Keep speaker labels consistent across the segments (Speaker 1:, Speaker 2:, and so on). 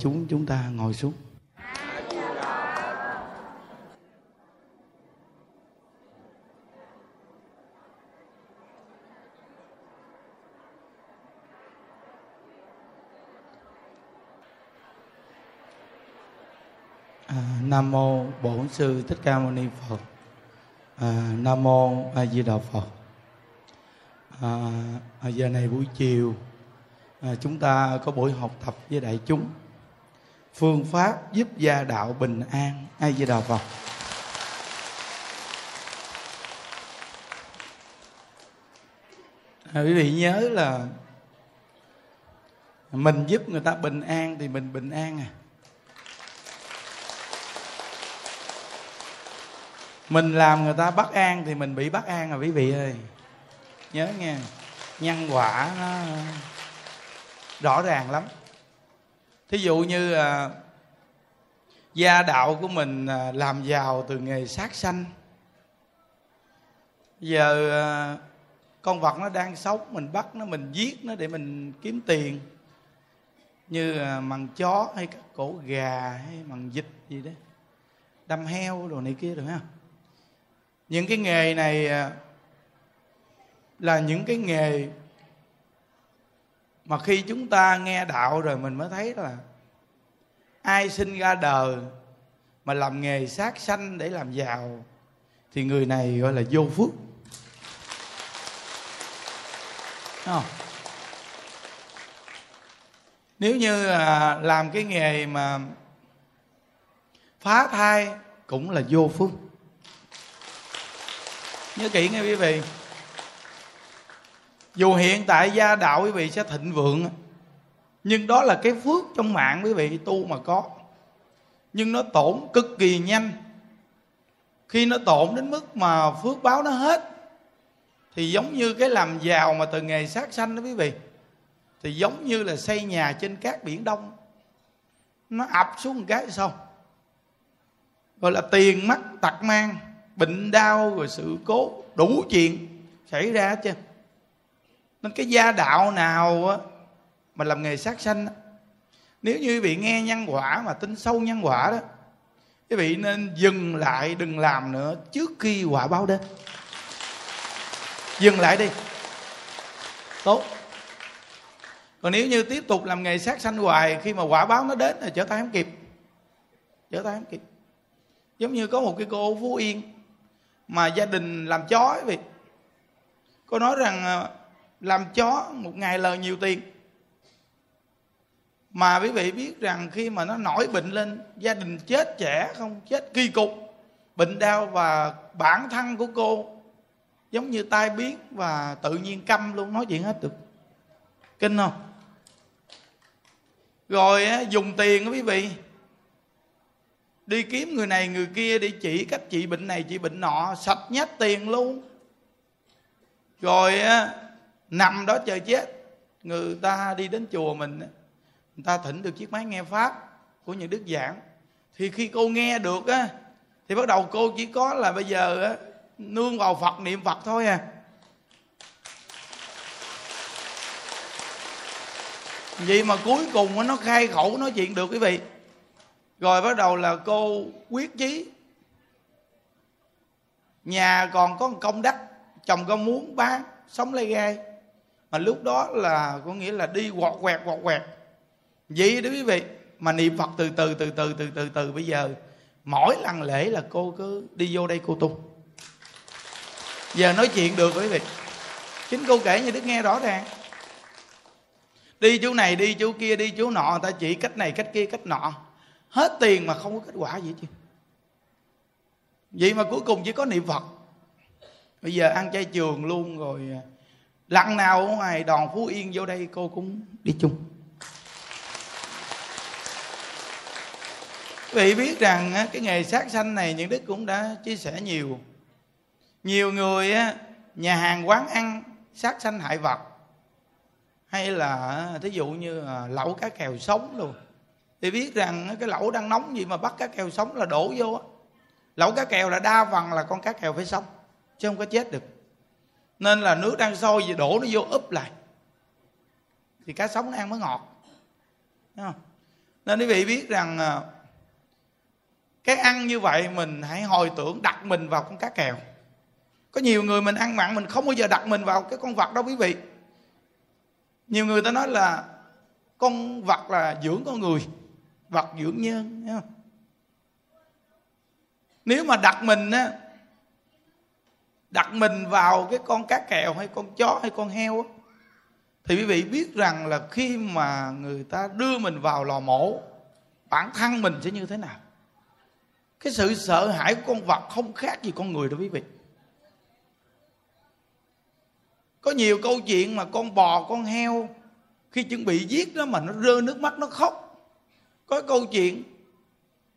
Speaker 1: chúng chúng ta ngồi xuống. À, nam mô bổn sư thích ca mâu ni phật. À, nam mô a di đà phật. À, à giờ này buổi chiều à, chúng ta có buổi học tập với đại chúng phương pháp giúp gia đạo bình an. Ai di đà phật à, quý vị nhớ là mình giúp người ta bình an thì mình bình an à. Mình làm người ta bất an thì mình bị bất an à quý vị ơi. Nhớ nghe nhân quả nó rõ ràng lắm thí dụ như à, gia đạo của mình à, làm giàu từ nghề sát sanh. Giờ à, con vật nó đang sống mình bắt nó mình giết nó để mình kiếm tiền. Như à, mằng chó hay các cổ gà hay mằng vịt gì đó. Đâm heo đồ này kia rồi ha những cái nghề này à, là những cái nghề mà khi chúng ta nghe đạo rồi mình mới thấy là ai sinh ra đời mà làm nghề sát sanh để làm giàu, thì người này gọi là vô phước. Không? nếu như à, làm cái nghề mà phá thai cũng là vô phước. Nhớ kỹ nghe quý vị. Dù hiện tại gia đạo quý vị sẽ thịnh vượng nhưng đó là cái phước trong mạng quý vị tu mà có. Nhưng nó tổn cực kỳ nhanh. Khi nó tổn đến mức mà phước báo nó hết thì giống như cái làm giàu mà từ nghề sát sanh đó quý vị thì giống như là xây nhà trên cát biển đông. Nó ập xuống một cái xong gọi là tiền mất tật mang bệnh đau rồi sự cố đủ chuyện xảy ra chứ nên cái gia đạo nào á, mà làm nghề sát sanh nếu như quý vị nghe nhân quả mà tin sâu nhân quả đó, quý vị nên dừng lại đừng làm nữa trước khi quả báo đến. Dừng lại đi. Tốt. Còn nếu như tiếp tục làm nghề sát sanh hoài, khi mà quả báo nó đến thì trở tay không kịp. Trở tay không kịp. Giống như có một cái cô phú yên mà gia đình làm chó ấy vị. Cô nói rằng à, làm chó một ngày lời nhiều tiền mà quý vị biết rằng khi mà nó nổi bệnh lên, gia đình chết trẻ không, chết kỳ cục, bệnh đau và bản thân của cô giống như tai biến và tự nhiên câm luôn, nói chuyện hết được. Kinh không? Rồi dùng tiền quý vị. Đi kiếm người này người kia đi chỉ cách trị bệnh này trị bệnh nọ, sạch nhát tiền luôn. Rồi nằm đó chờ chết. Người ta đi đến chùa mình người ta thỉnh được chiếc máy nghe pháp của những đức giảng. Thì khi cô nghe được á, thì bắt đầu cô chỉ có là bây giờ á, nương vào phật, niệm phật thôi à. Vậy mà cuối cùng nó khai khẩu nói chuyện được quý vị. Rồi bắt đầu là cô quyết chí, nhà còn có một công đất chồng con muốn bán, sống lây gai. Mà lúc đó là có nghĩa là đi quọt quẹt quọt quẹt vậy đó quý vị. Mà niệm phật từ từ từ từ từ từ từ bây giờ, mỗi lần lễ là cô cứ đi vô đây cô tu. Giờ nói chuyện được quý vị. Chính cô kể như đức nghe rõ ràng. Đi chỗ này, đi chỗ kia, đi chỗ nọ, người ta chỉ cách này, cách kia, cách nọ. Hết tiền mà không có kết quả gì chứ. Vậy mà cuối cùng chỉ có niệm phật. Bây giờ ăn chay trường luôn rồi. Lần nào ở ngoài đòn phú yên vô đây cô cũng đi chung. Vị biết rằng cái nghề sát sanh này những đức cũng đã chia sẻ nhiều. Nhiều người nhà hàng quán ăn sát sanh hại vật. Hay là thí dụ như à, lẩu cá kèo sống luôn thì biết rằng cái lẩu đang nóng gì mà bắt cá kèo sống là đổ vô á. Lẩu cá kèo là đa phần là con cá kèo phải sống, chứ không có chết được. Nên là nước đang sôi gì đổ nó vô úp lại. Thì cá sống nó ăn mới ngọt. Không? nên quý vị biết rằng à, cái ăn như vậy mình hãy hồi tưởng đặt mình vào con cá kèo. Có nhiều người mình ăn mặn mình không bao giờ đặt mình vào cái con vật đó quý vị. Nhiều người ta nói là con vật là dưỡng con người, vật dưỡng nhân không? nếu mà đặt mình á, đặt mình vào cái con cá kèo hay con chó hay con heo á, thì quý vị biết rằng là khi mà người ta đưa mình vào lò mổ, bản thân mình sẽ như thế nào? Cái sự sợ hãi của con vật không khác gì con người đâu quý vị có nhiều câu chuyện mà con bò, con heo khi chuẩn bị giết nó mà nó rơi nước mắt, nó khóc. Có câu chuyện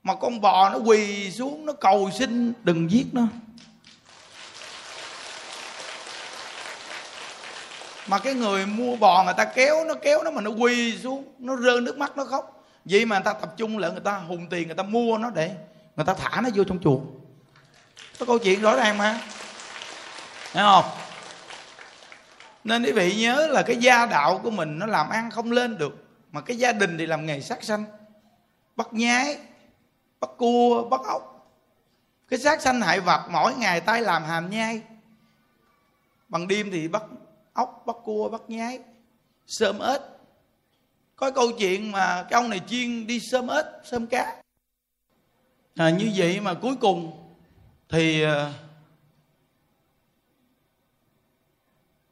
Speaker 1: mà con bò nó quỳ xuống, nó cầu xin đừng giết nó. Mà cái người mua bò người ta kéo, nó kéo nó mà nó quỳ xuống, nó rơi nước mắt, nó khóc. Vậy mà người ta tập trung lại, người ta hùng tiền, người ta mua nó để người ta thả nó vô trong chuồng. Có câu chuyện rõ ràng mà. Thấy không? Nên quý vị nhớ là cái gia đạo của mình nó làm ăn không lên được, mà cái gia đình thì làm nghề sát sanh. Bắt nhái, bắt cua, bắt ốc. Cái sát sanh hại vật mỗi ngày tay làm hàm nhai. Bằng đêm thì bắt ốc, bắt cua, bắt nhái. Sơm ếch. Có câu chuyện mà cái ông này chuyên đi sơm ếch, sơm cá à, như vậy mà cuối cùng thì à,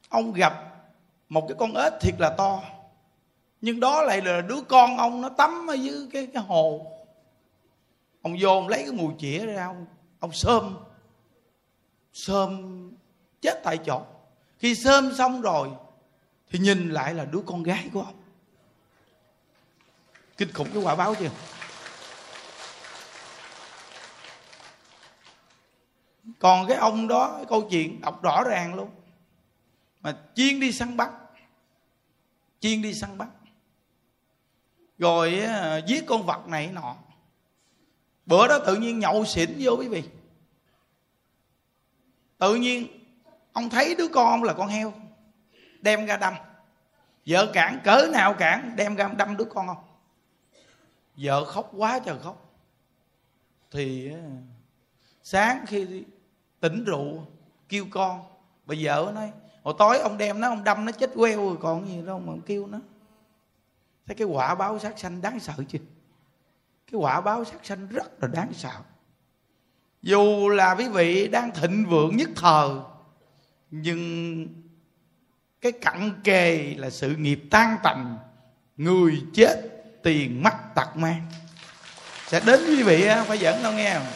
Speaker 1: ông gặp một cái con ếch thiệt là to. Nhưng đó lại là đứa con ông nó tắm ở dưới cái cái hồ. Ông vô ông lấy cái mùi chĩa ra ông ông sơm sơm chết tại chỗ. Khi sơm xong rồi thì nhìn lại là đứa con gái của ông. Kinh khủng cái quả báo chưa? Còn cái ông đó, cái câu chuyện đọc rõ ràng luôn. Mà chuyên đi săn bắt. Chuyên đi săn bắt. Rồi giết con vật này nọ. Bữa đó tự nhiên nhậu xỉn vô quý vị. Tự nhiên, ông thấy đứa con ông là con heo, đem ra đâm. Vợ cản, cỡ nào cản, đem ra đâm đứa con ông. Vợ khóc quá trời khóc. Thì sáng khi tỉnh rượu, kêu con. Bà vợ nói, hồi tối ông đem nó, ông đâm nó chết queo rồi còn gì đâu mà ông kêu nó. Thấy cái quả báo sát sanh đáng sợ chưa? Cái quả báo sát sanh rất là đáng sợ. Dù là quý vị đang thịnh vượng nhất thời nhưng cái cặn kề là sự nghiệp tan tành, người chết tiền mắc tặc mang. Sẽ đến quý vị phải dẫn đâu nghe không?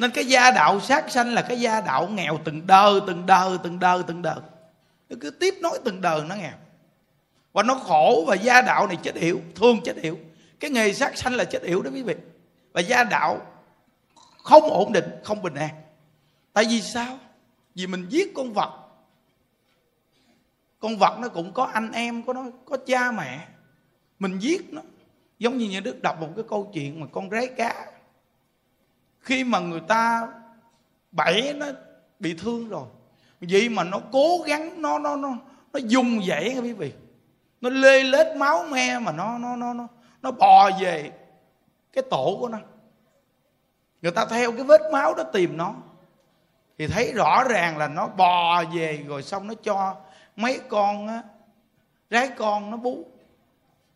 Speaker 1: Nên cái gia đạo sát sanh là cái gia đạo nghèo từng đời từng đời từng đời từng đời nó cứ tiếp nối từng đời nó nghèo. Và nó khổ và gia đạo này chết hiểu thương chết hiểu cái nghề sát sanh là chết hiểu đó quý vị. Và gia đạo không ổn định, không bình an. Tại vì sao? Vì mình giết con vật. Con vật nó cũng có anh em, có nó, có cha mẹ. Mình giết nó. Giống như nhà đức đọc một cái câu chuyện mà con rái cá khi mà người ta bẫy nó bị thương rồi, vậy mà nó cố gắng, nó nó nó nó dùng dãy nghe quý vị. Nó lê lết máu me mà nó nó nó nó nó bò về cái tổ của nó. Người ta theo cái vết máu đó tìm nó. Thì thấy rõ ràng là nó bò về rồi xong nó cho mấy con á, rái con nó bú.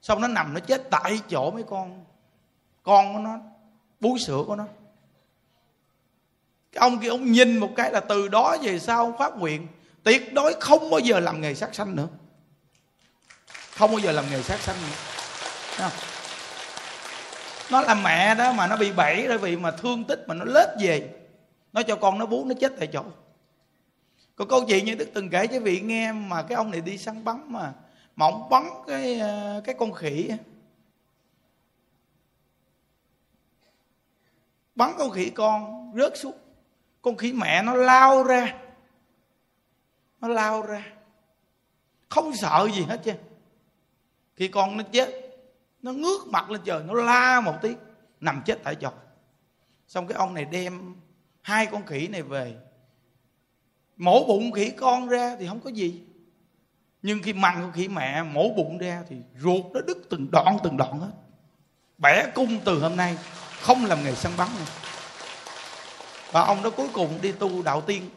Speaker 1: Xong nó nằm nó chết tại chỗ mấy con con của nó, bú sữa của nó cái ông kia, ông nhìn một cái là từ đó về sau ông phát nguyện. Tuyệt đối không bao giờ làm nghề sát sanh nữa. Không bao giờ làm nghề sát sanh nữa. Không? nó là mẹ đó mà nó bị bẫy bởi vì mà thương tích mà nó lết về. Nó cho con nó bú nó chết tại chỗ. Còn câu chuyện như đức từng kể cho vị nghe mà cái ông này đi săn bắn mà mà ông bắn cái ờ, cái con khỉ bắn con khỉ con, rớt xuống con khỉ mẹ nó lao ra. Nó lao ra. Không sợ gì hết chứ. Khi con nó chết, nó ngước mặt lên trời, nó la một tiếng, nằm chết tại chỗ. Xong cái ông này đem hai con khỉ này về. Mổ bụng khỉ con ra thì không có gì. Nhưng khi mang con khỉ mẹ mổ bụng ra thì ruột nó đứt từng đoạn từng đoạn hết. Bẻ cung từ hôm nay, không làm nghề săn bắn nữa và ông đó cuối cùng đi tu đạo tiên.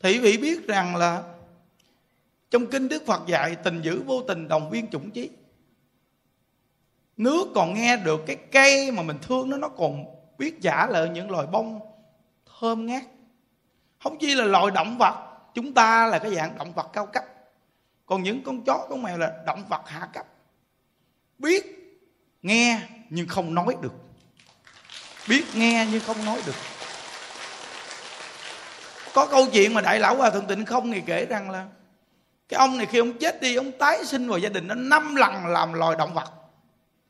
Speaker 1: Thì vị biết rằng là trong kinh đức phật dạy, tình dữ vô tình đồng viên chủng chí. Nước còn nghe được cái cây mà mình thương nó nó còn biết giả lời những loài bông thơm ngát. Không chỉ là loài động vật, chúng ta là cái dạng động vật cao cấp. Còn những con chó, con mèo là động vật hạ cấp. Biết, nghe nhưng không nói được biết nghe nhưng không nói được. Có câu chuyện mà đại lão hòa thượng tịnh không thì kể rằng là cái ông này khi ông chết đi, ông tái sinh vào gia đình nó năm lần làm loài động vật.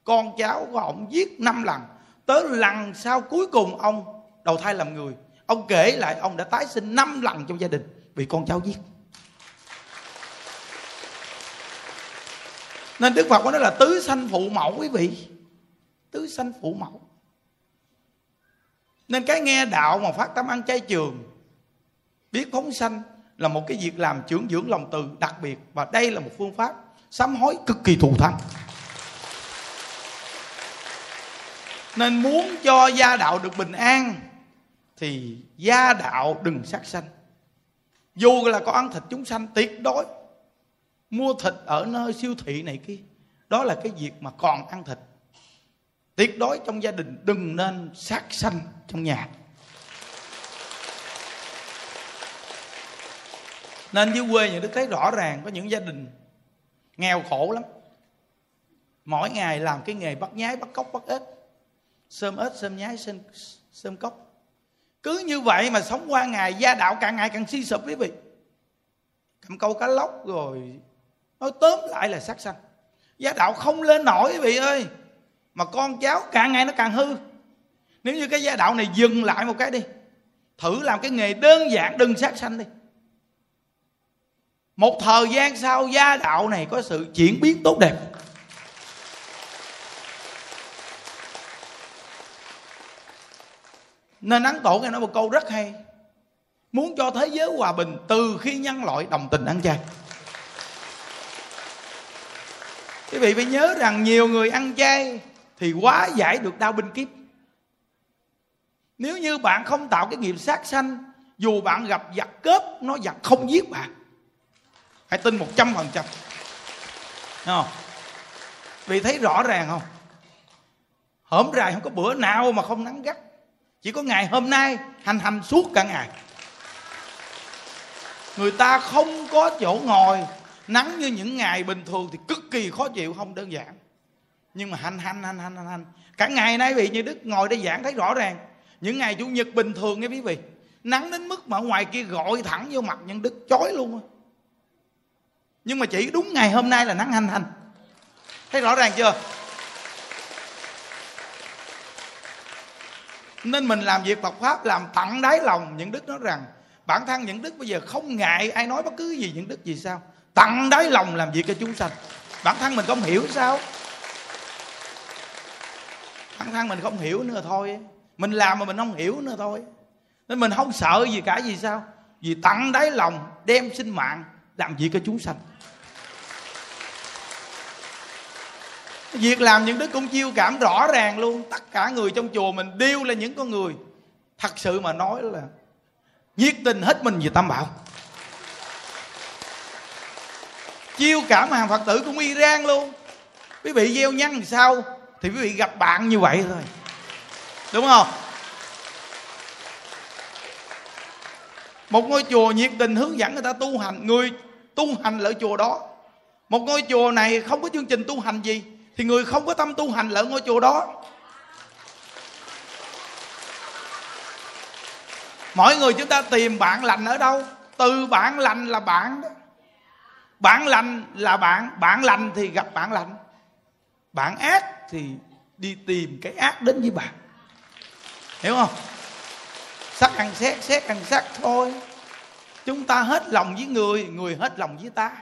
Speaker 1: Con cháu của ông giết năm lần. Tới lần sau cuối cùng ông đầu thai làm người. Ông kể lại ông đã tái sinh năm lần trong gia đình bị con cháu giết. Nên đức phật có nói là tứ sanh phụ mẫu quý vị. Tứ sanh phụ mẫu nên cái nghe đạo mà phát tâm ăn chay trường, biết phóng sanh là một cái việc làm trưởng dưỡng lòng từ đặc biệt. Và đây là một phương pháp sám hối cực kỳ thù thắng. Nên muốn cho gia đạo được bình an, thì gia đạo đừng sát sanh. Dù là có ăn thịt chúng sanh, tuyệt đối mua thịt ở nơi siêu thị này kia, đó là cái việc mà còn ăn thịt. Tuyệt đối trong gia đình đừng nên sát sanh trong nhà. Nên dưới quê những đức thấy rõ ràng có những gia đình nghèo khổ lắm. Mỗi ngày làm cái nghề bắt nhái bắt cóc bắt ếch. Sơm ếch sơm nhái sơm, sơm cốc cứ như vậy mà sống qua ngày gia đạo càng ngày càng suy sụp quý vị. Cầm câu cá lóc rồi nói tóm lại là sát sanh. Gia đạo không lên nổi quý vị ơi mà con cháu càng ngày nó càng hư nếu như cái gia đạo này dừng lại một cái đi, thử làm cái nghề đơn giản, đừng sát sanh đi. Một thời gian sau gia đạo này có sự chuyển biến tốt đẹp. Nên ấn tổ nghe nói một câu rất hay. Muốn cho thế giới hòa bình từ khi nhân loại đồng tình ăn chay. Quý vị phải nhớ rằng nhiều người ăn chay thì quá giải được đau binh kiếp nếu như bạn không tạo cái nghiệp sát sanh dù bạn gặp giặc cướp nó giặc không giết bạn. Hãy tin một trăm phần trăm. Không? Vì thấy rõ ràng không? Hổm rày không có bữa nào mà không nắng gắt. Chỉ có ngày hôm nay hành hành suốt cả ngày. Người ta không có chỗ ngồi. Nắng như những ngày bình thường thì cực kỳ khó chịu không đơn giản. Nhưng mà hành hành hành hành hành, hành. cả ngày nay vị như đức ngồi đây giảng thấy rõ ràng những ngày chủ nhật bình thường nghe quý vị. Nắng đến mức mà ngoài kia gọi thẳng vô mặt nhân đức, chói luôn nhưng mà chỉ đúng ngày hôm nay là nắng hành hành thấy rõ ràng chưa? Nên mình làm việc Phật pháp, làm tặng đáy lòng những đức nói rằng, bản thân những đức bây giờ không ngại ai nói bất cứ gì những đức gì sao. Tặng đáy lòng làm việc cho chúng sanh. Bản thân mình không hiểu sao? Bản thân mình không hiểu nữa thôi mình làm mà mình không hiểu nữa thôi. Nên mình không sợ gì cả, vì sao? Vì tặng đáy lòng đem sinh mạng làm việc cho chúng sanh. Việc làm những đức cũng chiêu cảm rõ ràng luôn. Tất cả người trong chùa mình đều là những con người thật sự mà nói là nhiệt tình hết mình về tam bảo. Chiêu cảm hàng phật tử cũng iran luôn. Quý vị gieo nhăn sao thì quý vị gặp bạn như vậy thôi đúng không? Một ngôi chùa nhiệt tình hướng dẫn người ta tu hành, người tu hành lỡ chùa đó. Một ngôi chùa này không có chương trình tu hành gì, thì người không có tâm tu hành lỡ ngôi chùa đó. Mỗi người chúng ta tìm bạn lành ở đâu? Từ bạn lành là bạn đó. Bạn lành là bạn bạn lành thì gặp bạn lành. Bạn ác thì đi tìm cái ác đến với bạn hiểu không? Sắc ăn xét xét ăn sắc thôi. Chúng ta hết lòng với người người hết lòng với ta.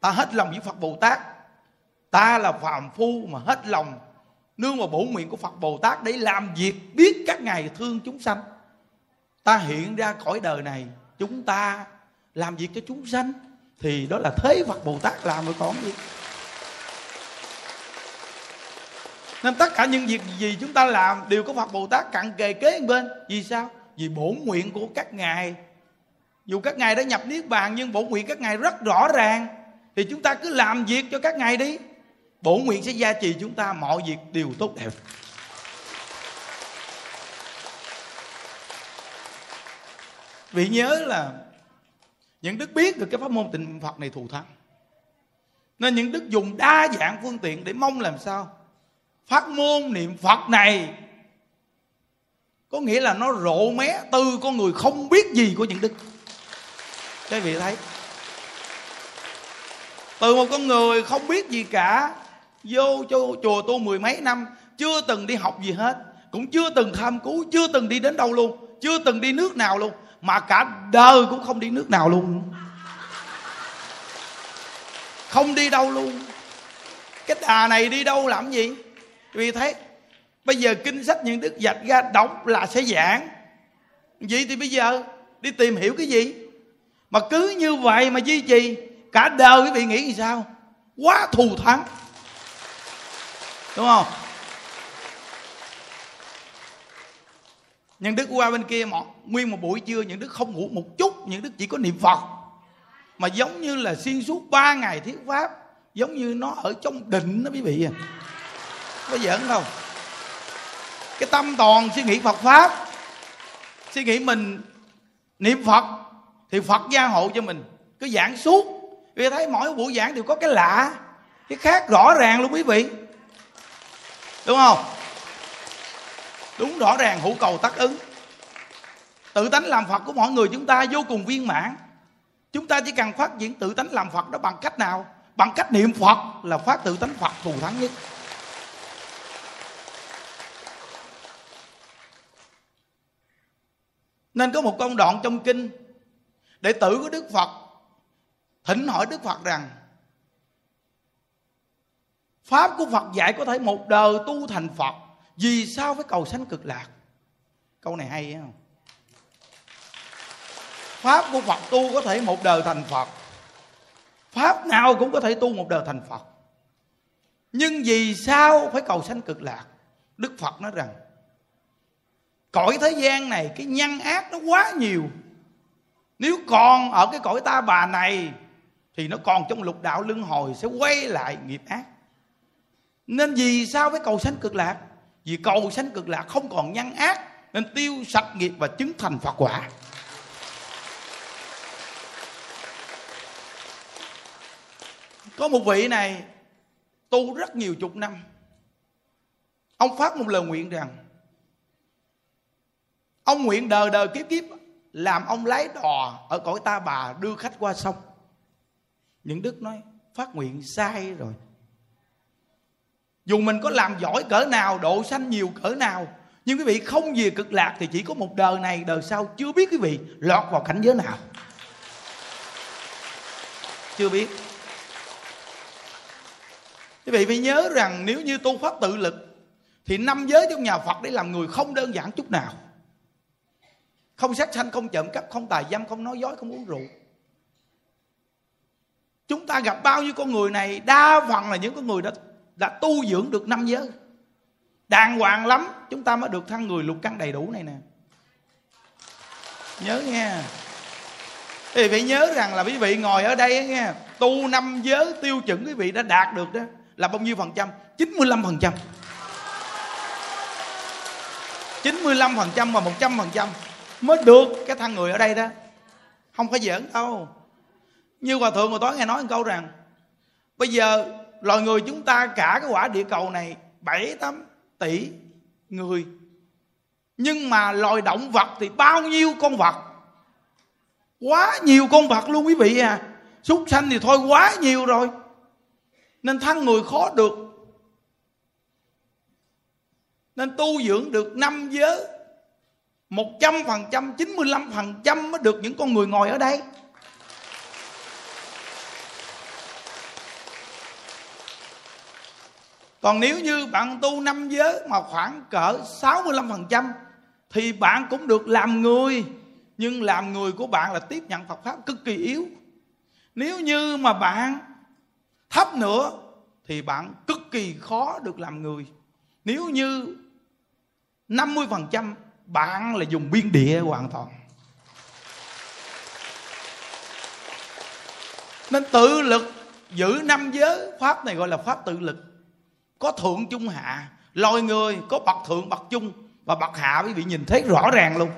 Speaker 1: Ta hết lòng với phật bồ tát. Ta là phàm phu mà hết lòng. Nương vào bổ nguyện của phật bồ tát để làm việc biết các ngài thương chúng sanh. Ta hiện ra cõi đời này, chúng ta làm việc cho chúng sanh, thì đó là thế phật bồ tát làm rồi còn gì. Nên tất cả những việc gì chúng ta làm đều có phật bồ tát cặn kề kế bên. Vì sao? Vì bổn nguyện của các ngài. Dù các ngài đã nhập niết bàn, nhưng bổn nguyện các ngài rất rõ ràng. Thì chúng ta cứ làm việc cho các ngài đi. Bổn nguyện sẽ gia trì chúng ta mọi việc đều tốt đẹp. Vị nhớ là những đức biết được cái pháp môn tịnh phật này thù thắng. Nên những đức dùng đa dạng phương tiện để mong làm sao phát môn niệm phật này có nghĩa là nó rộ mé từ con người không biết gì của những đức. Các vị thấy, từ một con người không biết gì cả, vô cho chùa tu mười mấy năm, chưa từng đi học gì hết, cũng chưa từng tham cứu, chưa từng đi đến đâu luôn, chưa từng đi nước nào luôn, mà cả đời cũng không đi nước nào luôn. Không đi đâu luôn. Cái đà này đi đâu làm gì? Vì thấy bây giờ kinh sách những đức dạch ra đọc là sẽ giảng. Vậy thì bây giờ đi tìm hiểu cái gì? Mà cứ như vậy mà duy trì, cả đời quý vị nghĩ như sao? Quá thù thắng. Đúng không? Những đức qua bên kia một nguyên một buổi trưa, những đức không ngủ một chút, những đức chỉ có niệm phật. Mà giống như là xuyên suốt ba ngày thuyết pháp, giống như nó ở trong định đó quý vị à có giỡn không? Cái tâm toàn suy nghĩ phật pháp. Suy nghĩ mình niệm phật thì phật gia hộ cho mình. Cứ giảng suốt. Vì thấy mỗi buổi giảng đều có cái lạ. Cái khác rõ ràng luôn quý vị. Đúng không? Đúng rõ ràng hữu cầu tác ứng. Tự tánh làm phật của mọi người chúng ta vô cùng viên mãn. Chúng ta chỉ cần phát triển tự tánh làm phật đó bằng cách nào? Bằng cách niệm phật là phát tự tánh phật thù thắng nhất. Nên có một công đoạn trong kinh đệ tử của đức phật, thỉnh hỏi đức phật rằng, pháp của phật dạy có thể một đời tu thành phật, vì sao phải cầu sanh cực lạc? Câu này hay không? Pháp của phật tu có thể một đời thành phật, pháp nào cũng có thể tu một đời thành phật. Nhưng vì sao phải cầu sanh cực lạc? Đức phật nói rằng cõi thế gian này, cái nhân ác nó quá nhiều. Nếu còn ở cái cõi ta bà này, thì nó còn trong lục đạo luân hồi sẽ quay lại nghiệp ác. Nên vì sao với cầu sanh cực lạc? Vì cầu sanh cực lạc không còn nhân ác, nên tiêu sạch nghiệp và chứng thành phật quả. Có một vị này tu rất nhiều chục năm. Ông phát một lời nguyện rằng ông nguyện đời đời kiếp kiếp, làm ông lái đò ở cõi ta bà, đưa khách qua sông. Những đức nói, phát nguyện sai rồi. Dù mình có làm giỏi cỡ nào, độ sanh nhiều cỡ nào, nhưng quý vị không về cực lạc thì chỉ có một đời này, đời sau chưa biết quý vị lọt vào cảnh giới nào. Chưa biết. Quý vị phải nhớ rằng nếu như tu pháp tự lực, thì năm giới trong nhà phật để làm người không đơn giản chút nào không sát sanh, không trộm cắp, không tài dâm, không nói dối, không uống rượu. Chúng ta gặp bao nhiêu con người này, đa phần là những con người đã đã tu dưỡng được năm giới. Đàng hoàng lắm, chúng ta mới được thăng người lục căn đầy đủ này nè. Nhớ nghe. Thì phải nhớ rằng là quý vị ngồi ở đây nghe, tu năm giới tiêu chuẩn quý vị đã đạt được đó, là bao nhiêu phần trăm? 95 phần trăm. 95 phần trăm và 100 phần trăm mới được, cái thân người ở đây đó. Không phải giỡn đâu. Như hòa thượng hồi tối nghe nói một câu rằng, bây giờ loài người chúng ta cả cái quả địa cầu này, bảy tám tỷ người. Nhưng mà loài động vật thì bao nhiêu con vật? Quá nhiều con vật luôn quý vị à. Súc sanh thì thôi, quá nhiều rồi. Nên thân người khó được. Nên tu dưỡng được năm giới một trăm phần trăm, chín mươi lăm phần trăm mới được những con người ngồi ở đây Còn nếu như bạn tu năm giới mà khoảng cỡ 65% thì bạn cũng được làm người. Nhưng làm người của bạn là tiếp nhận Phật Pháp cực kỳ yếu. Nếu như mà bạn thấp nữa thì bạn cực kỳ khó được làm người. Nếu như 50% bạn là dùng biên địa hoàn toàn. Nên tự lực, giữ năm giới, Pháp này gọi là Pháp tự lực. Có thượng trung hạ, loài người, có bậc thượng, bậc trung và bậc hạ quý vị nhìn thấy rõ ràng luôn.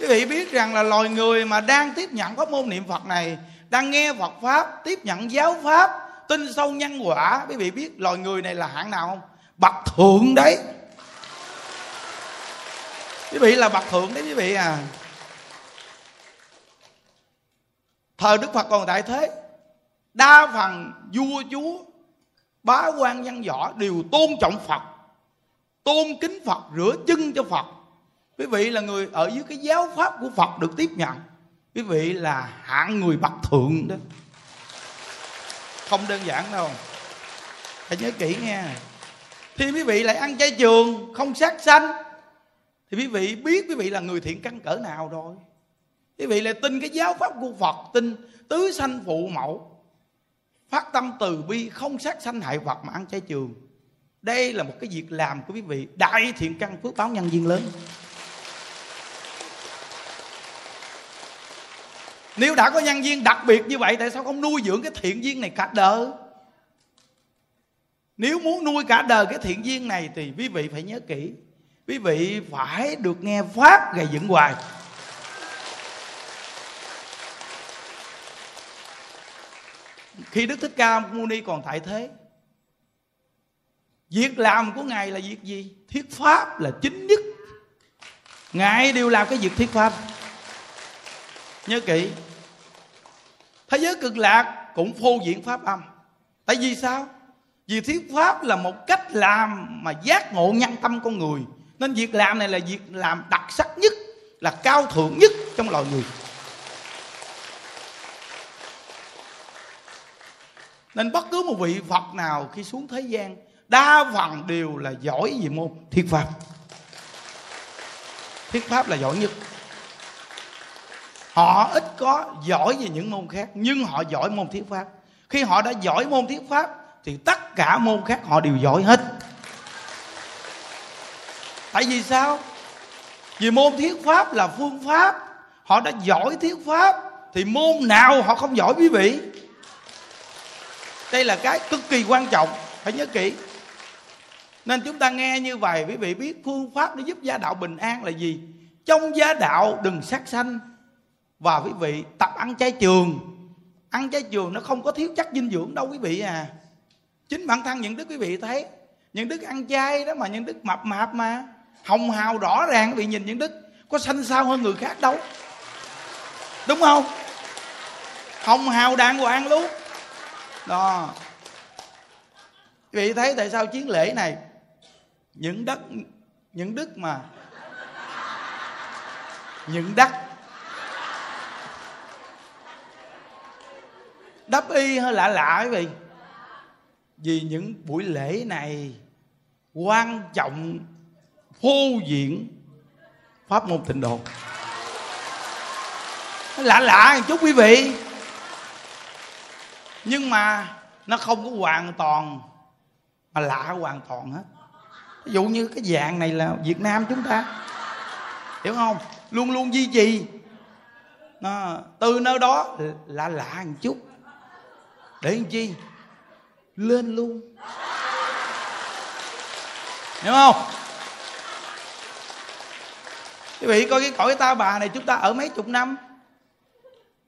Speaker 1: Quý vị biết rằng là loài người mà đang tiếp nhận pháp môn niệm phật này, đang nghe phật pháp, tiếp nhận giáo pháp, tin sâu nhân quả, quý vị biết loài người này là hạng nào không? Bậc thượng đấy quý vị là bậc thượng đấy quý vị à. Thờ đức phật còn tại thế. Đa phần vua chúa bá quan văn võ đều tôn trọng phật, tôn kính phật, rửa chân cho phật. Quý vị là người ở dưới cái giáo pháp của phật được tiếp nhận. Quý vị là hạng người bậc thượng đó. Không đơn giản đâu. Phải nhớ kỹ nghe thì quý vị lại ăn chay trường, không sát sanh thì quý vị biết quý vị là người thiện căn cỡ nào rồi? Quý vị lại tin cái giáo pháp của phật, tin tứ sanh phụ mẫu, phát tâm từ bi, không sát sanh hại vật mà ăn chay trường. Đây là một cái việc làm của quý vị. Đại thiện căn phước báo nhân viên lớn. Nếu đã có nhân viên đặc biệt như vậy, tại sao không nuôi dưỡng cái thiện duyên này cả đời? Nếu muốn nuôi cả đời cái thiện duyên này thì quý vị phải nhớ kỹ quý vị phải được nghe pháp gầy dựng hoài. Khi đức thích ca mâu ni còn tại thế, việc làm của ngài là việc gì? Thuyết pháp là chính nhất. Ngài đều làm cái việc thuyết pháp. Nhớ kỹ, thế giới cực lạc cũng phô diễn pháp âm. Tại vì sao? Vì thuyết pháp là một cách làm mà giác ngộ nhân tâm con người nên việc làm này là việc làm đặc sắc nhất, là cao thượng nhất trong loài người. Nên bất cứ một vị phật nào khi xuống thế gian, đa phần đều là giỏi về môn thiết pháp. Thiết pháp là giỏi nhất. Họ ít có giỏi về những môn khác, nhưng họ giỏi môn thiết pháp. Khi họ đã giỏi môn thiết pháp, thì tất cả môn khác họ đều giỏi hết tại vì sao? Vì môn thuyết pháp là phương pháp. Họ đã giỏi thuyết pháp, thì môn nào họ không giỏi quý vị? Đây là cái cực kỳ quan trọng, phải nhớ kỹ. Nên chúng ta nghe như vậy, quý vị biết phương pháp để giúp gia đạo bình an là gì? Trong gia đạo đừng sát sanh. Và quý vị, tập ăn chay trường. Ăn chay trường nó không có thiếu chất dinh dưỡng đâu, quý vị à. Chính bản thân những đức quý vị thấy, những đức ăn chay đó mà những đức mập mạp mà hồng hào rõ ràng bị nhìn những đức, có xanh sao hơn người khác đâu. Đúng không? Hồng hào đàng hoàng luôn. Đó. Quý vị thấy tại sao chiến lễ này, những đất, những đức mà, những đất đắp y hơi lạ lạ quý vị. Vì những buổi lễ này quan trọng phô diễn pháp môn tịnh độ. Lạ lạ một chút quý vị. Nhưng mà nó không có hoàn toàn mà lạ hoàn toàn hết. Ví dụ như cái dạng này là việt nam chúng ta. Hiểu không? Luôn luôn duy trì. Nó, từ nơi đó lạ lạ một chút. Để làm chi? Lên luôn. Hiểu không? Quý vị coi cái cõi ta bà này chúng ta ở mấy chục năm.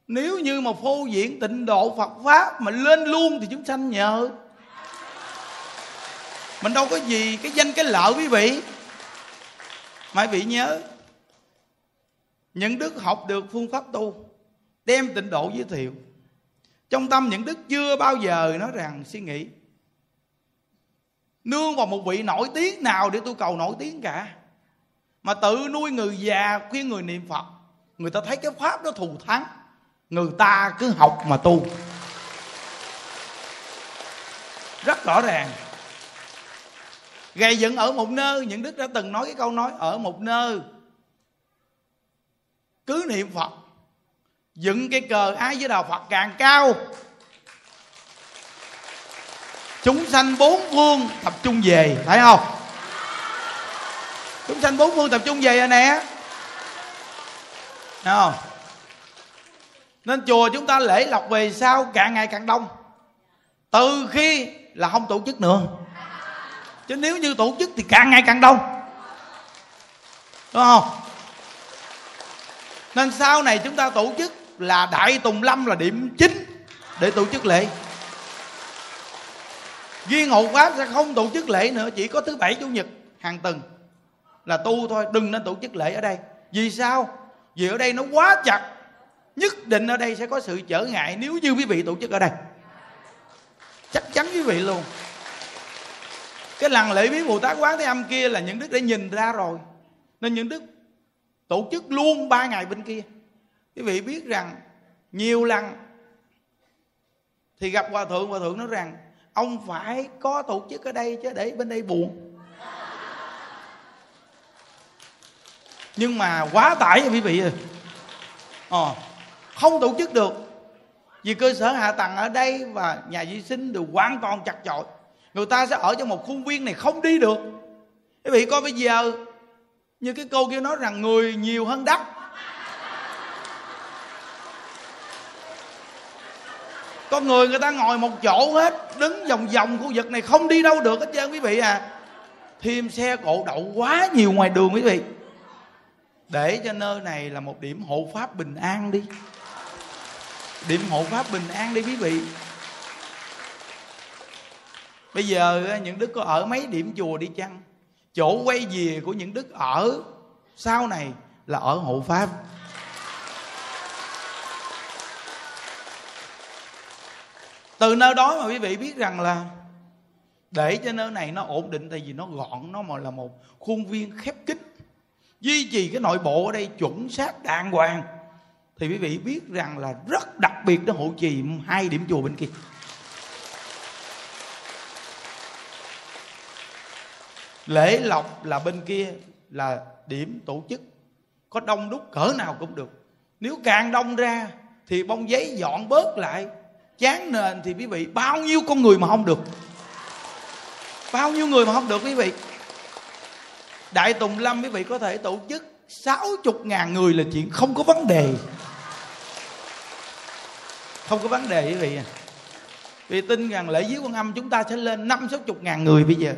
Speaker 1: Nếu như mà phô diễn tịnh độ phật pháp mà lên luôn thì chúng sanh nhờ. Mình đâu có gì cái danh cái lợi quý vị. Mà quý vị nhớ, những đức học được phương pháp tu, đem tịnh độ giới thiệu. Trong tâm những đức chưa bao giờ nói rằng, suy nghĩ, nương vào một vị nổi tiếng nào để tôi cầu nổi tiếng cả? Mà tự nuôi người già, khuyên người niệm phật, người ta thấy cái pháp đó thù thắng, người ta cứ học mà tu. Rất rõ ràng. Gầy dựng ở một nơi, những đức đã từng nói cái câu nói, ở một nơi, cứ niệm phật, dựng cái cờ ái với đạo phật càng cao. Chúng sanh bốn phương, tập trung về, thấy không? Chúng sanh bốn phương tập trung về rồi nè. Thấy không? Nên chùa chúng ta lễ lọc về sau càng ngày càng đông. Từ khi là không tổ chức nữa. Chứ nếu như tổ chức thì càng ngày càng đông. Đúng không? Nên sau này chúng ta tổ chức là đại tùng lâm là điểm chính để tổ chức lễ. Duyên hộ pháp sẽ không tổ chức lễ nữa, chỉ có thứ bảy, chủ nhật, hàng tuần là tu thôi, đừng nên tổ chức lễ ở đây. Vì sao? Vì ở đây nó quá chặt. Nhất định ở đây sẽ có sự trở ngại nếu như quý vị tổ chức ở đây. Chắc chắn quý vị luôn. Cái lần lễ viếng bồ tát quán thế âm kia là những đức đã nhìn ra rồi. Nên những đức tổ chức luôn ba ngày bên kia. Quý vị biết rằng nhiều lần thì gặp hòa thượng hòa thượng nói rằng, ông phải có tổ chức ở đây chứ để bên đây buồn. Nhưng mà quá tải quý vị ơi. Ờ, không tổ chức được. Vì cơ sở hạ tầng ở đây và nhà vệ sinh đều hoàn toàn chặt chội. Người ta sẽ ở trong một khuôn viên này không đi được. Quý vị, coi bây giờ như cái câu kia nói rằng người nhiều hơn đất. Con người người ta ngồi một chỗ hết, đứng vòng vòng khu vực này không đi đâu được hết trơn quý vị à. Thêm xe cộ đậu quá nhiều ngoài đường quý vị để cho nơi này là một điểm hộ pháp bình an đi. Điểm hộ pháp bình an đi quý vị. Bây giờ những đức có ở mấy điểm chùa đi chăng? Chỗ quay về của những đức ở sau này là ở hộ pháp. Từ nơi đó mà quý vị biết rằng là để cho nơi này nó ổn định tại vì nó gọn, nó mà là một khuôn viên khép kín duy trì cái nội bộ ở đây chuẩn xác đàng hoàng. Thì quý vị biết rằng là rất đặc biệt nó hộ trì hai điểm chùa bên kia. Lễ lộc là bên kia là điểm tổ chức. Có đông đúc cỡ nào cũng được. Nếu càng đông ra thì bông giấy dọn bớt lại. Chán nền thì quý vị, bao nhiêu con người mà không được? Bao nhiêu người mà không được quý vị? Đại tùng lâm quý vị có thể tổ chức sáu chục ngàn người là chuyện không có vấn đề. Không có vấn đề quý vị. À vì tin rằng lễ dưới quan âm chúng ta sẽ lên năm sáu chục ngàn người bây giờ.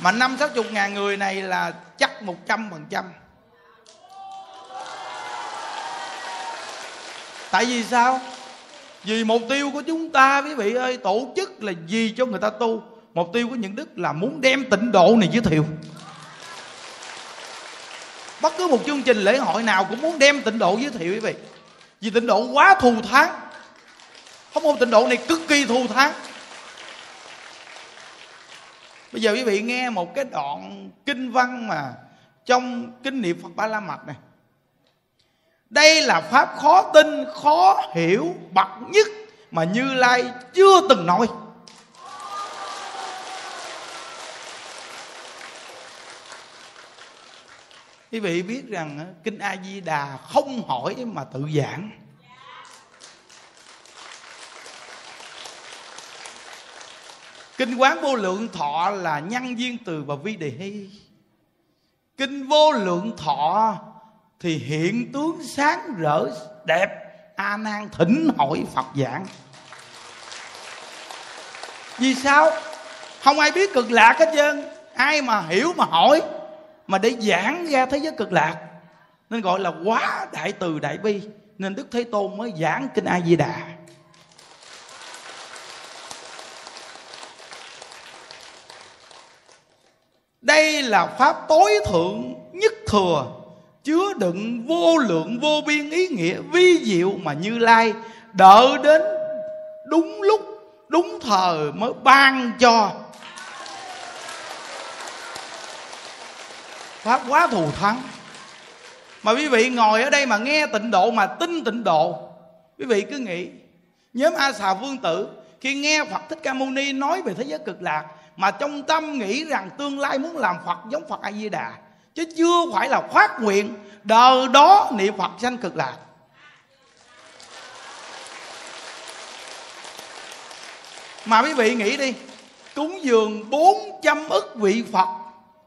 Speaker 1: Mà năm sáu chục ngàn người này là chắc một trăm phần trăm. Tại vì sao? Vì mục tiêu của chúng ta quý vị ơi, tổ chức là gì cho người ta tu mục tiêu của những đức là muốn đem tịnh độ này giới thiệu. Bất cứ một chương trình lễ hội nào cũng muốn đem tịnh độ giới thiệu, quý vị. Vì tịnh độ quá thù thắng. Không môn tịnh độ này cực kỳ thù thắng. Bây giờ quý vị nghe một cái đoạn kinh văn mà trong kinh niệm phật ba la mật này. Đây là pháp khó tin, khó hiểu, bậc nhất mà như lai chưa từng nói. Quý vị biết rằng kinh a di đà không hỏi mà tự giảng. Kinh quán vô lượng thọ là nhân duyên từ và vi đề hy. Kinh vô lượng thọ thì hiện tướng sáng rỡ, đẹp, a nan thỉnh hỏi phật giảng. Vì sao? Không ai biết cực lạc hết trơn. Ai mà hiểu mà hỏi mà để giảng ra thế giới cực lạc, nên gọi là quá đại từ đại bi, nên đức thế tôn mới giảng kinh a di đà. Đây là pháp tối thượng nhất thừa, chứa đựng vô lượng vô biên ý nghĩa vi diệu mà như lai đợi đến đúng lúc, đúng thời mới ban cho pháp quá thù thắng. Mà quý vị ngồi ở đây mà nghe tịnh độ mà tin tịnh độ, quý vị cứ nghĩ, nhóm a xà vương tử khi nghe phật thích ca mâu ni nói về thế giới cực lạc, mà trong tâm nghĩ rằng tương lai muốn làm phật giống phật a di đà chứ chưa phải là khoát nguyện đời đó niệm phật sanh cực lạc. Mà quý vị nghĩ đi, cúng dường 400 ức vị phật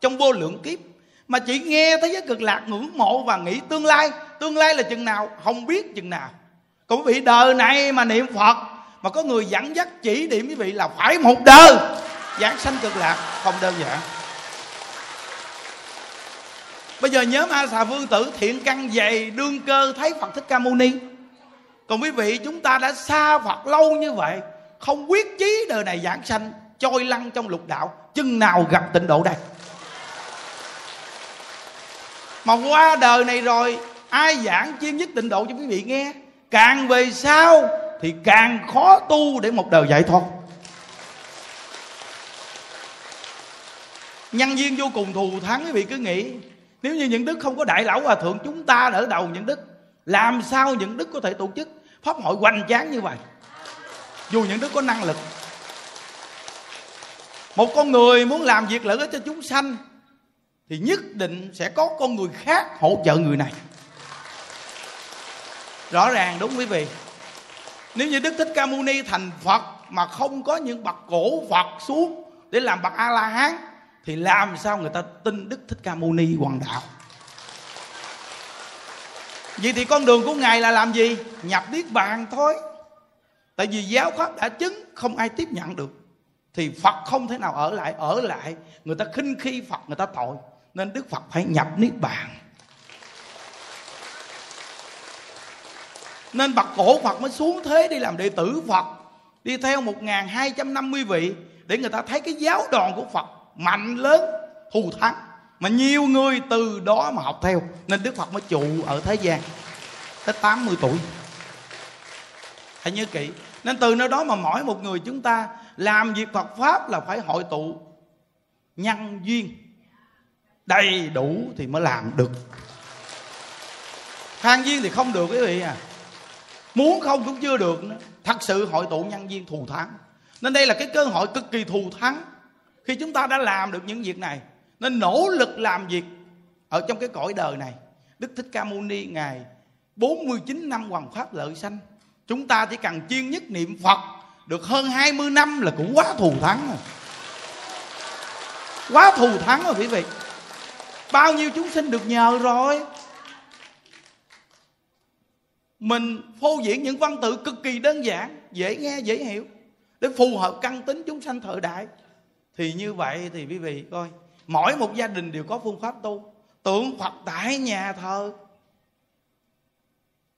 Speaker 1: trong vô lượng kiếp mà chỉ nghe thấy giới cực lạc ngưỡng mộ và nghĩ tương lai. Tương lai là chừng nào? Không biết chừng nào. Cũng quý vị đời này mà niệm phật, mà có người dẫn dắt chỉ điểm quý vị là phải một đời giảng sanh cực lạc, không đơn giản. Bây giờ nhớ a xà vương tử thiện căn dày đương cơ thấy phật thích ca mâu ni. Còn quý vị, chúng ta đã xa phật lâu như vậy, không quyết chí đời này giảng sanh, trôi lăn trong lục đạo, chừng nào gặp tịnh độ đây? Mà qua đời này rồi, ai giảng chuyên nhất tịnh độ cho quý vị nghe. Càng về sau thì càng khó tu để một đời giải thoát. Nhân viên vô cùng thù thắng, quý vị cứ nghĩ. Nếu như những đức không có đại lão hòa thượng, chúng ta đỡ đầu những đức. Làm sao những đức có thể tổ chức? Pháp hội hoành tráng như vậy. Dù những đức có năng lực. Một con người muốn làm việc lợi ích cho chúng sanh thì nhất định sẽ có con người khác hỗ trợ người này. Rõ ràng đúng quý vị. Nếu như đức thích ca mâu ni thành phật mà không có những bậc cổ phật xuống để làm bậc a la hán thì làm sao người ta tin đức thích ca mâu ni hoàng đạo? Vậy thì con đường của ngài là làm gì? Nhập niết bàn thôi. Tại vì giáo pháp đã chứng, không ai tiếp nhận được. Thì phật không thể nào ở lại ở lại. Người ta khinh khi phật, người ta tội nên đức phật phải nhập niết bàn. Nên bậc cổ phật mới xuống thế đi làm đệ tử phật, đi theo một hai trăm năm mươi vị để người ta thấy cái giáo đoàn của phật mạnh lớn, thù thắng. Mà nhiều người từ đó mà học theo, nên đức phật mới trụ ở thế gian tới 80 tuổi. Hãy nhớ kỹ, nên từ nơi đó mà mỗi một người chúng ta làm việc Phật pháp là phải hội tụ nhân duyên đầy đủ thì mới làm được. Than viên thì không được, quý vị à. Muốn không cũng chưa được nữa. Thật sự hội tụ nhân viên thù thắng. Nên đây là cái cơ hội cực kỳ thù thắng khi chúng ta đã làm được những việc này. Nên nỗ lực làm việc ở trong cái cõi đời này. Đức thích ca mâu ni ngài 49 năm hoàng pháp lợi sanh, chúng ta chỉ cần chuyên nhất niệm phật được hơn 20 năm là cũng quá thù thắng rồi. Quá thù thắng rồi, quý vị bao nhiêu chúng sinh được nhờ rồi? Mình phô diễn những văn tự cực kỳ đơn giản, dễ nghe, dễ hiểu, để phù hợp căn tính chúng sanh thời đại. Thì như vậy thì quý vị coi, mỗi một gia đình đều có phương pháp tu. Tượng phật tại nhà thờ.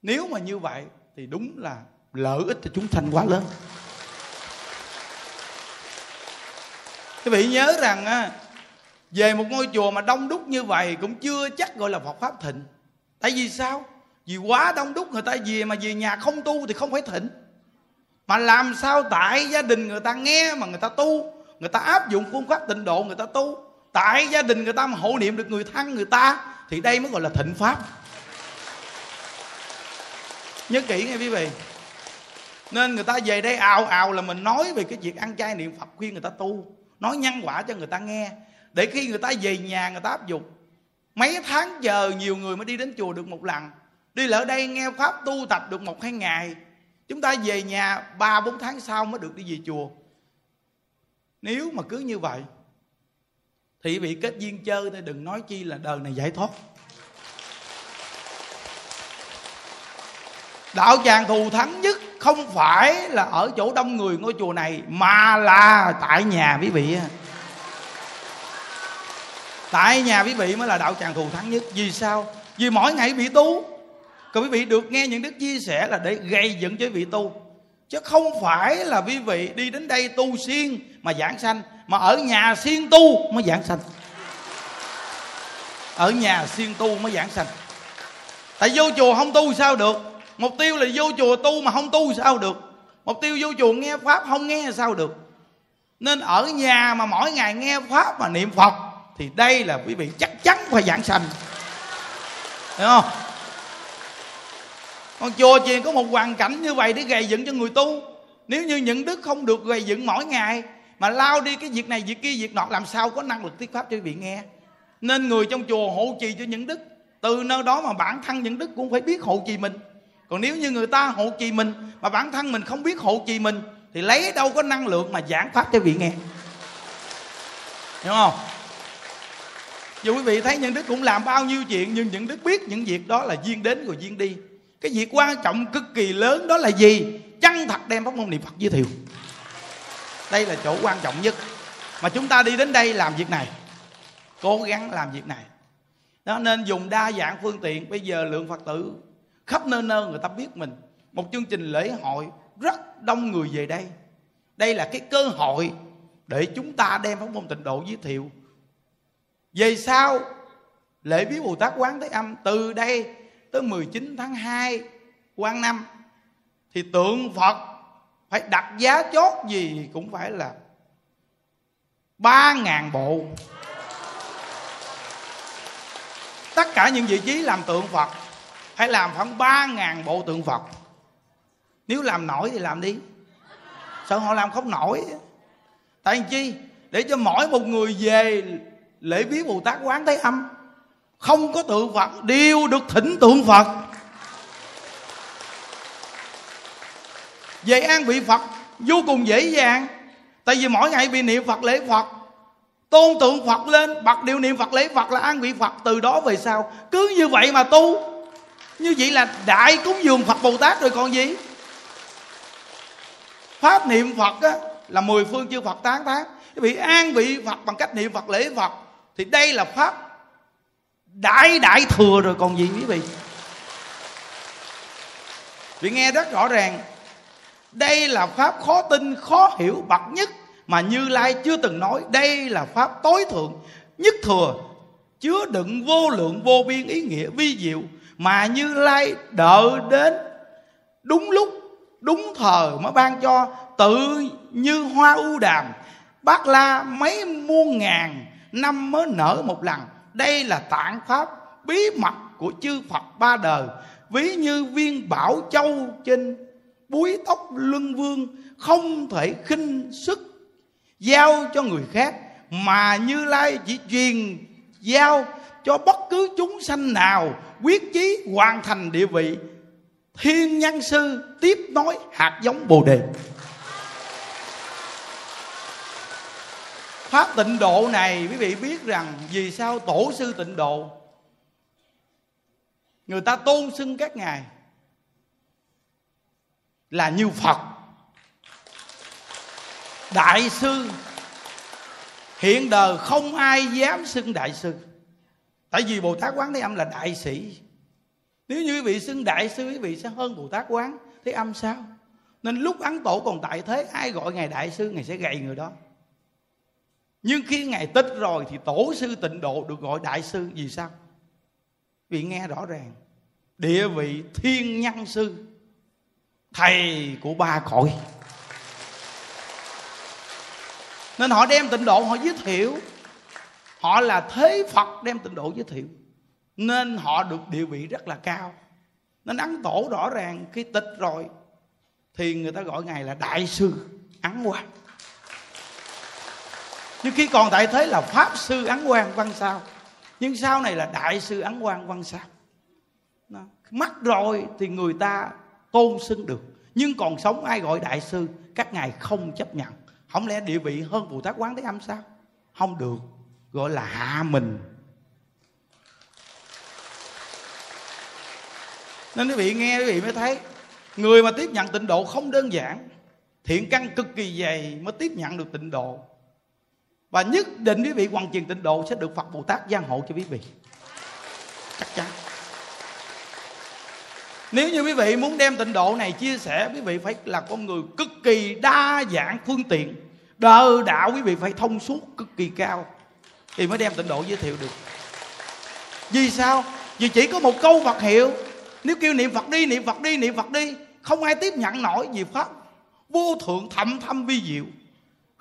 Speaker 1: Nếu mà như vậy thì đúng là lợi ích cho chúng sanh quá lớn. Quý vị nhớ rằng về một ngôi chùa mà đông đúc như vậy cũng chưa chắc gọi là Phật pháp thịnh tại vì sao vì quá đông đúc người ta về mà về nhà không tu thì không phải thịnh mà làm sao tại gia đình người ta nghe mà người ta tu người ta áp dụng phương pháp tịnh độ người ta tu tại gia đình người ta mà hộ niệm được người thân người ta thì đây mới gọi là thịnh pháp nhớ kỹ nghe quý vị nên người ta về đây ào ào là mình nói về cái việc ăn chay niệm phật khuyên người ta tu nói nhân quả cho người ta nghe để khi người ta về nhà người ta áp dụng. Mấy tháng giờ nhiều người mới đi đến chùa được một lần. Đi lỡ đây nghe pháp tu tập được một hai ngày. Chúng ta về nhà ba, bốn tháng sau mới được đi về chùa. Nếu mà cứ như vậy, thì bị kết duyên chơi thì đừng nói chi là đời này giải thoát. Đạo tràng thù thắng nhất không phải là ở chỗ đông người ngôi chùa này, mà là tại nhà, quý vị tại nhà quý vị mới là đạo tràng thù thắng nhất. Vì sao? Vì mỗi ngày bị tu. Còn quý vị được nghe những đức chia sẻ là để gây dựng cho quý vị tu. Chứ không phải là quý vị đi đến đây tu siêng mà giảng sanh, mà ở nhà siêng tu mới giảng sanh. Ở nhà siêng tu mới giảng sanh. Tại vô chùa không tu sao được? Mục tiêu là vô chùa tu mà không tu sao được? Mục tiêu vô chùa nghe pháp không nghe sao được? Nên ở nhà mà mỗi ngày nghe pháp mà niệm phật thì đây là quý vị chắc chắn phải giảng sanh. Hiểu không? Con chùa chiền có một hoàn cảnh như vậy để gây dựng cho người tu. Nếu như những đức không được gây dựng mỗi ngày, mà lao đi cái việc này, việc kia, việc nọ, làm sao có năng lực thuyết pháp cho quý vị nghe? Nên người trong chùa hộ trì cho những đức. Từ nơi đó mà bản thân những đức cũng phải biết hộ trì mình. Còn nếu như người ta hộ trì mình, mà bản thân mình không biết hộ trì mình, thì lấy đâu có năng lượng mà giảng pháp cho vị nghe? Hiểu không? Và quý vị thấy những đức cũng làm bao nhiêu chuyện, nhưng những đức biết những việc đó là duyên đến rồi duyên đi. Cái việc quan trọng cực kỳ lớn đó là gì? Chân thật đem pháp môn niệm phật giới thiệu. Đây là chỗ quan trọng nhất. Mà chúng ta đi đến đây làm việc này, cố gắng làm việc này. Đó, nên dùng đa dạng phương tiện. Bây giờ lượng phật tử khắp nơi nơi người ta biết mình. Một chương trình lễ hội rất đông người về đây. Đây là cái cơ hội để chúng ta đem pháp môn tịnh độ giới thiệu về sau, lễ viếng Bồ Tát Quán Thế Âm từ đây tới 19 tháng 2 quan năm, thì tượng Phật phải đặt giá chốt gì cũng phải là ba ngàn bộ. Tất cả những vị trí làm tượng Phật phải làm khoảng ba ngàn bộ tượng Phật. Nếu làm nổi thì làm đi. Sợ họ làm không nổi. Tại chi? Để cho mỗi một người về lễ viếng bồ tát quán thế âm. Không có tượng phật đều được thỉnh tượng phật. Về an vị phật vô cùng dễ dàng. Tại vì mỗi ngày bị niệm phật lễ phật tôn tượng phật lên bật điều niệm phật lễ phật là an vị phật từ đó về sau. Cứ như vậy mà tu. Như vậy là đại cúng dường phật bồ tát rồi còn gì? Pháp niệm phật á, là mười phương chư phật tán tán bị an vị phật bằng cách niệm phật lễ phật thì đây là pháp. Đại đại thừa rồi, còn gì quý vị? Vì nghe rất rõ ràng, đây là pháp khó tin, khó hiểu, bậc nhất mà như lai chưa từng nói. Đây là pháp tối thượng, nhất thừa, chứa đựng vô lượng, vô biên ý nghĩa, vi diệu mà như lai đợi đến đúng lúc, đúng thời mới ban cho. Tự như hoa ưu đàm, bát la mấy muôn ngàn năm mới nở một lần. Đây là tạng pháp bí mật của chư phật ba đời. Ví như viên bảo châu trên búi tóc luân vương không thể khinh sức giao cho người khác, mà như lai chỉ truyền giao cho bất cứ chúng sanh nào quyết chí hoàn thành địa vị. Thiên nhân sư tiếp nối hạt giống bồ đề. Pháp tịnh độ này, quý vị biết rằng vì sao tổ sư tịnh độ? Người ta tôn xưng các ngài là như phật. Đại sư, hiện đời không ai dám xưng đại sư. Tại vì bồ tát quán thế âm là đại sĩ. Nếu như quý vị xưng đại sư, quý vị sẽ hơn bồ tát quán thế âm sao? Nên lúc ấn tổ còn tại thế, ai gọi ngài đại sư, ngài sẽ gầy người đó nhưng khi ngài tích rồi thì tổ sư tịnh độ được gọi đại sư. Vì sao? Vì nghe rõ ràng. Địa vị thiên nhân sư, thầy của ba cõi. Nên họ đem tịnh độ họ giới thiệu. Họ là thế phật đem tịnh độ giới thiệu. Nên họ được địa vị rất là cao. Nên ấn tổ rõ ràng, khi tịch rồi thì người ta gọi ngài là đại sư. Ấn hoàng nhưng khi còn tại thế là pháp sư ấn quan văn sao. Nhưng sau này là đại sư ấn quan văn sao. Đó. mất rồi thì người ta tôn xưng được. Nhưng còn sống ai gọi đại sư, các ngài không chấp nhận. Không lẽ địa vị hơn bồ tát quán thế âm sao? Không được. Gọi là hạ mình. Nên quý vị nghe quý vị mới thấy, người mà tiếp nhận tịnh độ không đơn giản, thiện căn cực kỳ dày mới tiếp nhận được tịnh độ và nhất định quý vị hoàn truyền tịnh độ sẽ được phật bồ tát gia hộ cho quý vị. Chắc chắn. Nếu như quý vị muốn đem tịnh độ này chia sẻ, quý vị phải là con người cực kỳ đa dạng, phương tiện. Đời đạo quý vị phải thông suốt, cực kỳ cao thì mới đem tịnh độ giới thiệu được. Vì sao? Vì chỉ có một câu phật hiệu. Nếu kêu niệm phật đi, niệm phật đi, niệm phật đi, không ai tiếp nhận nổi vì pháp vô thượng thậm thâm vi diệu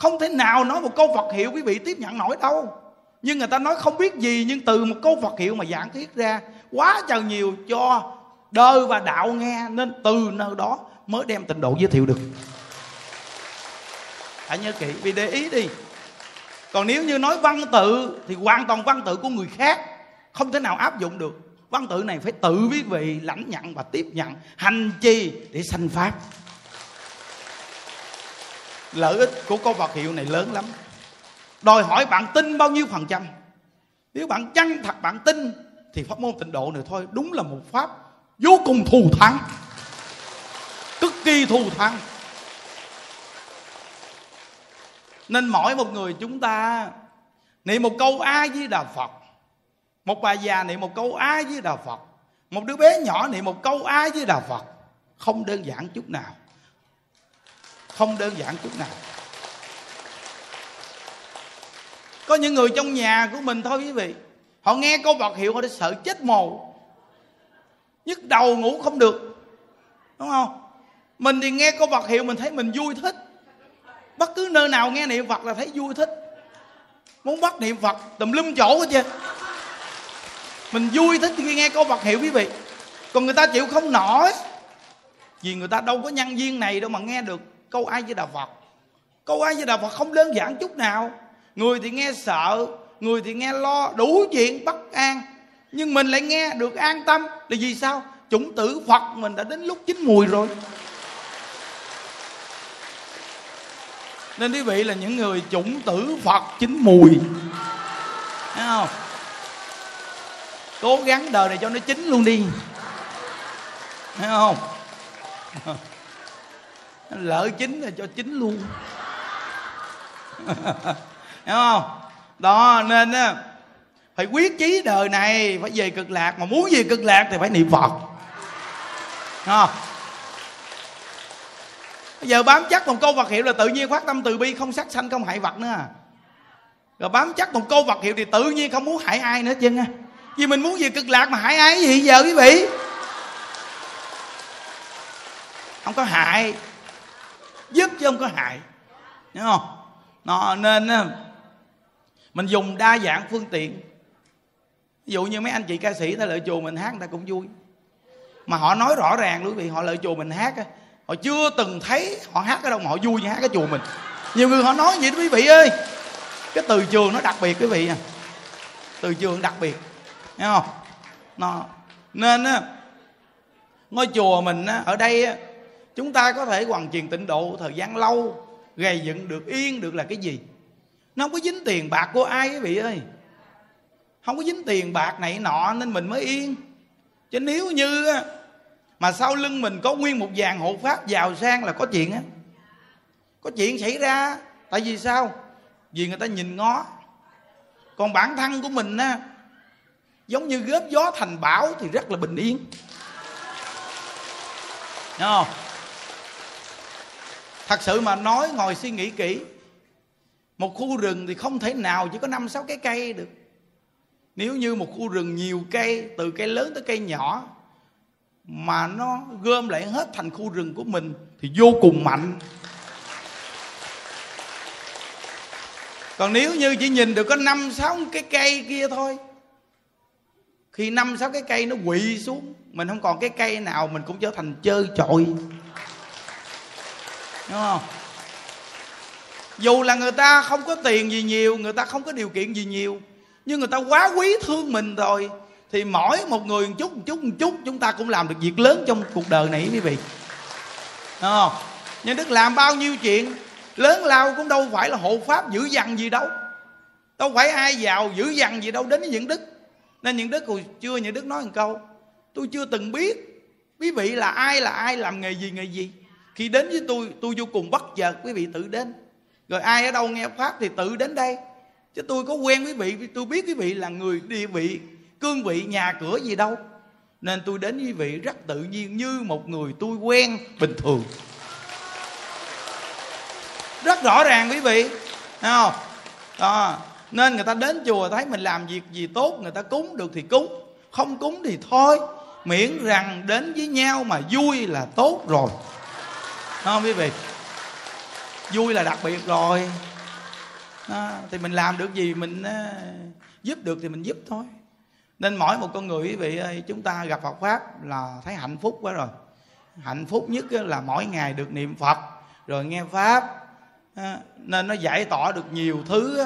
Speaker 1: không thể nào nói một câu phật hiệu quý vị tiếp nhận nổi đâu. Nhưng người ta nói không biết gì, nhưng từ một câu phật hiệu mà giảng thuyết ra, quá trời nhiều cho đời và đạo nghe, nên từ nơi đó mới đem tịnh độ giới thiệu được. Hãy nhớ kỹ, vì để ý đi. Còn nếu như nói văn tự, thì hoàn toàn văn tự của người khác không thể nào áp dụng được. Văn tự này phải tự quý vị, lãnh nhận và tiếp nhận. Hành chi để sanh pháp lợi ích của câu Phật hiệu này lớn lắm. Đòi hỏi bạn tin bao nhiêu phần trăm. Nếu bạn chân thật bạn tin, thì pháp môn tịnh độ này thôi, đúng là một pháp vô cùng thù thắng. Cực kỳ thù thắng. Nên mỗi một người chúng ta niệm một câu a với đà phật, một bà già niệm một câu a với đà phật, một đứa bé nhỏ niệm một câu a với đà phật, không đơn giản chút nào không đơn giản chút nào. Có những người trong nhà của mình thôi quý vị. Họ nghe câu vật hiệu, họ đã sợ chết mồ. Nhức đầu ngủ không được. Đúng không? Mình thì nghe câu vật hiệu, mình thấy mình vui thích. Bất cứ nơi nào nghe niệm Phật là thấy vui thích. Muốn bắt niệm Phật, tùm lum chỗ hết chứ mình vui thích khi nghe câu vật hiệu quý vị. Còn người ta chịu không nổi. Vì người ta đâu có nhân viên này đâu mà nghe được câu ai với đà Phật. Câu ai với đà Phật không đơn giản chút nào. Người thì nghe sợ, người thì nghe lo, đủ chuyện bất an. Nhưng mình lại nghe được an tâm. Là vì sao? Chủng tử Phật mình đã đến lúc chín mùi rồi. Nên quý vị là những người chủng tử Phật chín mùi. Thấy không? Cố gắng đời này cho nó chín luôn đi. Thấy không? Lỡ chín là cho chín luôn. Hiểu không? Đó, nên á, phải quyết chí đời này, phải về cực lạc. Mà muốn về cực lạc thì phải niệm phật. À. bây giờ bám chắc một câu Phật hiệu là tự nhiên phát tâm từ bi, không sát sanh, không hại vật nữa à. rồi bám chắc một câu Phật hiệu thì tự nhiên không muốn hại ai nữa, chứ vì mình muốn về cực lạc mà hại ai gì giờ quý vị? Không có hại giúp chứ không có hại. Hiểu không? Nó nên mình dùng đa dạng phương tiện. Ví dụ như mấy anh chị ca sĩ ta lợi chùa mình hát người ta cũng vui. Mà họ nói rõ ràng luôn vì họ lợi chùa mình hát họ chưa từng thấy họ hát ở đâu mà họ vui như hát cái chùa mình. Nhiều người họ nói vậy đó quý vị ơi. Cái từ trường nó đặc biệt quý vị à. Từ trường đặc biệt. Thấy không? Nó nên á ngôi chùa mình á, ở đây á, chúng ta có thể hoàn truyền tịnh độ thời gian lâu, gây dựng được yên được là cái gì? Nó không có dính tiền bạc của ai quý vị ơi. Không có dính tiền bạc này nọ nên mình mới yên. Chứ nếu như mà sau lưng mình có nguyên một vàng hộ pháp giàu sang là có chuyện á. Có chuyện xảy ra, tại vì sao? Vì người ta nhìn ngó. Còn bản thân của mình á, giống như góp gió thành bão thì rất là bình yên. Đúng không? Thật sự mà nói, ngồi suy nghĩ kỹ, một khu rừng thì không thể nào chỉ có năm, sáu cái cây được. Nếu như một khu rừng nhiều cây, từ cây lớn tới cây nhỏ, mà nó gom lại hết thành khu rừng của mình, thì vô cùng mạnh. Còn nếu như chỉ nhìn được có năm, sáu cái cây kia thôi, khi năm, sáu cái cây nó quỵ xuống, mình không còn cái cây nào, mình cũng trở thành chơi chọi đúng không? Dù là người ta không có tiền gì nhiều, người ta không có điều kiện gì nhiều, nhưng người ta quá quý thương mình rồi, thì mỗi một người một chút một chút một chút, chúng ta cũng làm được việc lớn trong cuộc đời này, quý vị. Đúng không? Nhưng đức làm bao nhiêu chuyện, lớn lao cũng đâu phải là hộ pháp dữ dằn gì đâu. Đâu phải ai giàu dữ dằn gì đâu, đến với những đức. Nên những đức hồi chưa những đức nói một câu, tôi chưa từng biết quý vị là ai là ai, làm nghề gì nghề gì khi đến với tôi tôi vô cùng bất chợt quý vị tự đến. Rồi ai ở đâu nghe pháp thì tự đến đây. Chứ tôi có quen quý vị tôi biết quý vị là người địa vị cương vị nhà cửa gì đâu. Nên tôi đến quý vị rất tự nhiên như một người tôi quen bình thường. Rất rõ ràng quý vị không? À, nên người ta đến chùa thấy mình làm việc gì tốt người ta cúng được thì cúng không cúng thì thôi. Miễn rằng đến với nhau mà vui là tốt rồi. Đúng không quý vị. Vui là đặc biệt rồi. À, thì mình làm được gì mình à, giúp được thì mình giúp thôi. Nên mỗi một con người quý vị ơi chúng ta gặp Phật pháp là thấy hạnh phúc quá rồi. Hạnh phúc nhất là mỗi ngày được niệm Phật rồi nghe pháp à, nên nó giải tỏa được nhiều thứ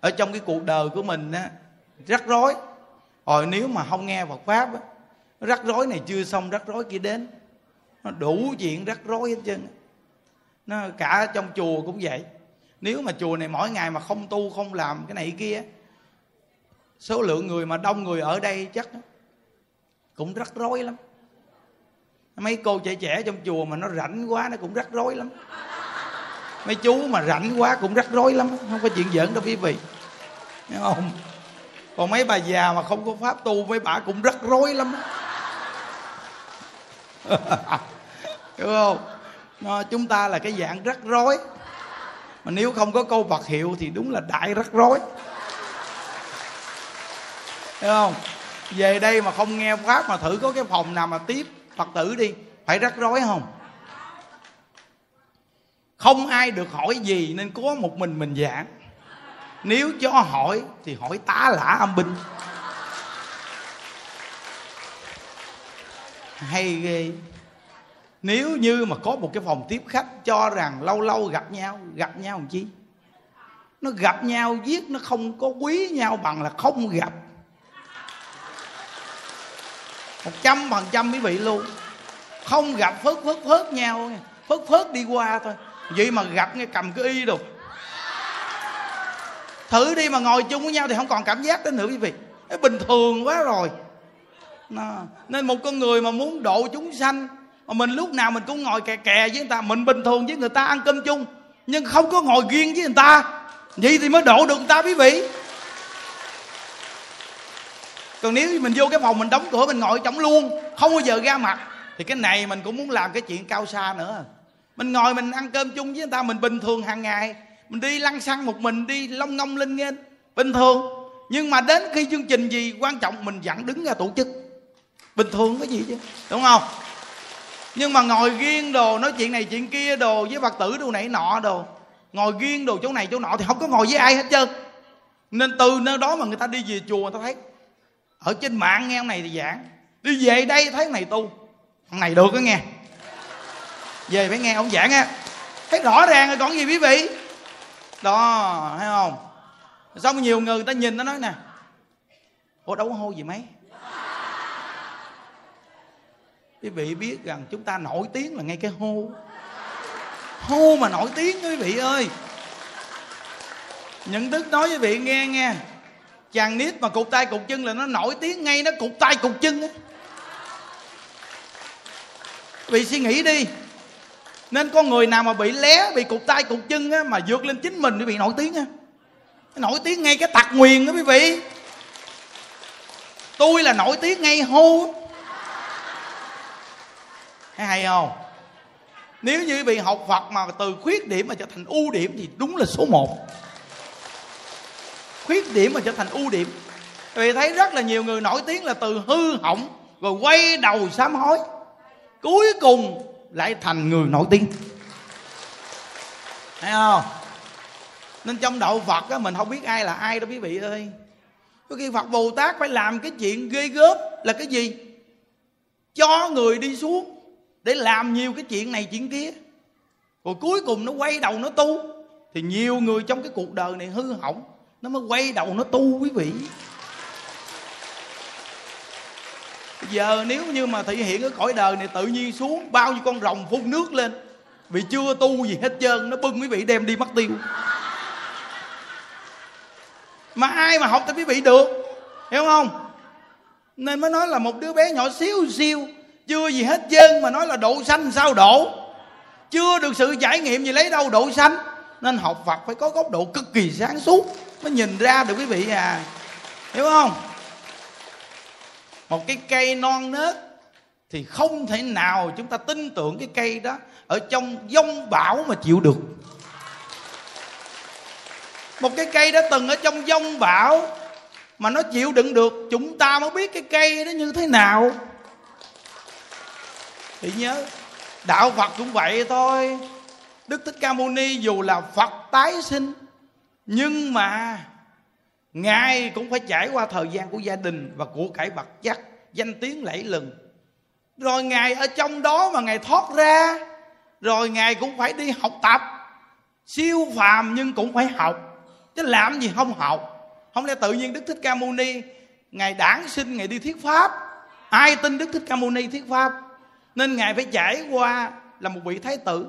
Speaker 1: ở trong cái cuộc đời của mình rắc rối. Rồi nếu mà không nghe Phật pháp rắc rối này chưa xong rắc rối kia đến nó đủ chuyện rắc rối hết trơn nó cả trong chùa cũng vậy. Nếu mà chùa này mỗi ngày mà không tu, không làm cái này kia, số lượng người mà đông người ở đây chắc cũng rắc rối lắm. Mấy cô trẻ trẻ trong chùa mà nó rảnh quá, nó cũng rắc rối lắm. Mấy chú mà rảnh quá cũng rắc rối lắm không có chuyện giỡn đâu quý vị. Thấy không? Còn mấy bà già mà không có pháp tu với bà cũng rắc rối lắm hiểu không? Nó, chúng ta là cái dạng rắc rối. Mà nếu không có câu Phật hiệu thì đúng là đại rắc rối. Hiểu không? Về đây mà không nghe pháp mà thử có cái phòng nào mà tiếp phật tử đi phải rắc rối không? Không ai được hỏi gì nên có một mình mình giảng. Nếu cho hỏi thì hỏi tá lả âm binh. Hay ghê nếu như mà có một cái phòng tiếp khách cho rằng lâu lâu gặp nhau gặp nhau làm chi? Nó gặp nhau giết, nó không có quý nhau bằng là không gặp. Một trăm phần trăm quý vị luôn. Không gặp phớt phớt phớt nhau, phớt phớt đi qua thôi. Vậy mà gặp nghe cầm cái y đồ. Thử đi mà ngồi chung với nhau thì không còn cảm giác đến nữa quý vị. Bình thường quá rồi. Nên một con người mà muốn độ chúng sanh mà mình lúc nào mình cũng ngồi kè kè với người ta. Mình bình thường với người ta ăn cơm chung, nhưng không có ngồi riêng với người ta. Vậy thì mới độ được người ta, quý vị. Còn nếu mình vô cái phòng mình đóng cửa, mình ngồi trong luôn, không bao giờ ra mặt, thì cái này mình cũng muốn làm cái chuyện cao xa nữa. Mình ngồi mình ăn cơm chung với người ta, mình bình thường hàng ngày. Mình đi lăn xăng một mình, đi long ngông, linh nghênh, bình thường. Nhưng mà đến khi chương trình gì quan trọng, mình vẫn đứng ra tổ chức. Bình thường cái gì chứ, đúng không? Nhưng mà ngồi riêng đồ, nói chuyện này chuyện kia đồ, với phật tử đồ này nọ đồ. Ngồi riêng đồ chỗ này chỗ nọ thì không có ngồi với ai hết trơn. Nên từ nơi đó mà người ta đi về chùa, người ta thấy, ở trên mạng nghe ông này thì giảng, đi về đây thấy ông này tu. Ông này được đó nghe. Về phải nghe ông giảng á. Thấy rõ ràng rồi còn gì quý vị? Đó, thấy không? Xong nhiều người ta nhìn nó nói nè, ủa, đâu có hô gì mấy? Quý vị biết rằng chúng ta nổi tiếng là ngay cái hô. Hô mà nổi tiếng quý vị ơi. Nhận thức nói với vị nghe nghe. Chàng nít mà cụt tay cụt chân là nó nổi tiếng ngay nó cụt tay cụt chân á. Vị suy nghĩ đi. Nên con người nào mà bị lé, bị cụt tay cụt chân á, mà vượt lên chính mình thì bị nổi tiếng á. Nổi tiếng ngay cái tặc nguyền đó quý vị. Tôi là nổi tiếng ngay hô hay hay không? Nếu như bị học Phật mà từ khuyết điểm mà trở thành ưu điểm thì đúng là số một. Khuyết điểm mà trở thành ưu điểm. Vì thấy rất là nhiều người nổi tiếng là từ hư hỏng rồi quay đầu sám hối. Cuối cùng lại thành người nổi tiếng. Thấy không? Nên trong đạo phật á, mình không biết ai là ai đâu quý vị ơi. Có khi phật bồ tát phải làm cái chuyện ghê gớm là cái gì? Cho người đi xuống để làm nhiều cái chuyện này chuyện kia. Rồi cuối cùng nó quay đầu nó tu. Thì nhiều người trong cái cuộc đời này hư hỏng. Nó mới quay đầu nó tu quý vị. Giờ nếu như mà thị hiện cái cõi đời này tự nhiên xuống, bao nhiêu con rồng phun nước lên. Vì chưa tu gì hết trơn, nó bưng quý vị đem đi mất tiêu. Mà ai mà học tới quý vị được? Hiểu không? Nên mới nói là một đứa bé nhỏ xíu xíu chưa gì hết dân mà nói là độ sanh sao độ chưa được sự trải nghiệm gì lấy đâu độ sanh nên học Phật phải có góc độ cực kỳ sáng suốt mới nhìn ra được quý vị à. Hiểu không? Một cái cây non nớt thì không thể nào chúng ta tin tưởng cái cây đó ở trong giông bão mà chịu được. Một cái cây đã từng ở trong giông bão mà nó chịu đựng được, chúng ta mới biết cái cây nó như thế nào thì nhớ, đạo phật cũng vậy thôi. Đức thích ca mâu ni dù là phật tái sinh, nhưng mà ngài cũng phải trải qua thời gian của gia đình và của cải vật chất, danh tiếng lẫy lừng. Rồi ngài ở trong đó mà ngài thoát ra, rồi ngài cũng phải đi học tập. Siêu phàm nhưng cũng phải học, chứ làm gì không học. Không lẽ tự nhiên đức thích ca mâu ni, ngài đản sinh, ngài đi thuyết pháp? Ai tin đức thích ca mâu ni thuyết pháp? Nên ngài phải trải qua là một vị thái tử.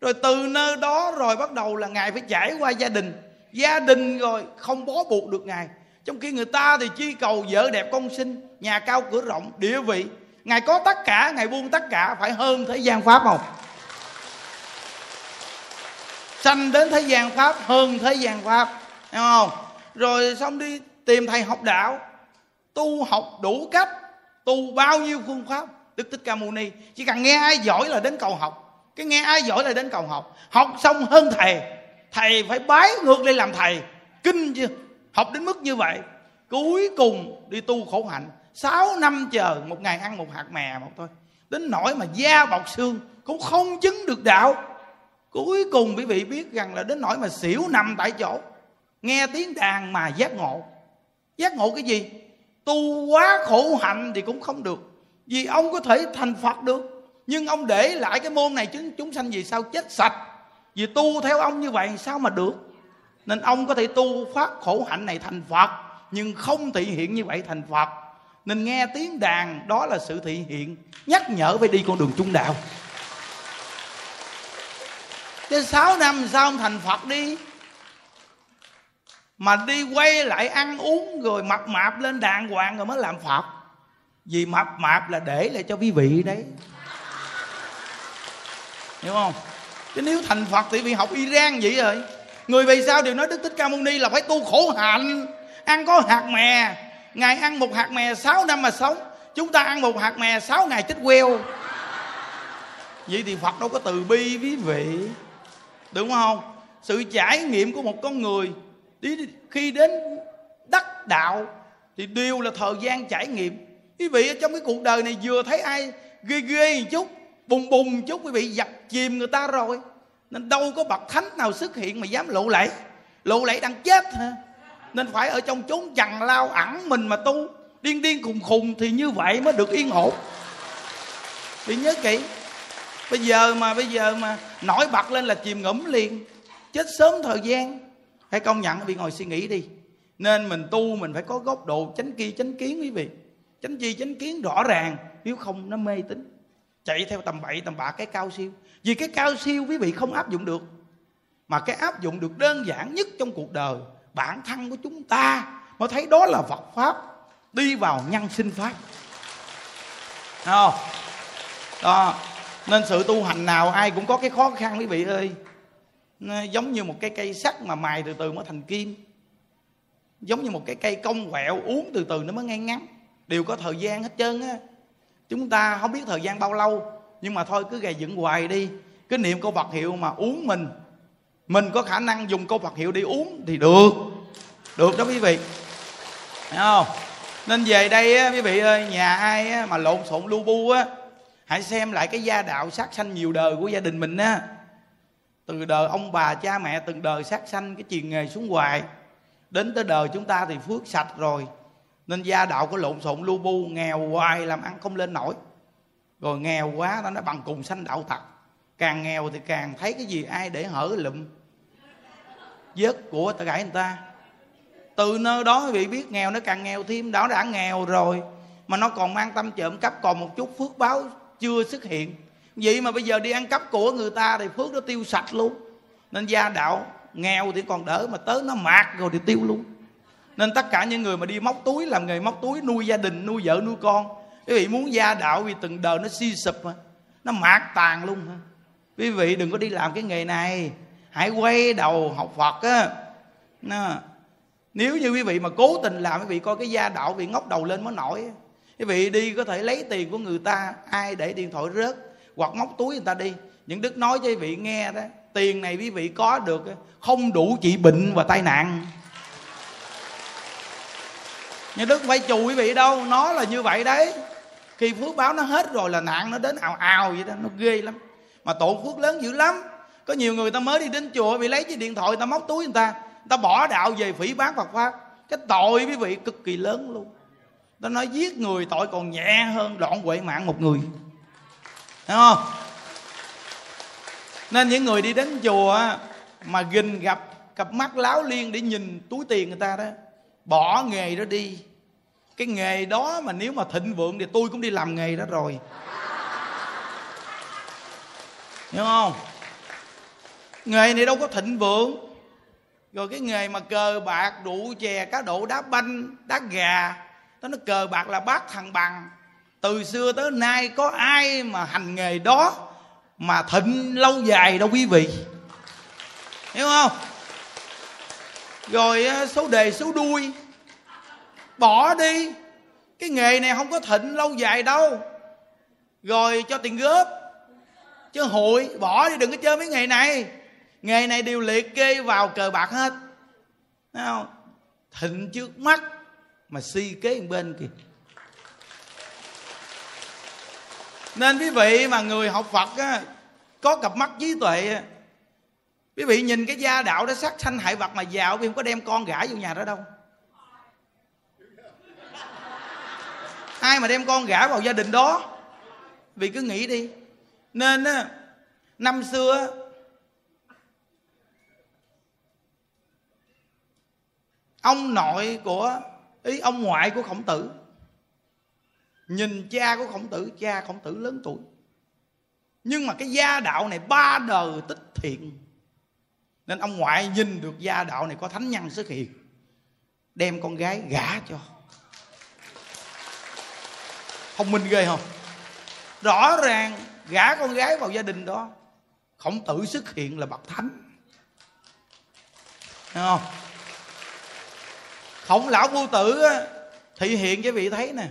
Speaker 1: Rồi từ nơi đó rồi bắt đầu là ngài phải trải qua gia đình. Gia đình rồi không bó buộc được ngài. Trong khi người ta thì chi cầu vợ đẹp con sinh nhà cao cửa rộng, địa vị. Ngài có tất cả, ngài buông tất cả, phải hơn thế gian pháp không? Sanh đến thế gian pháp, hơn thế gian pháp. Hiểu không? Rồi xong đi tìm thầy học đạo, tu học đủ cách, tu bao nhiêu phương pháp đức thích ca mâu ni. Chỉ cần nghe ai giỏi là đến cầu học. Cái nghe ai giỏi là đến cầu học. Học xong hơn thầy thầy phải bái ngược lên làm thầy. Kinh chưa học đến mức như vậy, cuối cùng đi tu khổ hạnh. 6 năm chờ, một ngày ăn một hạt mè một thôi. Đến nỗi mà da bọc xương cũng không chứng được đạo. Cuối cùng quý vị biết rằng là đến nỗi mà xỉu nằm tại chỗ. Nghe tiếng đàn mà giác ngộ. Giác ngộ cái gì? Tu quá khổ hạnh thì cũng không được vì ông có thể thành phật được. Nhưng ông để lại cái môn này chúng chúng sanh gì sao chết sạch? Vì tu theo ông như vậy sao mà được? Nên ông có thể tu phát khổ hạnh này thành phật, nhưng không thị hiện như vậy thành phật. Nên nghe tiếng đàn, đó là sự thị hiện. Nhắc nhở phải đi con đường trung đạo. Chứ sáu năm sao ông thành phật đi, mà đi quay lại ăn uống rồi mập mạp lên đàng hoàng rồi mới làm phật vì mập mạp là để lại cho quý vị đấy. Hiểu không? Chứ nếu thành phật thì vì học iran vậy rồi. Người vì sao đều nói đức thích ca mâu ni là phải tu khổ hạnh, ăn có hạt mè. Ngài ăn một hạt mè 6 năm mà sống, chúng ta ăn một hạt mè 6 ngày chết queo. Vậy thì phật đâu có từ bi quý vị. Đúng không? Sự trải nghiệm của một con người khi đến đắc đạo thì đều là thời gian trải nghiệm quý vị ở trong cái cuộc đời này vừa thấy ai ghê ghê một chút, bùng bùng chút, quý vị dập chìm người ta rồi. Nên đâu có bậc thánh nào xuất hiện mà dám lộ lẫy. Lộ lẫy đang chết hả? Nên phải ở trong chốn chằn lao ẩn mình mà tu. Điên điên khùng khùng thì như vậy mới được yên ổn. Bị nhớ kỹ, bây giờ mà, bây giờ mà nổi bật lên là chìm ngẫm liền. Chết sớm thời gian. Hãy công nhận bị ngồi suy nghĩ đi. Nên mình tu mình phải có góc độ chánh kia, chánh kiến, quý vị chánh chi chánh kiến rõ ràng, nếu không nó mê tín. Chạy theo tầm bậy, tầm bạ cái cao siêu. Vì cái cao siêu, quý vị không áp dụng được. Mà cái áp dụng được đơn giản nhất trong cuộc đời, bản thân của chúng ta mới thấy đó là Phật pháp, đi vào nhân sinh pháp. Không? Đó. Nên sự tu hành nào ai cũng có cái khó khăn, quý vị ơi. Nó giống như một cái cây sắt mà mài từ từ mới thành kim. Giống như một cái cây cong quẹo uống từ từ nó mới ngay ngắn đều có thời gian hết trơn á. Chúng ta không biết thời gian bao lâu nhưng mà thôi cứ gầy dựng hoài đi. Cái niệm câu Phật hiệu mà uống mình mình có khả năng dùng câu Phật hiệu đi uống thì được. Được đó quý vị. Thấy không? Nên về đây á, quý vị ơi nhà ai á, mà lộn xộn lu bu á hãy xem lại cái gia đạo sát sanh nhiều đời của gia đình mình á. Từ đời ông bà cha mẹ từng đời sát sanh cái truyền nghề xuống hoài. Đến tới đời chúng ta thì phước sạch rồi nên gia đạo có lộn xộn, lu bu, nghèo hoài làm ăn không lên nổi. Rồi nghèo quá, nó bằng cùng sanh đạo tặc càng nghèo thì càng thấy cái gì ai để hở lụm. Vớt của ta gãy người ta. Từ nơi đó vị biết nghèo, nó càng nghèo thêm, đó đã nghèo rồi. Mà nó còn mang tâm trộm cắp còn một chút phước báo chưa xuất hiện. Vậy mà bây giờ đi ăn cắp của người ta thì phước nó tiêu sạch luôn. Nên gia đạo nghèo thì còn đỡ, mà tới nó mạt rồi thì tiêu luôn nên tất cả những người mà đi móc túi, làm nghề móc túi, nuôi gia đình, nuôi vợ, nuôi con, quý vị muốn gia đạo vì từng đời nó suy sụp mà, nó mạt tàn luôn hả? Quý vị đừng có đi làm cái nghề này. Hãy quay đầu học phật á. Nó, nếu như quý vị mà cố tình làm, quý vị coi cái gia đạo bị ngóc đầu lên mới nổi quý vị đi có thể lấy tiền của người ta, ai để điện thoại rớt, hoặc móc túi người ta đi. Những đức nói cho quý vị nghe đó, tiền này quý vị có được không đủ trị bệnh và tai nạn nhà đức phải chù quý vị đâu? Nó là như vậy đấy. Khi phước báo nó hết rồi là nạn nó đến ào ào vậy đó. Nó ghê lắm. Mà tổ phước lớn dữ lắm. Có nhiều người ta mới đi đến chùa bị lấy chiếc điện thoại, người ta móc túi người ta. Người ta bỏ đạo về phỉ bán Phật pháp. Cái tội quý vị cực kỳ lớn luôn. Ta nói giết người tội còn nhẹ hơn đoạn huệ mạng một người. Thấy không? Nên những người đi đến chùa mà gình gặp cặp mắt láo liên để nhìn túi tiền người ta đó bỏ nghề đó đi. Cái nghề đó mà nếu mà thịnh vượng thì tôi cũng đi làm nghề đó rồi. Hiểu không? Nghề này đâu có thịnh vượng. Rồi cái nghề mà cờ bạc đủ chè, cá độ, đá banh, đá gà, đó nó cờ bạc là bác thằng bằng. Từ xưa tới nay có ai mà hành nghề đó mà thịnh lâu dài đâu quý vị? Hiểu không? Rồi à, số đề số đuôi. Bỏ đi. Cái nghề này không có thịnh lâu dài đâu. Rồi cho tiền góp. Chứ hội bỏ đi đừng có chơi mấy nghề này. Nghề này đều liệt kê vào cờ bạc hết. Thấy không? Thịnh trước mắt mà si kế bên kìa. Nên quý vị mà người học phật á, có cặp mắt trí tuệ quý vị nhìn cái gia đạo đó sát sanh hại vật mà giàu vì không có đem con gả vô nhà đó đâu. Ai mà đem con gả vào gia đình đó? Vì cứ nghĩ đi. Nên á, năm xưa ông nội của, ý, ông ngoại của khổng tử. Nhìn cha của khổng tử, cha khổng tử lớn tuổi. Nhưng mà cái gia đạo này ba đời tích thiện nên ông ngoại nhìn được gia đạo này có thánh nhân xuất hiện, đem con gái gả cho. Thông minh ghê không? Rõ ràng gả con gái vào gia đình đó, khổng tử xuất hiện là bậc thánh. Thấy không? Khổng lão vô tử thị hiện cho vị thấy nè.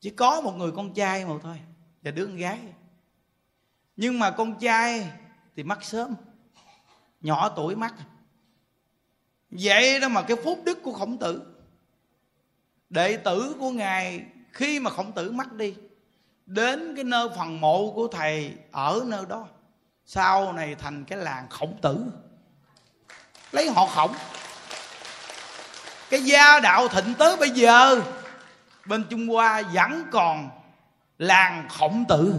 Speaker 1: Chỉ có một người con trai mà thôi, và đứa con gái. Nhưng mà con trai thì mắc sớm nhỏ tuổi mắc vậy đó mà cái phúc đức của khổng tử. Đệ tử của ngài khi mà khổng tử mất đi, đến cái nơi phần mộ của thầy ở nơi đó, sau này thành cái làng khổng tử. Lấy họ khổng. Cái gia đạo thịnh tới bây giờ, bên trung hoa vẫn còn làng khổng tử.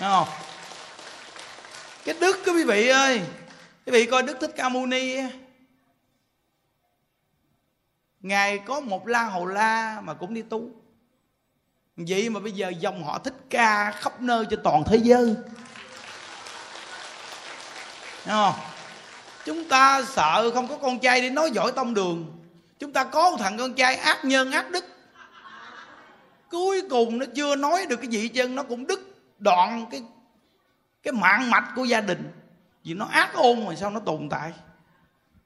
Speaker 1: Đúng không? Cái đức quý vị ơi. Quý vị coi đức thích ca mâu ni ngài có một la hầu la mà cũng đi tu. Vậy mà bây giờ dòng họ thích ca khắp nơi cho toàn thế giới. Đúng không? Chúng ta sợ không có con trai đi nói giỏi tông đường. Chúng ta có một thằng con trai ác nhân, ác đức. Cuối cùng nó chưa nói được cái gì chân nó cũng đứt đoạn cái cái mạng mạch của gia đình, vì nó ác ôn mà sao nó tồn tại?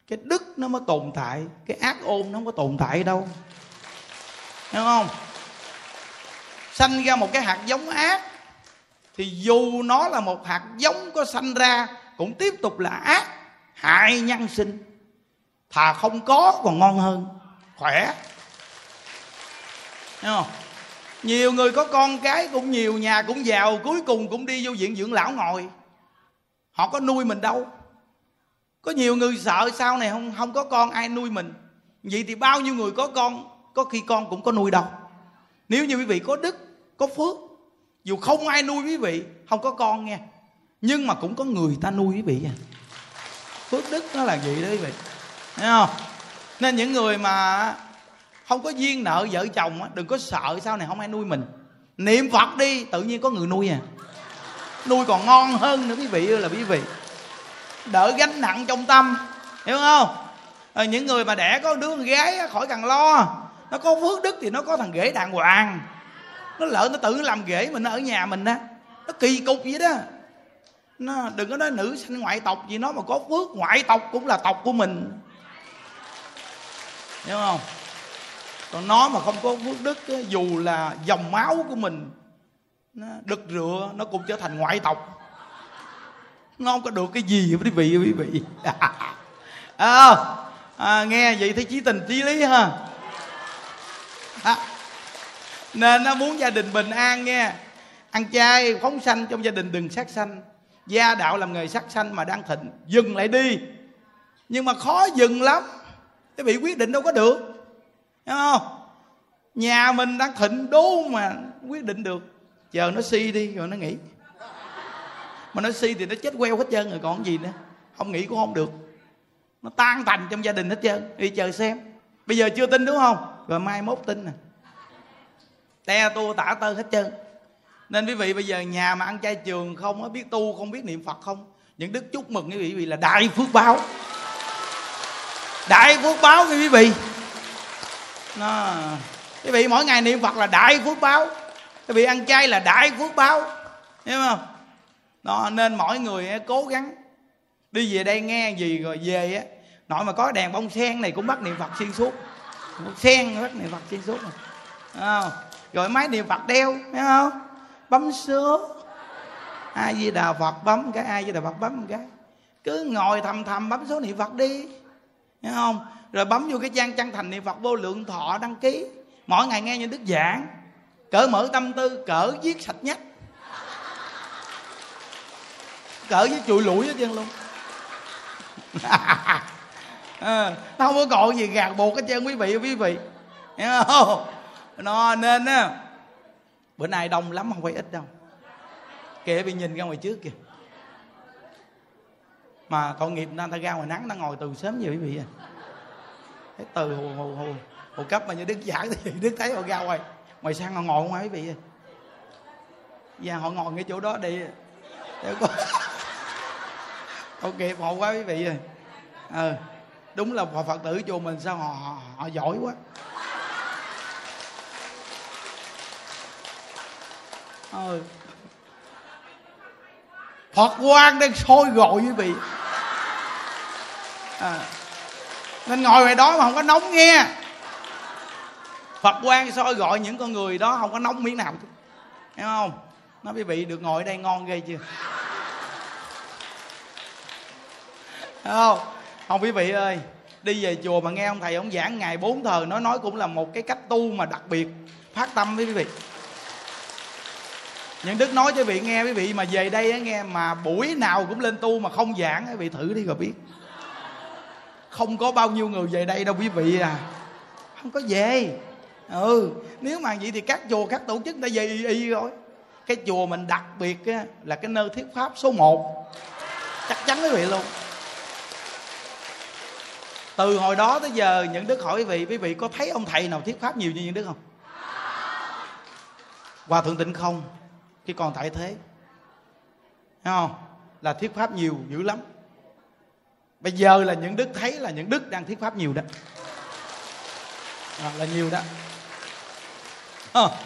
Speaker 1: Cái đức nó mới tồn tại, cái ác ôn nó không có tồn tại đâu. Hiểu không? Sanh ra một cái hạt giống ác, thì dù nó là một hạt giống có sanh ra, cũng tiếp tục là ác, hại nhân sinh. Thà không có còn ngon hơn, khỏe. Hiểu không? Nhiều người có con cái cũng nhiều, nhà cũng giàu, cuối cùng cũng đi vô viện dưỡng lão ngồi. Họ có nuôi mình đâu. Có nhiều người sợ sau này không không có con, ai nuôi mình. Vậy thì bao nhiêu người có con, có khi con cũng có nuôi đâu. Nếu như quý vị có đức, có phước, dù không ai nuôi quý vị, không có con nghe. Nhưng mà cũng có người ta nuôi quý vị à. Phước đức nó là gì đó quý vị? Thấy không? Nên những người mà không có duyên nợ vợ chồng đừng có sợ sau này không ai nuôi mình. Niệm phật đi tự nhiên có người nuôi à. Nuôi còn ngon hơn nữa quý vị ơi là quý vị. Đỡ gánh nặng trong tâm hiểu không? À, những người mà đẻ có đứa con gái khỏi cần lo. Nó có phước đức thì nó có thằng ghế đàng hoàng. Nó lỡ nó tự làm ghế mình nó ở nhà mình á nó kỳ cục vậy đó. Nó đừng có nói nữ sanh ngoại tộc gì nó mà có phước ngoại tộc cũng là tộc của mình. Hiểu không? Còn nó mà không có phước đức dù là dòng máu của mình nó đực rựa nó cũng trở thành ngoại tộc. Nó không có được cái gì quý vị quý vị. À, à, nghe vậy thấy chí tình chí lý ha. À, nên nó muốn gia đình bình an nghe. Ăn chay phóng sanh trong gia đình đừng sát sanh. Gia đạo làm nghề sát sanh mà đang thịnh dừng lại đi. Nhưng mà khó dừng lắm. Cái vị quyết định đâu có được hiểu không? Nhà mình đang thịnh đố mà quyết định được. Chờ nó si đi, rồi nó nghỉ. Mà nó si thì nó chết queo hết trơn rồi, còn gì nữa? Không nghĩ cũng không được. Nó tan thành trong gia đình hết trơn. Đi chờ xem. Bây giờ chưa tin đúng không? Rồi mai mốt tin nè. Te tu tả tơ hết trơn. Nên quý vị bây giờ nhà mà ăn chay trường không á, biết tu không biết niệm phật không? Những đức chúc mừng quý vị vì là đại phước báo. Đại phước báo quý vị nó quý vị mỗi ngày niệm phật là đại phước báo. Quý vị ăn chay là đại phước báo. Hiểu không? Đó nên mỗi người cố gắng đi về đây nghe gì rồi về á. Nội mà có đèn bông sen này cũng bắt niệm phật xuyên suốt. Sen bắt niệm phật xuyên suốt. Rồi, à, rồi máy niệm phật đeo thấy không? Bấm số. Ai di đà phật bấm cái ai di đà phật bấm cái. Cứ ngồi thầm thầm bấm số niệm phật đi. Hiểu không? Rồi bấm vô cái trang chân thành niệm phật vô lượng thọ đăng ký. Mỗi ngày nghe những đức giảng. Cỡ mở tâm tư cỡ viết sạch nhất cỡ với chùi lũi hết trơn luôn. À, nó không có còn gì gạt buộc hết trơn quý vị quý vị. Hiểu không? Nó nên á bữa nay đông lắm không phải ít đâu. Kệ bị nhìn ra ngoài trước kìa mà tội nghiệp người ta ra ngoài nắng ta ngồi từ sớm vậy quý vị à. Thấy từ hồ, hồ, hồ, hồ cấp mà như đức giảng thì đức thấy họ ra ngoài. Ngoài sang họ ngồi không quý vị à. Và họ ngồi ngay chỗ đó đi. Để có ok họ quá quý vị ơi ờ đúng là phật tử chùa mình sao họ, họ họ giỏi quá. Ờ. Phật quan đang sôi gọi quý vị à. nên ngồi ngoài đó mà không có nóng nghe. Phật quan soi gọi những con người đó không có nóng miếng nào. Hiểu không? Nó quý vị, được ngồi ở đây ngon ghê chưa? Thấy không? Không, quý vị ơi, đi về chùa mà nghe ông thầy ông giảng ngày bốn thờ nó nói cũng là một cái cách tu mà đặc biệt, phát tâm với quý vị. Những đức nói cho quý vị nghe, quý vị mà về đây nghe, mà buổi nào cũng lên tu mà không giảng quý vị thử đi rồi biết không có bao nhiêu người về đây đâu quý vị à. Không có về. Ừ nếu mà vậy thì các chùa các tổ chức đã về y, y rồi. Cái chùa mình đặc biệt á, là cái nơi thuyết pháp số 1 chắc chắn quý vị luôn. Từ hồi đó tới giờ những đức hỏi quý vị quý vị có thấy ông thầy nào thuyết pháp nhiều như những đức không? Hòa thượng tịnh không khi còn tại thế. Thấy không? Là thuyết pháp nhiều dữ lắm bây giờ là những đức thấy là những đức đang thuyết pháp nhiều đó. À, là nhiều đó. Ờ.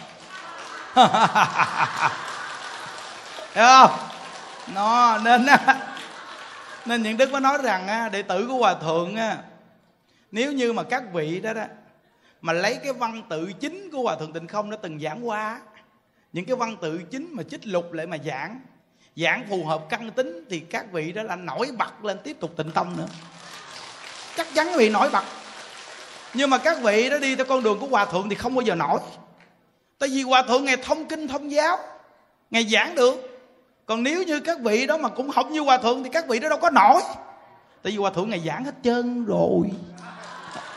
Speaker 1: À. Hiểu không? Nó nên nên những đức mới nói rằng đệ tử của hòa thượng nếu như mà các vị đó đó mà lấy cái văn tự chính của hòa thượng tịnh không nó từng giảng qua những cái văn tự chính mà chích lục lại mà giảng giảng phù hợp căn tính thì các vị đó là nổi bật lên tiếp tục tịnh tâm nữa. Chắc chắn vị nổi bật. Nhưng mà các vị đó đi theo con đường của hòa thượng thì không bao giờ nổi. Tại vì hòa thượng ngày thông kinh thông giáo ngày giảng được. Còn nếu như các vị đó mà cũng học như hòa thượng thì các vị đó đâu có nổi. Tại vì hòa thượng ngày giảng hết trơn rồi.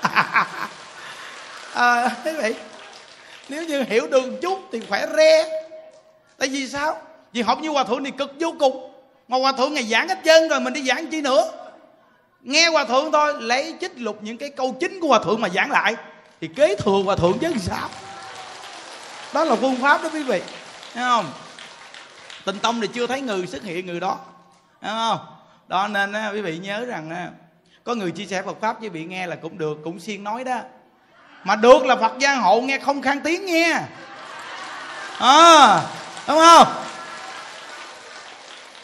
Speaker 1: À, thế vậy. Nếu như hiểu đường chút thì khỏe re. Tại vì sao? Vì học như hòa thượng thì cực vô cùng. Mà hòa thượng ngày giảng hết trơn rồi mình đi giảng chi nữa? Nghe hòa thượng thôi lấy chích lục những cái câu chính của hòa thượng mà giảng lại. Thì kế thừa hòa thượng chứ sao? Đó là phương pháp đó quý vị. Thấy không? Tình tông thì chưa thấy người xuất hiện người đó. Thấy không? Đó nên quý vị nhớ rằng có người chia sẻ Phật pháp với vị nghe là cũng được cũng siêng nói đó. Mà được là Phật gia hộ nghe không khang tiếng nghe. À, đúng không?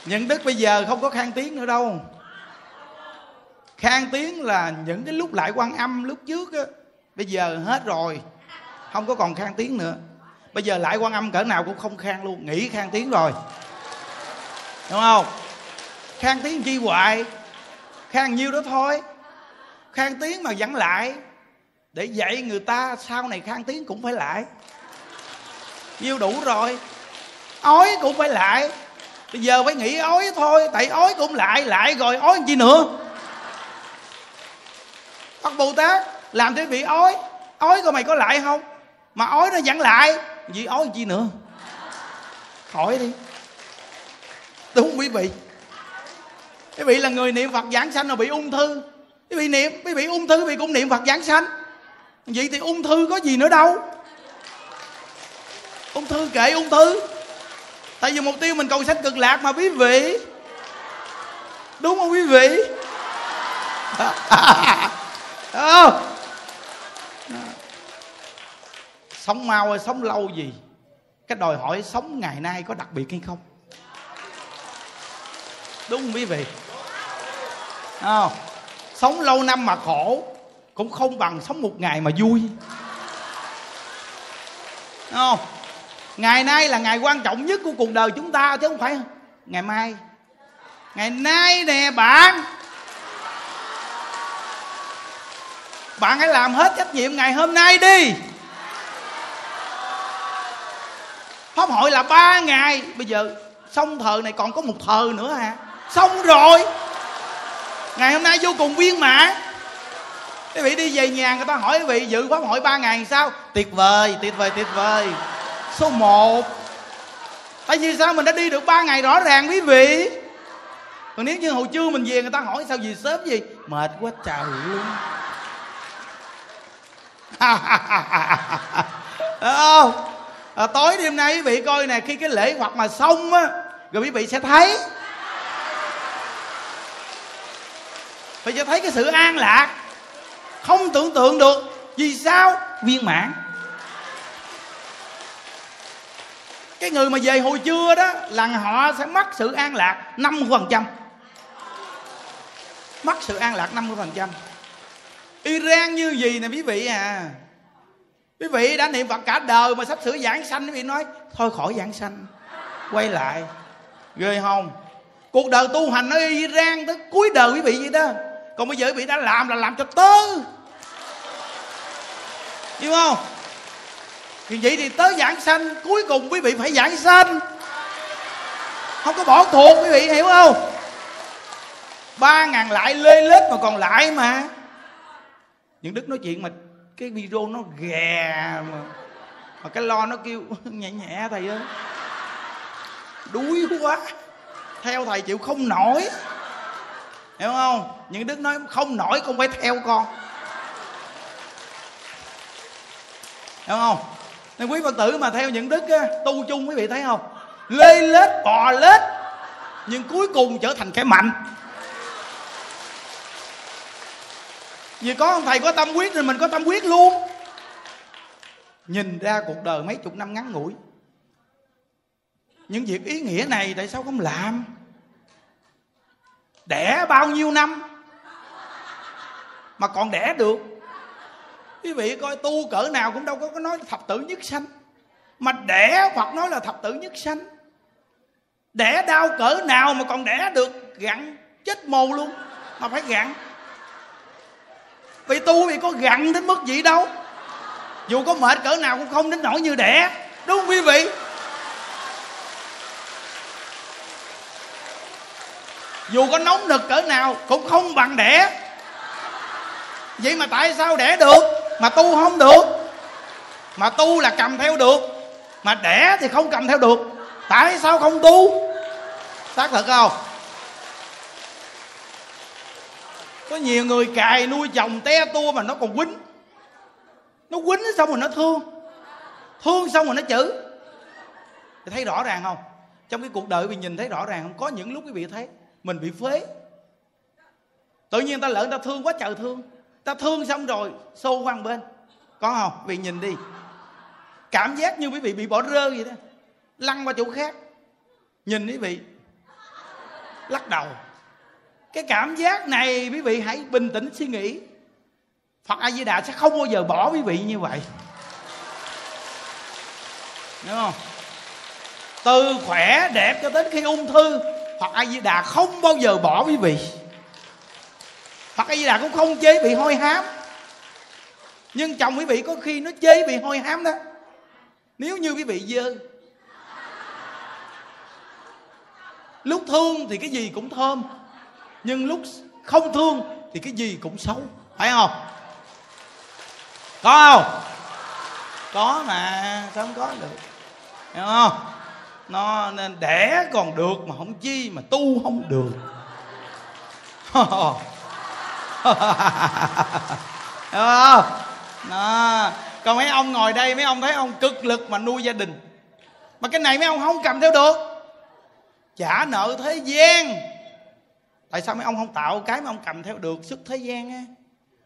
Speaker 1: Những đức bây giờ không có khang tiếng nữa đâu. Khang tiếng là những cái lúc lại quan âm lúc trước á, bây giờ hết rồi, không có còn khang tiếng nữa. Bây giờ lại quan âm cỡ nào cũng không khang luôn, nghỉ khang tiếng rồi. Đúng không? Khang tiếng chi hoài? Khang nhiêu đó thôi. Khang tiếng mà vẫn lại. Để dạy người ta sau này khang tiếng cũng phải lại. Nhiêu đủ rồi. Ói cũng phải lại bây giờ phải nghĩ ói thôi, tại ói cũng lại lại rồi ói chi nữa? Phật Bồ Tát, làm thế bị ói. Ói coi mày có lại không? Mà ói nó vẫn lại. Vì ói chi nữa? Khỏi đi. Đúng quý vị. Quý vị là người niệm phật giảng sanh rồi bị ung thư. Quý vị niệm, quý vị ung thư, quý vị cũng niệm phật giảng sanh. Vậy thì ung thư có gì nữa đâu? Ung thư kệ ung thư tại vì mục tiêu mình cầu sanh cực lạc mà quý vị. Đúng không quý vị? Không ờ. sống mau hay sống lâu gì? Cái đòi hỏi sống ngày nay có đặc biệt hay không? Đúng không quý vị? À, sống lâu năm mà khổ cũng không bằng sống một ngày mà vui. Không ngày nay là ngày quan trọng nhất của cuộc đời chúng ta, chứ không phải ngày mai. Ngày nay nè, bạn. Bạn hãy làm hết trách nhiệm ngày hôm nay đi. Pháp hội là ba ngày. Bây giờ xong thờ này còn có một thờ nữa hả? Xong rồi. Ngày hôm nay vô cùng viên mãn. Quý vị đi về nhà người ta hỏi quý vị, dự pháp hội ba ngày sao? Tuyệt vời tuyệt vời tuyệt vời số 1 tại vì sao mình đã đi được ba ngày rõ ràng quý vị? Còn nếu như hồi trưa mình về người ta hỏi sao gì sớm gì mệt quá trời luôn. Không? À, tối đêm nay quý vị coi nè khi cái lễ hoặc mà xong á rồi quý vị sẽ thấy. Phải sẽ thấy cái sự an lạc. Không tưởng tượng được. Vì sao? Viên mãn. Cái người mà về hồi trưa đó là họ sẽ mất sự an lạc 50% mất sự an lạc 50% Iran như gì nè quý vị à? Quý vị đã niệm phật cả đời mà sắp sửa giảng sanh, quý vị nói, thôi khỏi giảng sanh, quay lại. Ghê không? Cuộc đời tu hành ở iran tới cuối đời quý vị vậy đó. Còn bây giờ quý vị đã làm là làm cho tớ. Hiểu không? Thì vậy thì tới giảng sanh, cuối cùng quý vị phải giảng sanh. Không có bỏ thuộc, quý vị hiểu không? Ba ngàn lại lê lết mà còn lại mà. Những đức nói chuyện mà cái video nó ghè mà mà cái lo nó kêu nhẹ nhẹ thầy ơi. Đuối quá. Theo thầy chịu không nổi. Hiểu không? Những đức nói không nổi không phải theo con. Hiểu không? Nên quý phật tử mà theo những đức á, tu chung quý vị thấy không? Lê lết bò lết nhưng cuối cùng trở thành kẻ mạnh. Vì có ông thầy có tâm quyết thì mình có tâm quyết luôn. Nhìn ra cuộc đời mấy chục năm ngắn ngủi. Những việc ý nghĩa này tại sao không làm? Đẻ bao nhiêu năm? Mà còn đẻ được quý vị coi tu cỡ nào cũng đâu có nói thập tử nhất sanh. Mà đẻ Phật nói là thập tử nhất sanh. Đẻ đau cỡ nào mà còn đẻ được gặn chết mồ luôn. Mà phải gặn. Vì tu thì có gặn đến mức gì đâu. Dù có mệt cỡ nào cũng không đến nỗi như đẻ. Đúng không quý vị? Dù có nóng nực cỡ nào cũng không bằng đẻ. Vậy mà tại sao đẻ được? Mà tu không được. Mà tu là cầm theo được. Mà đẻ thì không cầm theo được. Tại sao không tu? Xác thật không? Có nhiều người cài nuôi chồng te tua mà nó còn quýnh. Nó quýnh xong rồi nó thương. Thương xong rồi nó chửi. Thì thấy rõ ràng không? Trong cái cuộc đời mình nhìn thấy rõ ràng không? Có những lúc quý vị thấy mình bị phế. Tự nhiên ta lỡ ta thương quá trời thương ta thương xong rồi, xô qua bên. Có không? Vì nhìn đi. Cảm giác như quý vị bị bỏ rơi vậy đó. Lăn qua chỗ khác. Nhìn quý vị. Lắc đầu. Cái cảm giác này quý vị hãy bình tĩnh suy nghĩ. Phật a di đà sẽ không bao giờ bỏ quý vị như vậy. Đúng không? Từ khỏe đẹp cho đến khi ung thư, Phật A Di Đà không bao giờ bỏ quý vị. Phật A Di Đà cũng không chế bị hôi hám. Nhưng chồng quý vị có khi nó chế bị hôi hám đó. Nếu như quý vị dơ. Lúc thương thì cái gì cũng thơm. Nhưng lúc không thương thì cái gì cũng xấu. Phải không? Có không? Có mà, Sao không có được? Hiểu không? nó nên đẻ còn được mà không chi mà tu không được. không? Đó. còn mấy ông ngồi đây, mấy ông thấy ông cực lực mà nuôi gia đình. Mà cái này mấy ông không cầm theo được. Trả nợ thế gian. Tại sao mấy ông không tạo cái mà ông cầm theo được sức thế gian á?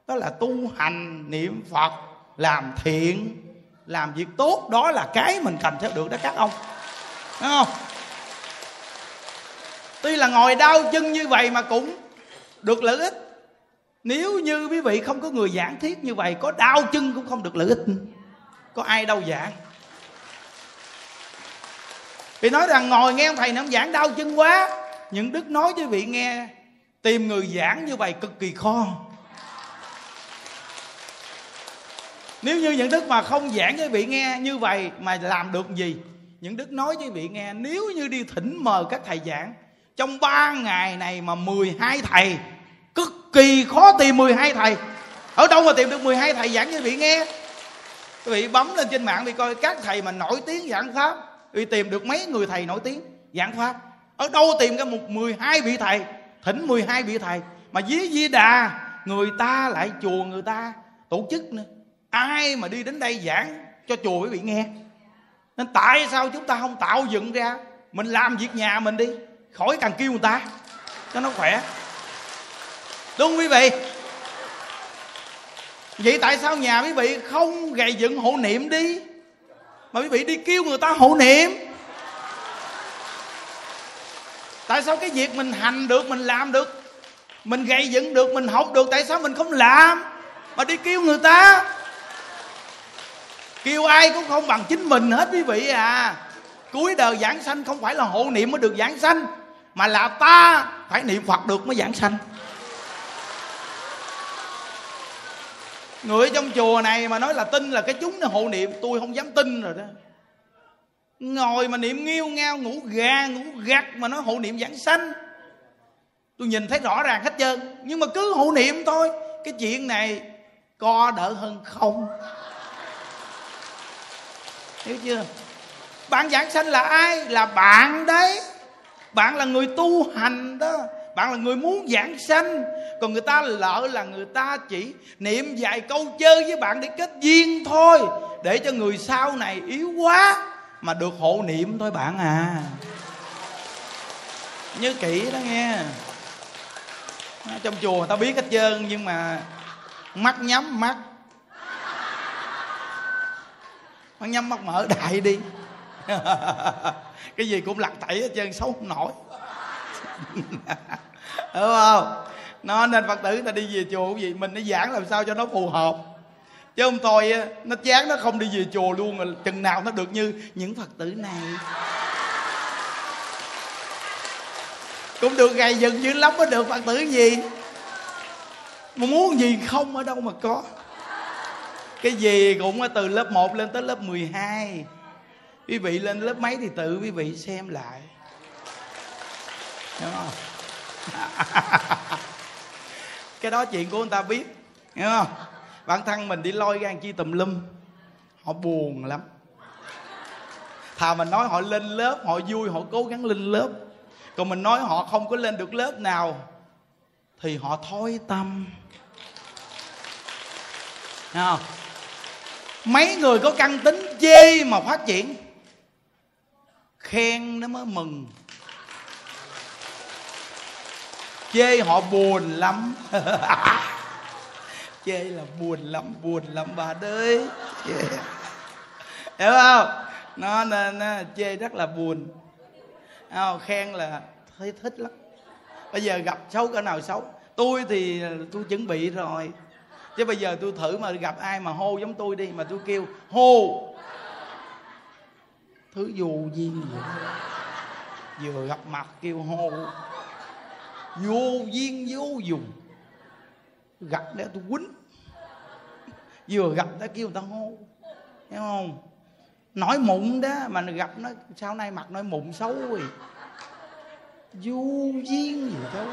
Speaker 1: Đó là tu hành niệm phật, làm thiện, làm việc tốt. Đó là cái mình cầm theo được đó các ông. Đúng không? Tuy là ngồi đau chân như vậy mà cũng được lợi ích nếu như quý vị không có người giảng thiết như vậy, có đau chân cũng không được lợi ích. Có ai đâu giảng dạ? vì nói rằng ngồi nghe ông thầy này ông giảng đau chân quá. Những đức nói cho vị nghe, tìm người giảng như vậy cực kỳ khó. Nếu như những đức mà không giảng cho vị nghe như vậy mà làm được gì? Những đức nói với vị nghe, nếu như đi thỉnh mời các thầy giảng, trong ba ngày này mà 12 thầy cực kỳ khó tìm 12 thầy. Ở đâu mà tìm được 12 thầy giảng cho vị nghe? Quý vị bấm lên trên mạng đi coi các thầy mà nổi tiếng giảng pháp. Vì tìm được mấy người thầy nổi tiếng giảng pháp. Ở đâu tìm ra một 12 vị thầy? Thỉnh 12 vị thầy. Mà dí di đà, người ta lại chùa người ta, tổ chức nữa. Ai mà đi đến đây giảng cho chùa quý vị nghe? Nên tại sao chúng ta không tạo dựng ra? Mình làm việc nhà mình đi. Khỏi càng kêu người ta. Cho nó khỏe đúng không quý vị. Vậy tại sao nhà quý vị không gầy dựng hộ niệm đi? Mà quý vị đi kêu người ta hộ niệm. Tại sao cái việc mình hành được, mình làm được, mình gây dựng được, mình học được, tại sao mình không làm? Mà đi kêu người ta. Kêu ai cũng không bằng chính mình hết quý vị à. Cuối đời giảng sanh không phải là hộ niệm mới được giảng sanh, mà là ta phải niệm phật được mới giảng sanh. Người trong chùa này mà nói là tin là cái chúng nó hộ niệm, tôi không dám tin rồi đó. Ngồi mà niệm nghiêu ngao, ngủ gà, ngủ gặt mà nói hộ niệm giảng sanh. Tôi nhìn thấy rõ ràng hết trơn, nhưng mà cứ hộ niệm thôi. Cái chuyện này co đỡ hơn không. Hiểu chưa? Bạn giảng sanh là ai? Là bạn đấy. Bạn là người tu hành đó. Bạn là người muốn giảng sanh còn người ta lỡ là người ta chỉ niệm vài câu chơi với bạn để kết duyên thôi. Để cho người sau này yếu quá mà được hộ niệm thôi bạn à. Nhớ kỹ đó nghe. Trong chùa người ta biết hết trơn nhưng mà mắt nhắm mắt. Mắt nhắm mắt mở đại đi. Cái gì cũng lặt tẩy hết trơn, xấu không nổi. Đúng không? Nó nên phật tử ta đi về chùa cái gì mình nó giảng làm sao cho nó phù hợp. Chứ không thôi nó chán nó không đi về chùa luôn rồi chừng nào nó được như những phật tử này. Cũng được gầy dựng dữ lắm mới được phật tử gì. Mà muốn gì không ở đâu mà có. Cái gì cũng từ lớp 1 lên tới lớp 12 quý vị lên lớp mấy thì tự quý vị xem lại. Đúng không? cái đó chuyện của người ta biết hiểu không? Bản thân mình đi lôi gan chi tùm lum, họ buồn lắm. Thà mình nói họ lên lớp, họ vui, họ cố gắng lên lớp. Còn mình nói họ không có lên được lớp nào, thì họ thối tâm. Thấy không? Mấy người có căn tính chê mà phát triển? Khen nó mới mừng chê họ buồn lắm. Chê là buồn lắm buồn lắm bà ơi hiểu không? Nó nó chê rất là buồn. Không, khen là thấy thích lắm. Bây giờ gặp xấu cỡ nào xấu. Tôi thì tôi chuẩn bị rồi. Chứ bây giờ tôi thử mà gặp ai mà hô giống tôi đi mà tôi kêu hô! Thứ dù duyên gì. Vừa gặp mặt kêu hô vô duyên vô dùng. Gặp để tôi quýnh. Vừa gặp đã kêu người ta hô. Hiểu không? Nói mụn đó, mà gặp nó, sau này mặt nói mụn xấu rồi. Vô duyên gì đâu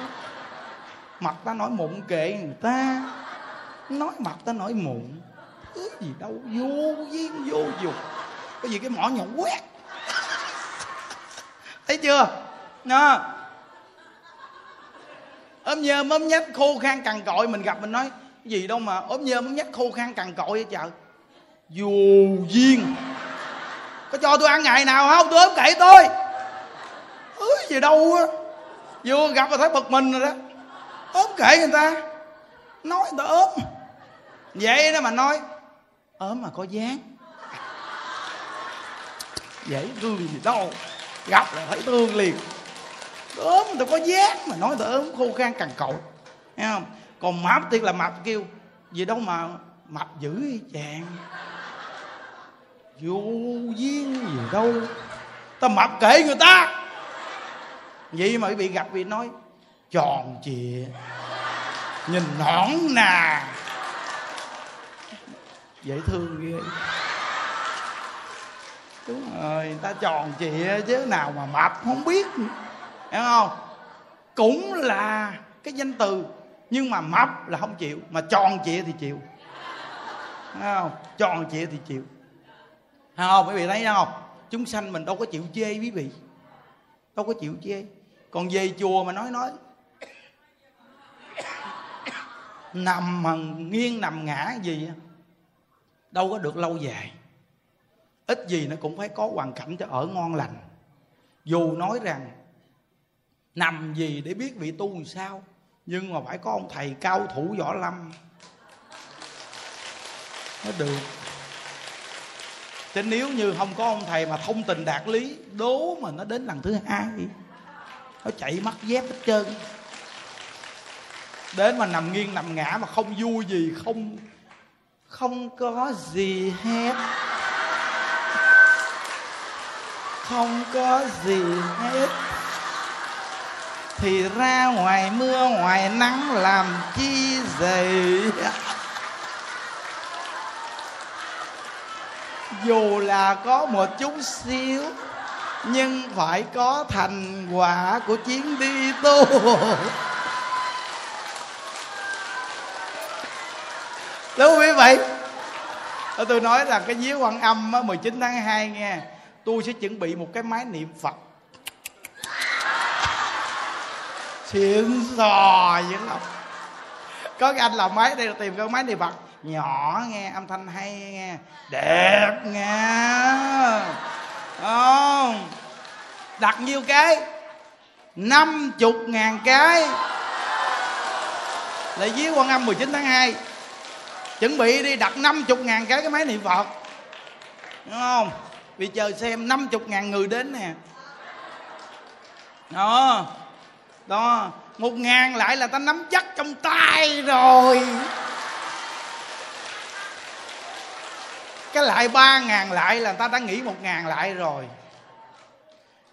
Speaker 1: mặt ta nói mụn kệ người ta. Nói mặt ta nói mụn. Thứ gì đâu. Vô duyên, vô dụng cái gì cái mỏ nhọn quét. Thấy chưa? Nó ốm nhơm ốm nhách khô khan cằn cội, mình gặp mình nói gì đâu mà ốm nhơm ốm nhách khô khan cằn cội vậy trời? Dù duyên. Có cho tôi ăn ngày nào không? Tôi ốm kệ tôi. Ứ, gì đâu á. Vừa gặp là thấy bực mình rồi đó. Ốm kệ người ta. Nói người ta ốm. Vậy đó mà nói, ốm mà có dáng. Dễ thương gì đâu. Gặp là thấy thương liền ốm người ta có giác mà nói người ta ốm, khô khan cằn cậu nghe không? Còn mập thì là mập kêu, gì đâu mà mập dữ chàng? Vô duyên gì đâu. Ta mập kệ người ta. Vậy mà bị gặp bị nói tròn trịa nhìn nõn nà. Dễ thương ghê. Đúng rồi, người ta tròn trịa chứ, nào mà mập không biết hiểu không? Cũng là cái danh từ, nhưng mà mập là không chịu, mà tròn trịa thì chịu. Hiểu không? Tròn trịa thì chịu. Hiểu không? Quý vị thấy không? Chúng sanh mình đâu có chịu chê quý vị. Đâu có chịu chê. Còn về chùa mà nói nói. Nằm mà nghiêng nằm ngã gì đâu có được lâu dài. Ít gì nó cũng phải có hoàn cảnh cho ở ngon lành. Dù nói rằng nằm gì để biết vị tu làm sao? Nhưng mà phải có ông thầy cao thủ võ lâm. Nó được. Chứ nếu như không có ông thầy mà thông tình đạt lý, đố mà nó đến lần thứ hai, nó chạy mất dép hết trơn. Đến mà nằm nghiêng nằm ngã mà không vui gì, không không có gì hết. Không có gì hết thì ra ngoài mưa, ngoài nắng làm chi vậy dù là có một chút xíu, nhưng phải có thành quả của chuyến đi tu. Đúng quý vị, tôi nói là cái viếng quan âm 19 tháng 2 nghe, tôi sẽ chuẩn bị một cái máy niệm phật. Xịn sò dữ lắm có cái anh làm máy đây là tìm cái máy niệm phật nhỏ nghe, âm thanh hay nghe. Đẹp nghe. Không. Đặt nhiêu cái? Năm chục ngàn cái. Là với quan âm 19 tháng 2 chuẩn bị đi đặt năm chục ngàn cái cái máy niệm phật đúng không? Vì chờ xem năm chục ngàn người đến nè. Đó đó, một ngàn lại là ta nắm chắc trong tay rồi. Cái lại ba ngàn lại là ta đã nghĩ một ngàn lại rồi.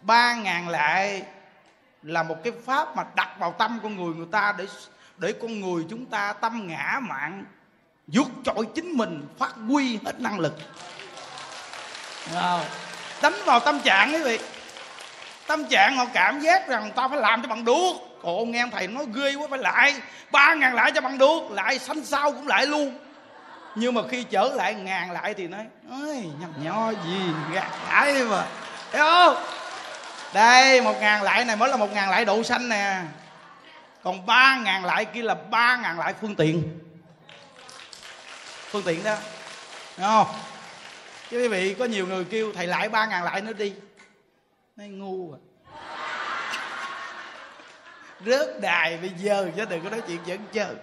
Speaker 1: Ba ngàn lại là một cái pháp mà đặt vào tâm con người người ta để để con người chúng ta tâm ngã mạng vượt trội chính mình, phát huy hết năng lực. Đánh vào tâm trạng quý vị tâm trạng họ cảm giác rằng ta phải làm cho bằng được. Ồ nghe thầy nói ghê quá, phải lại ba ngàn lại cho bằng được, lại sanh sao cũng lại luôn. Nhưng mà khi trở lại ngàn lại thì nói ơi nhầm nho gì, gạt thải mà. Thấy không? Đây, một ngàn lại này mới là một ngàn lại độ xanh nè. Còn ba ngàn lại kia là ba ngàn lại phương tiện. Phương tiện đó. Đúng không? Chứ quý vị, có nhiều người kêu, thầy lại ba ngàn lại nữa đi nói ngu à. Rớt đài bây giờ chứ, đừng có nói chuyện dẫn chơi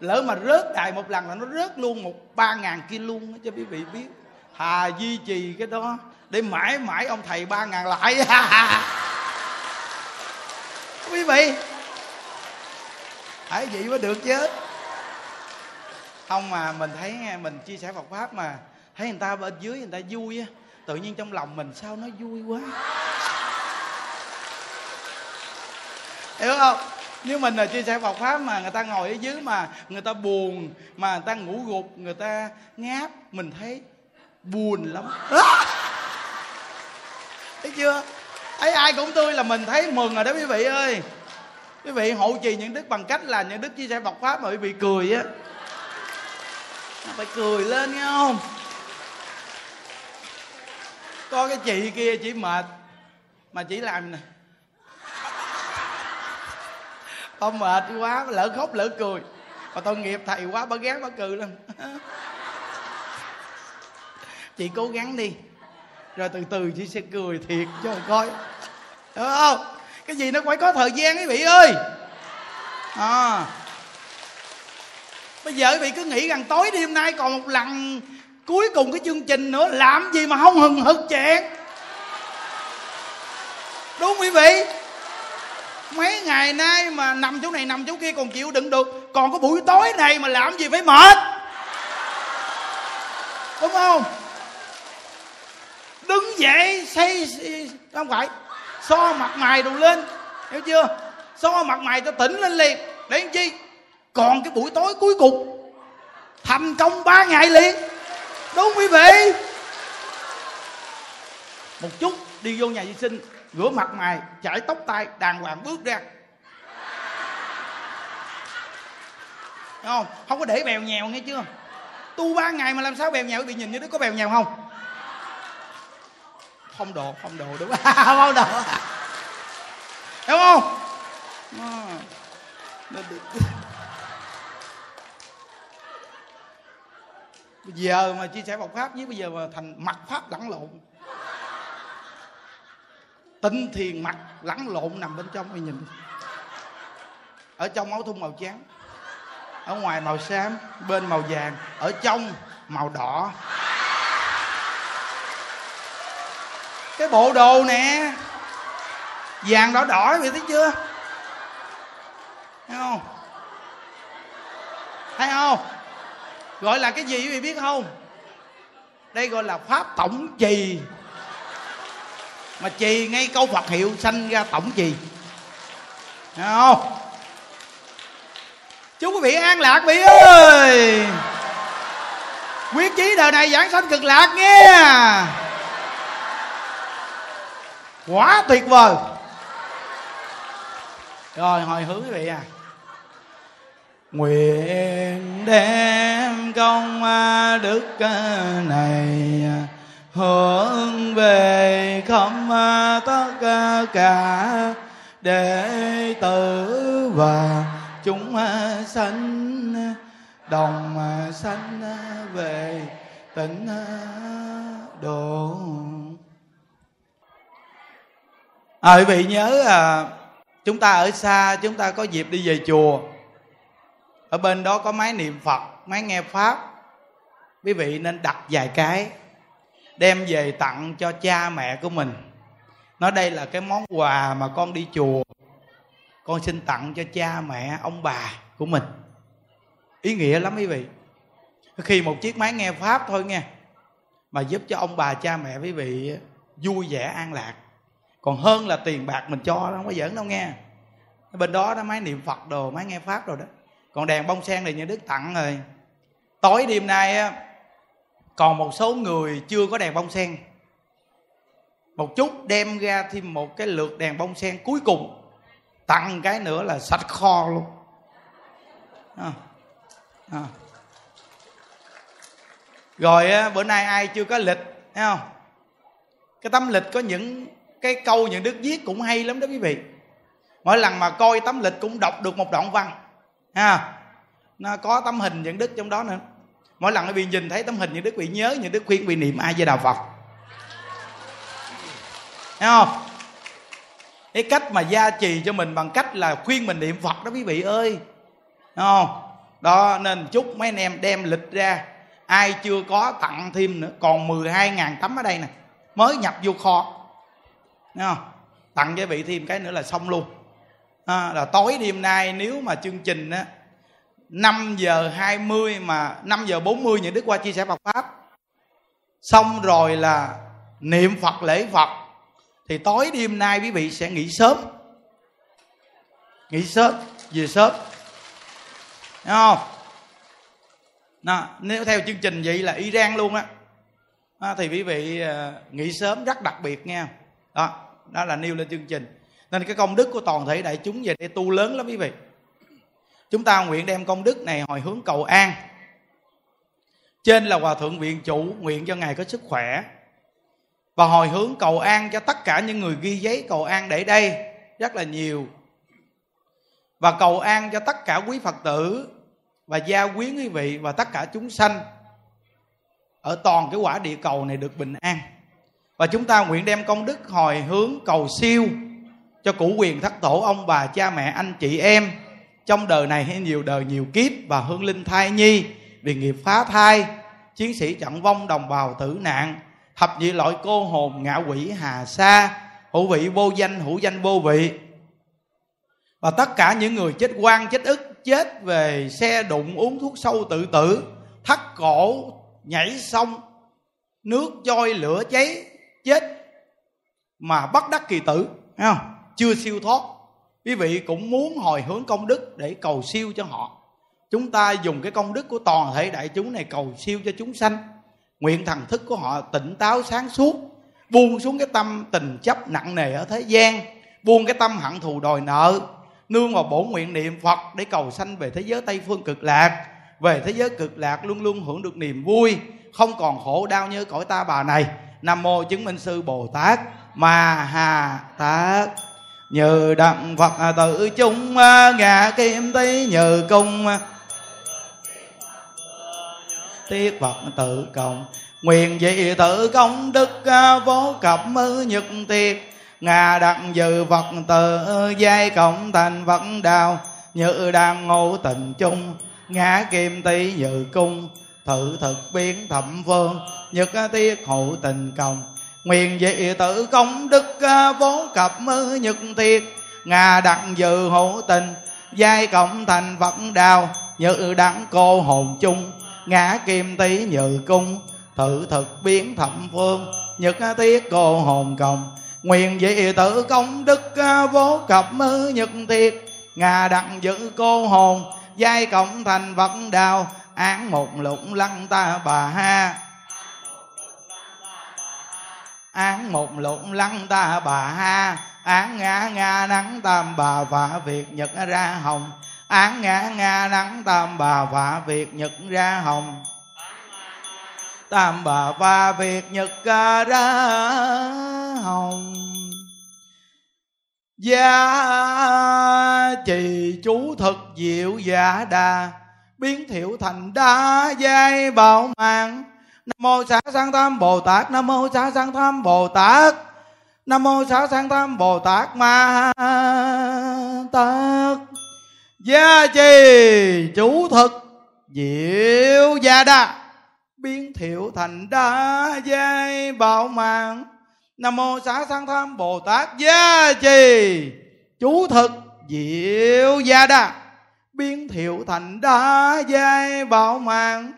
Speaker 1: lỡ mà rớt đài một lần là nó rớt luôn một ba ngàn kia luôn cho quý vị biết. Hà duy trì cái đó để mãi mãi ông thầy ba ngàn lại. Quý vị phải vậy mới được chứ. Không mà mình thấy mình chia sẻ Phật pháp mà, thấy người ta bên dưới người ta vui á, tự nhiên trong lòng mình sao nó vui quá. Hiểu không? Nếu mình là chia sẻ Phật pháp mà người ta ngồi ở dưới mà người ta buồn, mà người ta ngủ gục, người ta ngáp, mình thấy buồn lắm. Thấy chưa? Thấy ai cũng tươi là mình thấy mừng rồi đó quý vị ơi. Quý vị hộ trì những đức bằng cách là những đức chia sẻ Phật pháp mà quý vị cười á. Phải cười lên, nghe không? Có cái chị kia chỉ mệt, mà chỉ làm nè. Tao mệt quá, lỡ khóc lỡ cười. Mà tội nghiệp thầy quá, bà ghét bà cười lên. chị cố gắng đi. Rồi từ từ chị sẽ cười thiệt. Cho coi. Đúng không? Cái gì nó phải có thời gian quý vị ơi. À. Bây giờ quý vị cứ nghĩ rằng tối đêm nay còn một lần cuối cùng cái chương trình nữa, làm gì mà không hừng hực chẹn đúng quý vị mấy ngày nay mà nằm chỗ này nằm chỗ kia còn chịu đựng được, còn có buổi tối này mà làm gì phải mệt? Đúng không? Đứng dậy xây không phải, so mặt mày đồ lên, hiểu chưa? So mặt mày cho tỉnh lên liền. Để làm chi? Còn cái buổi tối cuối cùng, thành công ba ngày liền. Đúng quý vị? Một chút, đi vô nhà vệ sinh rửa mặt mày, chải tóc tai đàng hoàng bước ra. Đúng không? Không có để bèo nhèo nghe chưa? Tu ba ngày mà làm sao bèo nhèo? Bị nhìn như đứa có bèo nhèo không? Không độ không độ đúng. Không độ. Hiểu không? Bây giờ mà chia sẻ Phật pháp với bây giờ mà thành mặt pháp lẫn lộn tinh thiền mặt lẫn lộn nằm bên trong mày nhìn. Ở trong áo thun màu trắng. Ở ngoài màu xám, bên màu vàng. Ở trong màu đỏ. Cái bộ đồ nè. Vàng, đỏ đỏ, vậy thấy chưa? Thấy không? Thấy không? Gọi là cái gì quý vị biết không? Đây gọi là pháp tổng trì mà trì ngay câu phật hiệu sanh ra tổng trì Thấy không? Chúc quý vị an lạc vị ơi! Quyết chí đời này giảng sanh cực lạc nghe quá tuyệt vời! Rồi, hồi hướng quý vị à. Nguyện đem công à, đức à, này à, hướng về không tất cả đệ tử và chúng sanh đồng sanh về tịnh độ. À, quý vị nhớ à, chúng ta ở xa chúng ta có dịp đi về chùa. Ở bên đó có máy niệm phật máy nghe pháp. Quý vị nên đặt vài cái đem về tặng cho cha mẹ của mình. Nói đây là cái món quà mà con đi chùa, con xin tặng cho cha mẹ, ông bà của mình. Ý nghĩa lắm quý vị. Khi một chiếc máy nghe pháp thôi nghe, mà giúp cho ông bà cha mẹ quý vị vui vẻ an lạc. Còn hơn là tiền bạc mình cho đó không có giỡn đâu nghe. Bên đó đó, máy niệm phật đồ, máy nghe pháp rồi đó. Còn đèn bông sen này như đức tặng rồi. Tối đêm nay á còn một số người chưa có đèn bông sen. Một chút đem ra thêm một cái lượt đèn bông sen cuối cùng. Tặng cái nữa là sạch kho luôn. À. À. rồi á, bữa nay ai chưa có lịch thấy không? Cái tấm lịch có những cái câu những đức viết cũng hay lắm đó quý vị. Mỗi lần mà coi tấm lịch cũng đọc được một đoạn văn ha. Nó có tấm hình những đức trong đó nữa mỗi lần quý vị nhìn thấy tấm hình những đức vị nhớ những đức khuyên vị niệm ai với đạo phật. Thấy không? Cái cách mà gia trì cho mình bằng cách là khuyên mình niệm phật đó quý vị ơi. Thấy không? Đó nên chúc mấy anh em đem lịch ra. Ai chưa có tặng thêm nữa còn 12.000 tấm ở đây nè. Mới nhập vô kho. Thấy không? Tặng cho vị thêm cái nữa là xong luôn. À, là tối đêm nay nếu mà chương trình á 5 giờ 20 mà 5 giờ 40 những đức qua chia sẻ Phật pháp. Xong rồi là niệm Phật lễ Phật. Thì tối đêm nay quý vị sẽ nghỉ sớm. Nghỉ sớm về sớm. Thấy không? Nào nếu theo chương trình vậy là Iran luôn á. À, thì quý vị uh, nghỉ sớm rất đặc biệt nha. Đó đó là nêu lên chương trình. Nên cái công đức của toàn thể đại chúng về đây tu lớn lắm quý vị chúng ta nguyện đem công đức này hồi hướng cầu an. Trên là hòa thượng viện chủ nguyện cho ngài có sức khỏe và hồi hướng cầu an cho tất cả những người ghi giấy cầu an để đây, rất là nhiều. Và cầu an cho tất cả quý phật tử và gia quyến quý vị và tất cả chúng sanh ở toàn cái quả địa cầu này được bình an. Và chúng ta nguyện đem công đức hồi hướng cầu siêu cho củ quyền thất tổ ông bà, cha mẹ, anh chị em trong đời này hay nhiều đời nhiều kiếp và hương linh thai nhi, vì nghiệp phá thai, chiến sĩ trận vong đồng bào tử nạn, thập nhị loại cô hồn ngạ quỷ hà sa, hữu vị vô danh, hữu danh vô vị. Và tất cả những người chết quan chết ức, chết về xe đụng uống thuốc sâu tự tử, thắt cổ, nhảy sông, nước trôi lửa cháy, chết mà bất đắc kỳ tử, thấy không? Chưa siêu thoát quý vị cũng muốn hồi hướng công đức để cầu siêu cho họ. Chúng ta dùng cái công đức của toàn thể đại chúng này cầu siêu cho chúng sanh. Nguyện thần thức của họ tỉnh táo sáng suốt, buông xuống cái tâm tình chấp nặng nề ở thế gian, buông cái tâm hận thù đòi nợ, nương vào bổn nguyện niệm phật để cầu sanh về thế giới tây phương cực lạc. Về thế giới cực lạc luôn luôn hưởng được niềm vui, không còn khổ đau như cõi ta bà này. Nam mô chứng minh sư bồ tát. Ma ha tát như đặng phật tự chung à, ngã kim tý nhờ cung. Tiết phật tự cộng nguyện dị tự công đức à, vô cập mư nhật tiệt. Ngà đặng dự phật tự, giai cộng thành phật đạo như đang ngô tình chung, ngã kim tý như cung. Thử thực biến thẩm phương nhật tiết hộ tình công nguyện dị tự công đức à, vô cập mư nhật thiệt ngà đặng dự hộ tình, giai cộng thành phật đào. Như đặng cô hồn chung, ngã kim tý như cung. Tự thực biến thẩm phương, nhật tiết cô hồn cộng nguyện dị tự công đức à, vô cập mư nhật thiệt ngà đặng giữ cô hồn, giai cộng thành phật đào. Án một lũng lăng ta bà ha án một lộn lăng ta bà ha, án ngã nga nắng tam bà vạ việt nhật ra hồng, án ngã nga nắng tam bà vạ việt nhật ra hồng. Tam bà vạ việt nhật ra hồng. Gia trì chú thực diệu giả đà, biến thiệu thành đá giai bảo mạng nam mô xá sanh tam bồ tát. Nam mô xá sanh tam bồ tát. Nam mô xá sanh tam bồ tát ma tát. Gia trì chủ thực diệu gia đa. Biến thiệu thành đa giai bảo mạng. Nam mô xá sanh tham bồ tát. Gia trì chú thực diệu gia đa. Biến thiệu thành đa giai bảo mạng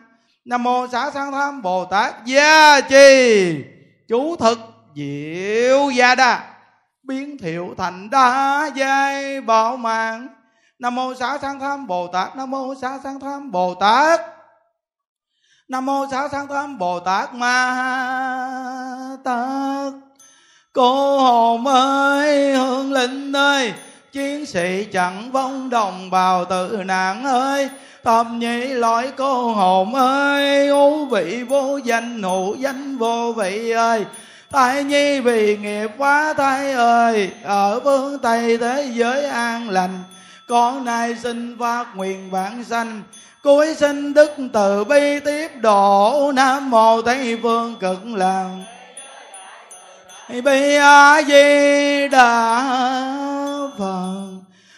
Speaker 1: nam mô xá sanh tham bồ tát gia trì. Chú thực diệu gia đa. Biến thiệu thành đa giai bảo mạng. Nam mô xá sanh tham bồ tát. Nam mô xá sanh tham bồ tát. Nam mô xá sanh tham bồ tát ma tát. Cô hồn ơi hương linh ơi, chiến sĩ chẳng vong đồng bào tự nạn ơi tâm nhĩ lỗi cô hồn ơi, ú vị vô danh hữu danh vô vị ơi. Tại nhi vì nghiệp quá thai ơi, ở phương tây thế giới an lành. Con nay xin phát nguyện vãng sanh, cuối sinh đức từ bi tiếp độ. Nam mô tây phương cực lạc. Bi a di đà phật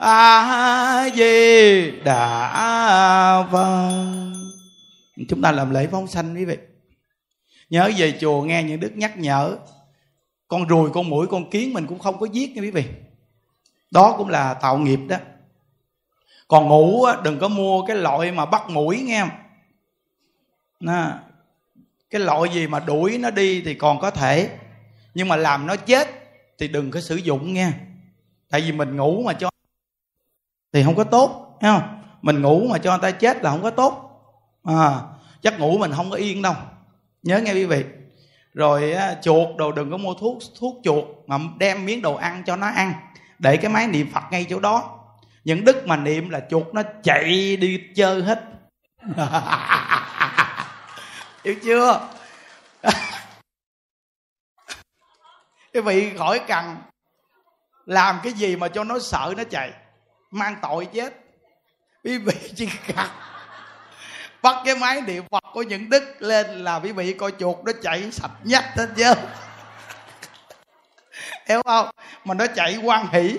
Speaker 1: a di đà phật chúng ta làm lễ phóng sanh quý vị. Nhớ về chùa nghe những đức nhắc nhở. Con ruồi con mũi con kiến mình cũng không có giết nha quý vị. Đó cũng là tạo nghiệp đó. Còn ngủ đừng có mua cái loại mà bắt mũi nghe Nè, cái loại gì mà đuổi nó đi thì còn có thể. Nhưng mà làm nó chết thì đừng có sử dụng nghe. Tại vì mình ngủ mà cho thì không có tốt thấy không? Mình ngủ mà cho người ta chết là không có tốt. À, chắc ngủ mình không có yên đâu. Nhớ nghe quý vị. Rồi chuột đồ đừng có mua thuốc thuốc chuột mà đem miếng đồ ăn cho nó ăn. Để cái máy niệm phật ngay chỗ đó. Những đức mà niệm là chuột nó chạy đi chơi hết. Hiểu chưa? Quý vị khỏi cần làm cái gì mà cho nó sợ nó chạy mang tội chết. Quý vị chỉ cần bắt cái máy niệm phật của những đức lên là quý vị coi chuột nó chạy sạch nhất hết chưa hiểu không? Mà nó chạy quan hỷ.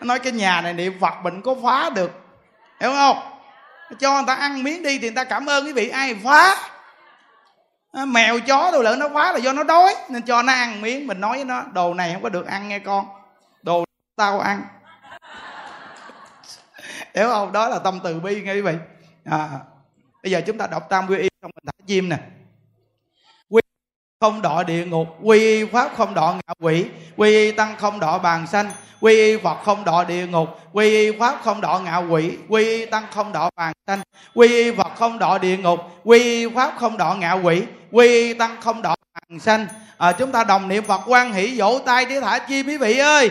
Speaker 1: Nó nói cái nhà này niệm phật mình có phá được. Hiểu không? Cho người ta ăn miếng đi thì người ta cảm ơn quý vị. Ai phá? Mèo chó đồ lợn nó phá là do nó đói. Nên cho nó ăn miếng. Mình nói với nó, đồ này không có được ăn nghe con. Đồ tao ăn hiểu không? Đó là tâm từ bi nghe quý vị à, bây giờ chúng ta đọc tam quy y trong mình thả chim nè. Quy không đọ địa ngục quy pháp không đọ ngạ quỷ quy tăng không đọ bàn sanh quy phật không đọ địa ngục quy pháp không đọ ngạ quỷ quy tăng không đọ bàn sanh quy phật không đọ địa ngục quy pháp không đọ ngạ quỷ quy tăng không đọ bàn sanh. À, chúng ta đồng niệm phật quan hỷ vỗ tay để thả chim quý vị ơi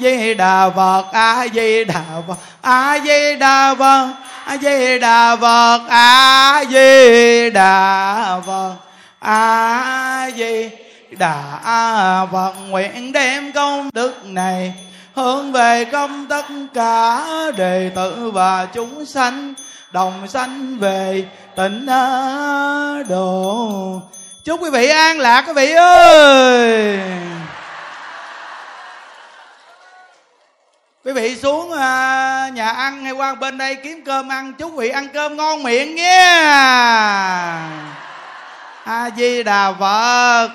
Speaker 1: di đà phật a di đà phật a di đà phật a di đà phật a di đà phật a di đà phật nguyện đem công đức này hướng về công tất cả đệ tử và chúng sanh, đồng sanh về tịnh độ. Chúc quý vị an lạc, quý vị ơi! Quý vị xuống à, nhà ăn hay qua bên đây kiếm cơm ăn chúc vị ăn cơm ngon miệng nhé a di đà phật.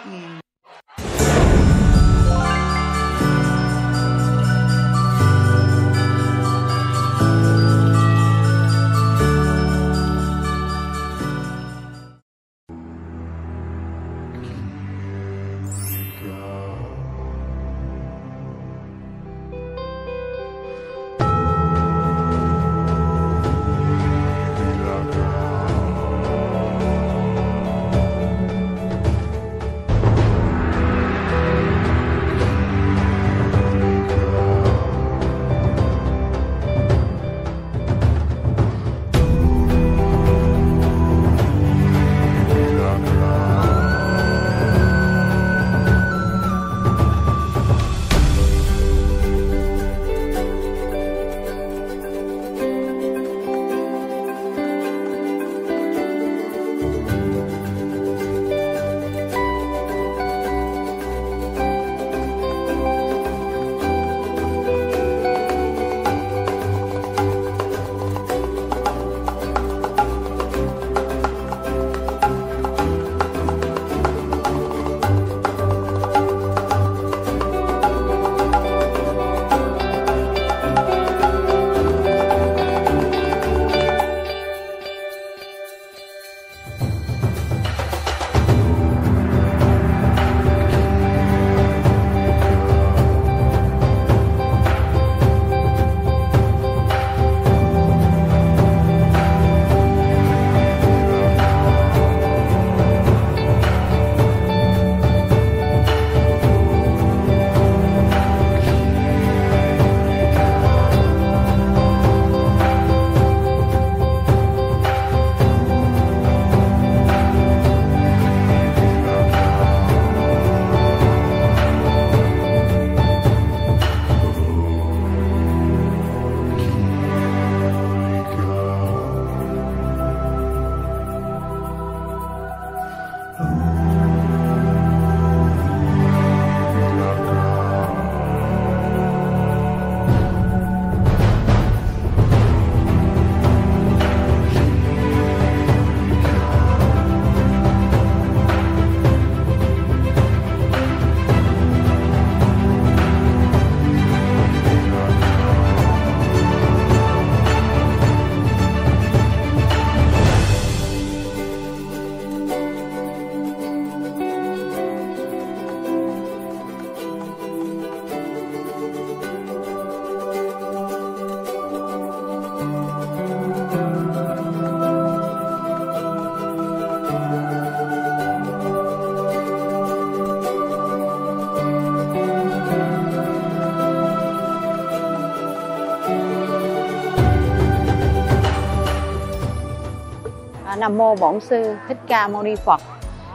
Speaker 2: Nam mô Bổn sư Thích Ca Mâu Ni Phật.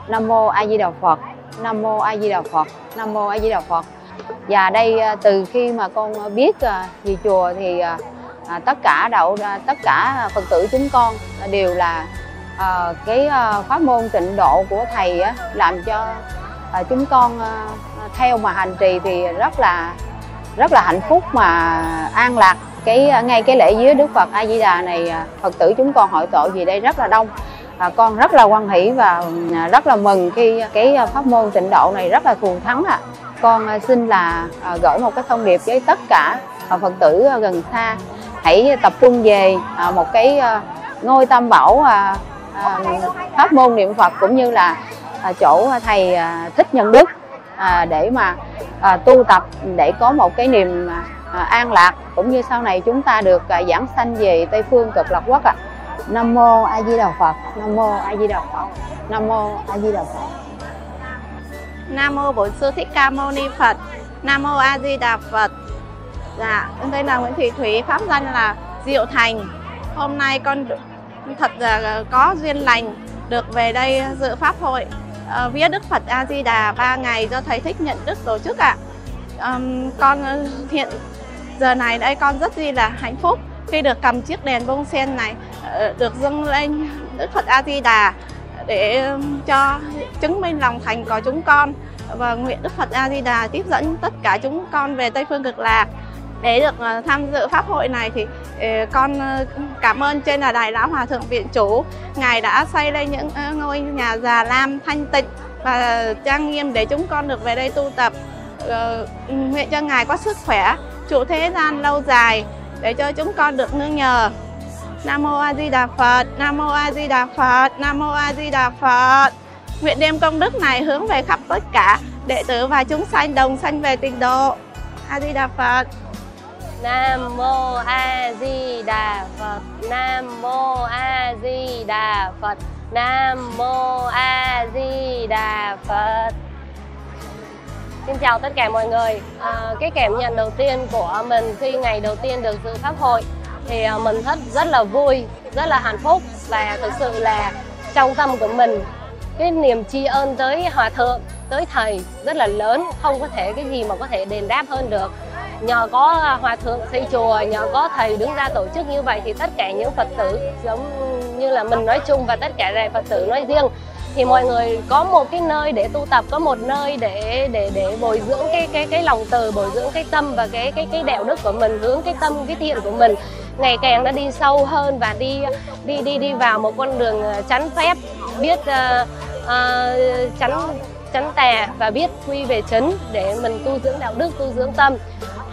Speaker 2: Nam mô A Di Đà Phật. Nam mô A Di Đà Phật. Nam mô A Di Đà Phật. Và đây à, từ khi mà con biết à, về chùa thì à, tất cả đạo tất cả Phật tử chúng con đều là cái pháp môn tịnh độ của thầy làm cho chúng con theo mà hành trì thì rất là rất là hạnh phúc mà an lạc cái à, ngay cái lễ dưới Đức Phật A Di Đà này à, Phật tử chúng con hội tội gì đây rất là đông à, con rất là quan hỷ và à, rất là mừng khi cái pháp môn tịnh độ này rất là thù thắng ạ. À. Con xin là gửi một cái thông điệp với tất cả Phật tử gần xa hãy tập trung về một cái ngôi tam bảo pháp môn niệm Phật cũng như là chỗ thầy thích nhân đức để mà tu tập để có một cái niềm À, an lạc cũng như sau này chúng ta được à, giảng sanh về Tây phương cực lạc quốc ạ. Nam mô A Di Đà Phật. Nam mô A Di Đà Phật. Nam mô A Di Đà Phật.
Speaker 3: Nam mô Bổn sư Thích Ca Mâu Ni Phật. Nam mô A Di Đà Phật. Dạ, con tên là Nguyễn Thị Thúy, pháp danh là Diệu Thành. Hôm nay con thật là à, có duyên lành được về đây dự pháp hội uh, viết Đức Phật A Di Đà 3 ngày do thầy Thích Nhận Đức tổ chức ạ. À. Um, con hiện giờ này đây con rất gì là hạnh phúc khi được cầm chiếc đèn bông sen này ờ, được dâng lên Đức Phật A Di Đà để cho chứng minh lòng thành của chúng con. Và nguyện Đức Phật A Di Đà tiếp dẫn tất cả chúng con về Tây phương cực lạc. Để được ờ, tham dự pháp hội này thì ờ, con cảm ơn trên là đại lão hòa thượng viện chủ. Ngài đã xây lên những ngôi nhà già lam thanh tịnh và trang nghiêm để chúng con được về đây tu tập. Nguyện cho ngài có sức khỏe trụ thế gian lâu dài để cho chúng con được nương nhờ Nam mô A Di Đà Phật, Nam mô A Di Đà Phật, Nam mô A Di Đà Phật. Nguyện đem công đức này hướng về khắp tất cả đệ tử và chúng sanh đồng sanh về tịnh độ. A Di Đà Phật.
Speaker 4: Nam mô A Di Đà Phật. Nam mô A Di Đà Phật. Nam mô A Di Đà Phật. Xin chào tất cả mọi người. À, cái cảm nhận đầu tiên của mình khi ngày đầu tiên được dự pháp hội thì à, mình rất rất là vui, rất là hạnh phúc và thực sự là trong tâm của mình cái niềm tri ân tới hòa thượng, tới thầy rất là lớn, không có thể cái gì mà có thể đền đáp hơn được. Nhờ có hòa thượng xây chùa, nhờ có thầy đứng ra tổ chức như vậy thì tất cả những Phật tử giống như là mình nói chung và tất cả Phật tử nói riêng thì mọi người có một cái nơi để tu tập có một nơi để để để bồi dưỡng cái cái cái lòng từ bồi dưỡng cái tâm và cái cái cái đạo đức của mình hướng cái tâm cái thiện của mình. Ngày càng nó đi sâu hơn và đi đi đi đi vào một con đường ờ, chánh phép biết uh, uh, chánh chánh tà và biết quy về chấn để mình tu dưỡng đạo đức tu dưỡng tâm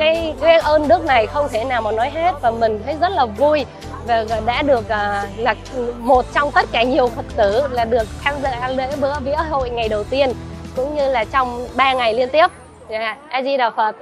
Speaker 4: cái cái ơn đức này không thể nào mà nói hết và mình thấy rất là vui và đã được uh, là một trong tất cả nhiều Phật tử là được tham gia lễ bữa vía hội ngày đầu tiên cũng như là trong 3 ngày liên tiếp. Yeah. A Di Đà Phật.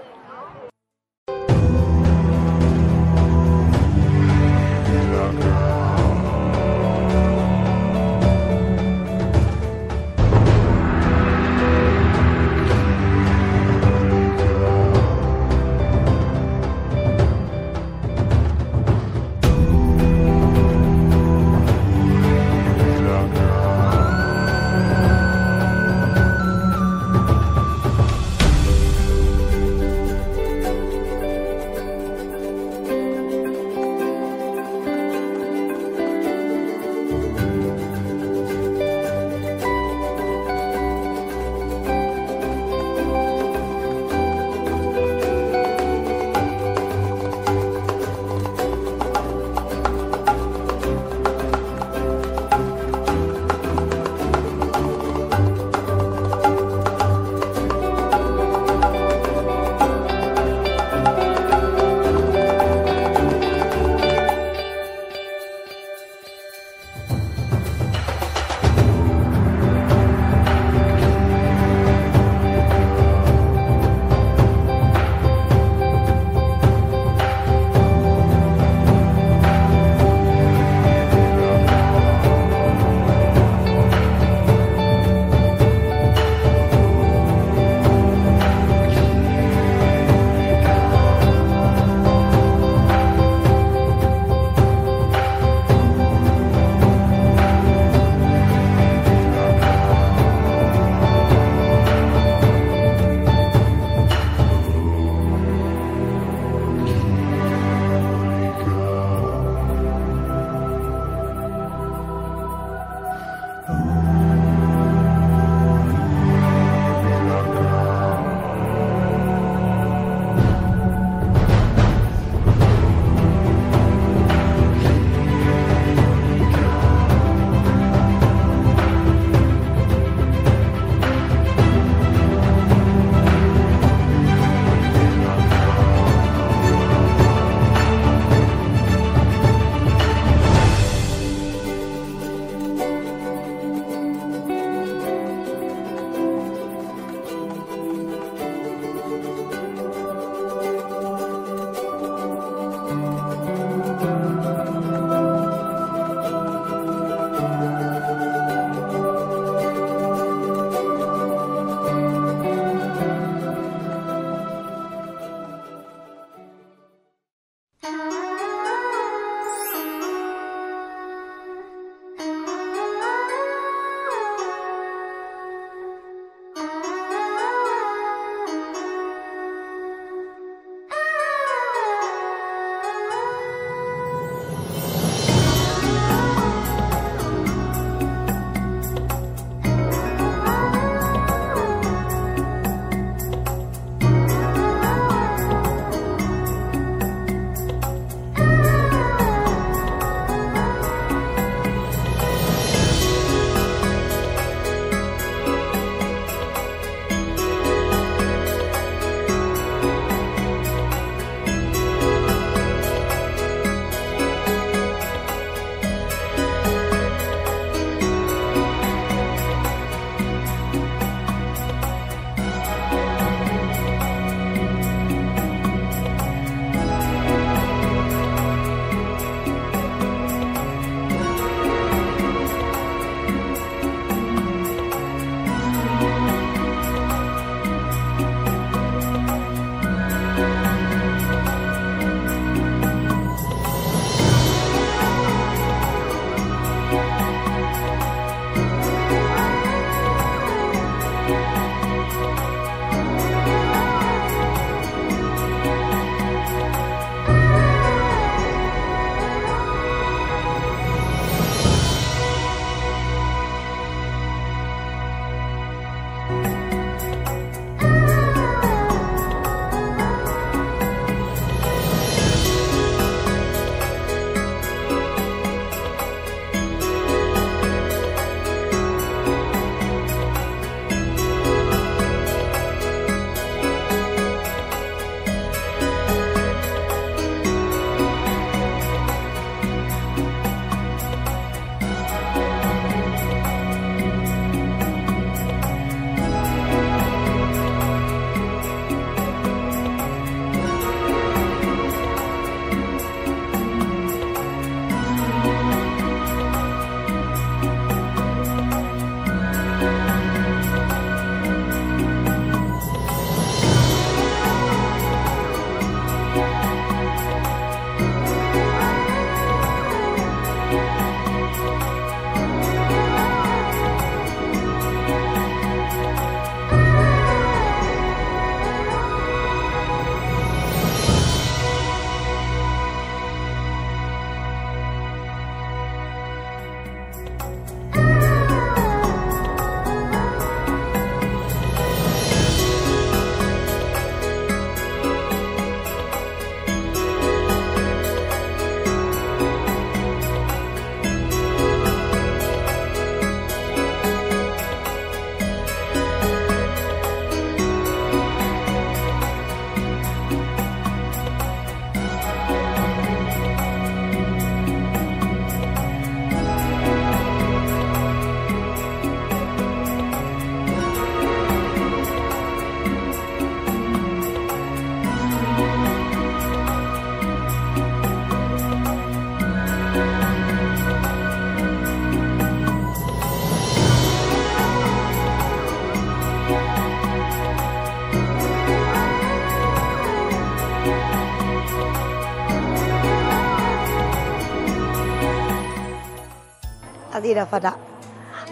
Speaker 5: Di Đà Phật ạ.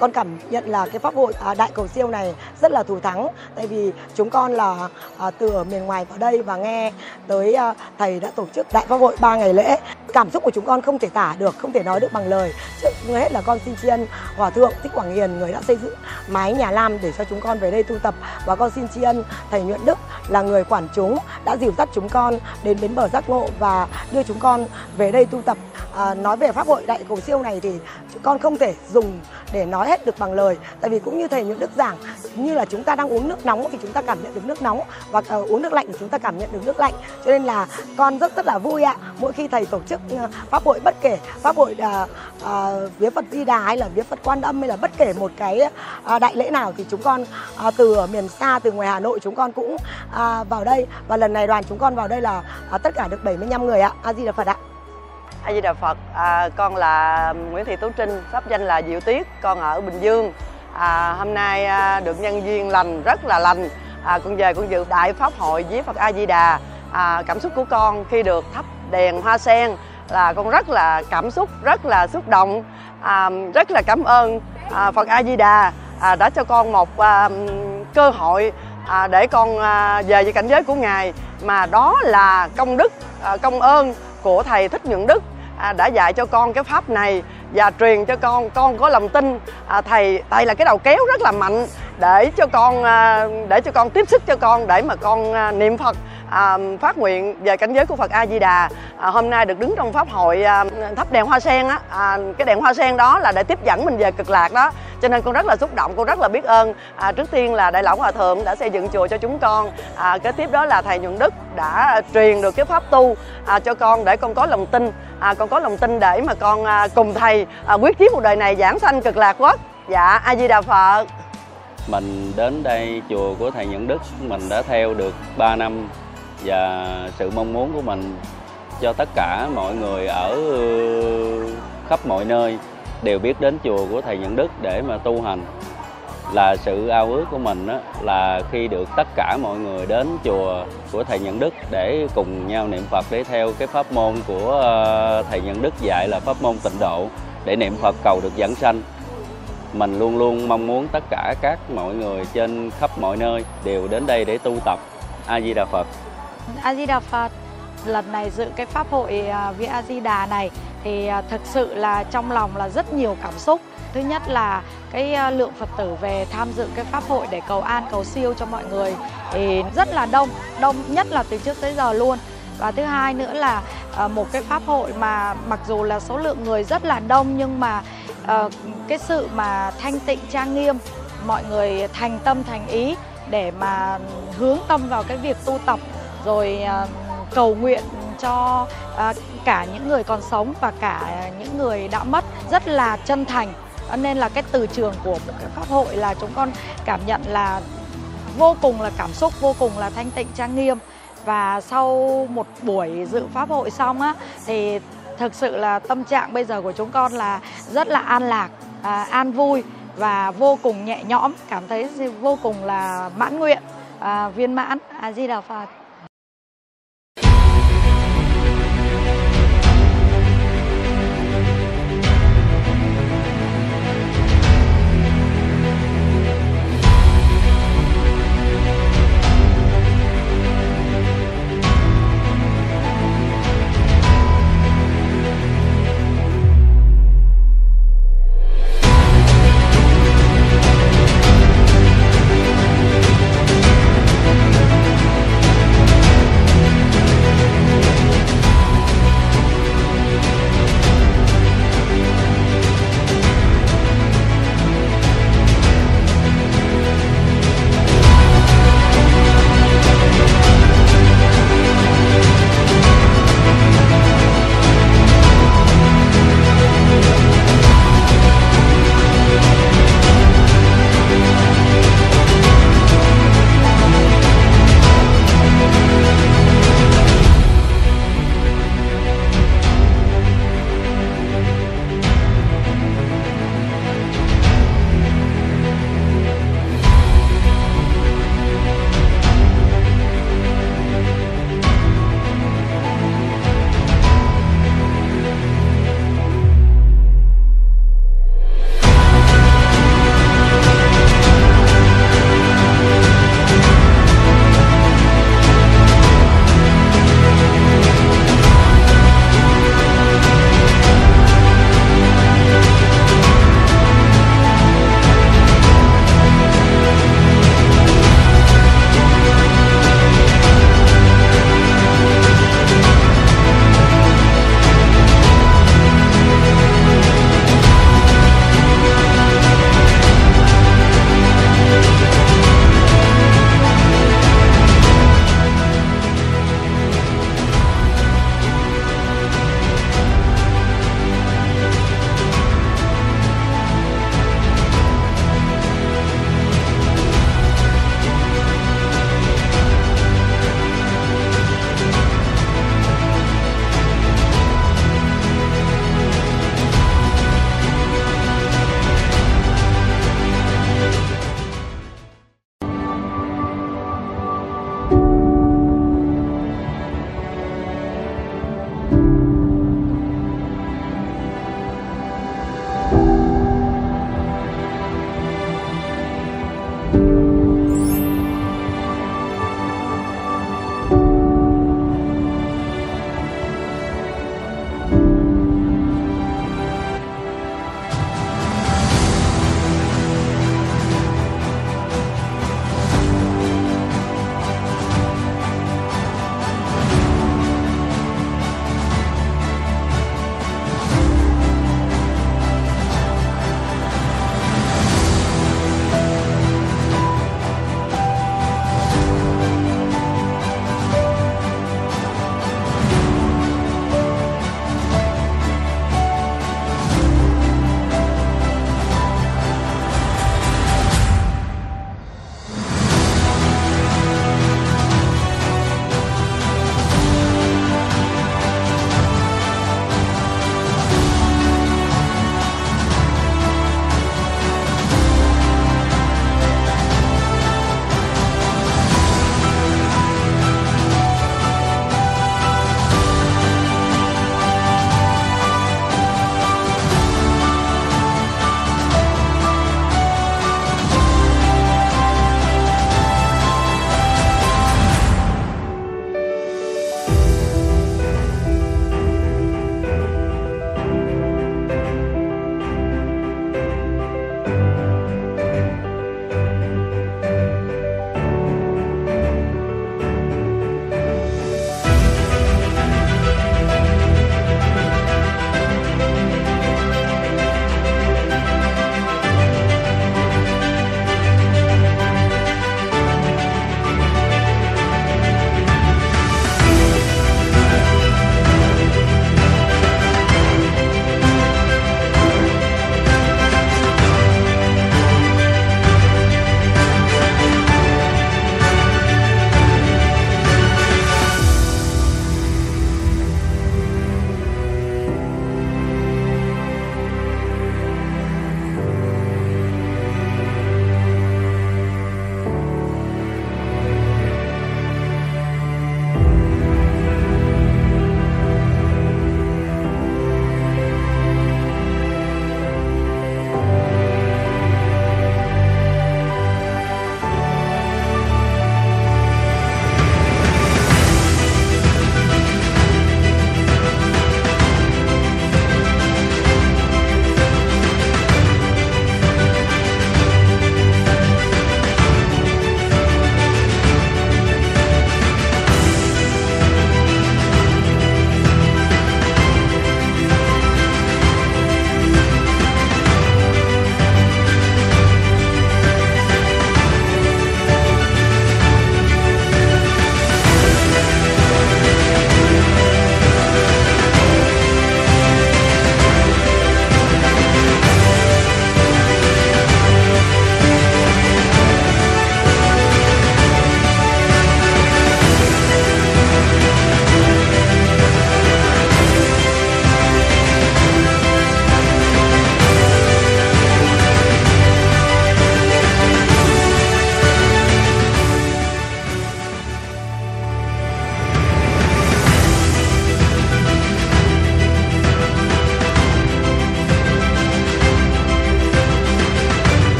Speaker 5: Con cảm nhận là cái pháp hội à, đại cầu siêu này rất là thù thắng tại vì chúng con là à, từ ở miền ngoài vào đây và nghe tới à, thầy đã tổ chức đại pháp hội 3 ngày lễ. Cảm xúc của chúng con không thể tả được, không thể nói được bằng lời. Trước hết là con xin tri ân Hòa thượng Thích Quảng Hiền người đã xây dựng mái nhà lam để cho chúng con về đây tu tập và con xin tri ân thầy Nhuận Đức là người quản chúng đã dìu dắt chúng con đến bến bờ giác ngộ và đưa chúng con về đây tu tập. À, nói về pháp hội đại cầu siêu này thì chúng con không thể dùng để nói hết được bằng lời tại vì cũng như thầy nhuận đức giảng như là chúng ta đang uống nước nóng thì chúng ta cảm nhận được nước nóng và uh, uống nước lạnh thì chúng ta cảm nhận được nước lạnh. Cho nên là con rất rất là vui ạ. Mỗi khi thầy tổ chức uh, pháp hội bất kể pháp hội uh, uh, vía Phật Di Đà hay là vía Phật Quan Âm hay là bất kể một cái uh, đại lễ nào thì chúng con uh, từ ở miền xa từ ngoài Hà Nội chúng con cũng uh, vào đây. Và lần này đoàn chúng con vào đây là uh, tất cả được 75 người ạ. A Di Đà Phật ạ.
Speaker 6: A Di Đà Phật, à, con là Nguyễn Thị Tú Trinh, pháp danh là Diệu Tuyết, con ở Bình Dương. À, hôm nay à, được nhân duyên lành rất là lành. À, con về con dự đại pháp hội với Phật A Di Đà. À, cảm xúc của con khi được thắp đèn hoa sen là con rất là cảm xúc, rất là xúc động, à, rất là cảm ơn à, Phật A Di Đà à, đã cho con một à, cơ hội à, để con à, về với cảnh giới của ngài mà đó là công đức à, công ơn của thầy thích nhuận đức à, đã dạy cho con cái pháp này và truyền cho con. Con có lòng tin. À, thầy thầy là cái đầu kéo rất là mạnh để cho con à, để cho con tiếp sức cho con để mà con à, niệm phật à, phát nguyện về cảnh giới của Phật A Di Đà. À, hôm nay được đứng trong pháp hội à, thắp đèn hoa sen á, à, cái đèn hoa sen đó là để tiếp dẫn mình về cực lạc đó. Cho nên con rất là xúc động, con rất là biết ơn. À, trước tiên là Đại lão Hòa thượng đã xây dựng chùa cho chúng con. À, kế tiếp đó là thầy Nhuận Đức đã truyền được cái pháp tu à, cho con để con có lòng tin, à, con có lòng tin để mà con à, cùng thầy à, quyết chí cuộc đời này giảng sanh cực lạc quốc. Dạ, A Di Đà Phật.
Speaker 7: Mình đến đây chùa của thầy Nhuận Đức, mình đã theo được 3 năm và sự mong muốn của mình cho tất cả mọi người ở ờ, khắp mọi nơi đều biết đến chùa của thầy Nhận Đức để mà tu hành là sự ao ước của mình đó, là khi được tất cả mọi người đến chùa của thầy Nhận Đức để cùng nhau niệm Phật để theo cái pháp môn của ờ, thầy Nhận Đức dạy là pháp môn tịnh độ để niệm Phật cầu được dẫn sanh. Mình luôn luôn mong muốn tất cả các mọi người trên khắp mọi nơi đều đến đây để tu tập. A Di Đà Phật.
Speaker 8: A Di Đà Phật. Lần này dự cái pháp hội à, Vía A Di Đà này thì à, thực sự là trong lòng là rất nhiều cảm xúc. Thứ nhất là cái à, lượng Phật tử về tham dự cái pháp hội để cầu an cầu siêu cho mọi người thì rất là đông, đông nhất là từ trước tới giờ luôn. Và thứ hai nữa là à, một cái pháp hội mà mặc dù là số lượng người rất là đông nhưng mà cái sự mà thanh tịnh trang nghiêm, mọi người thành tâm thành ý để mà hướng tâm vào cái việc tu tập rồi ờ, cầu nguyện cho ờ, cả những người còn sống và cả những người đã mất rất là chân thành. Nên là cái từ trường của một cái pháp hội là chúng con cảm nhận là vô cùng là cảm xúc vô cùng là thanh tịnh trang nghiêm. Và sau một buổi dự pháp hội xong á thì thực sự là tâm trạng bây giờ của chúng con là rất là an lạc à, an vui và vô cùng nhẹ nhõm. Cảm thấy vô cùng là mãn nguyện à, viên mãn. A di đà phật.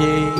Speaker 1: A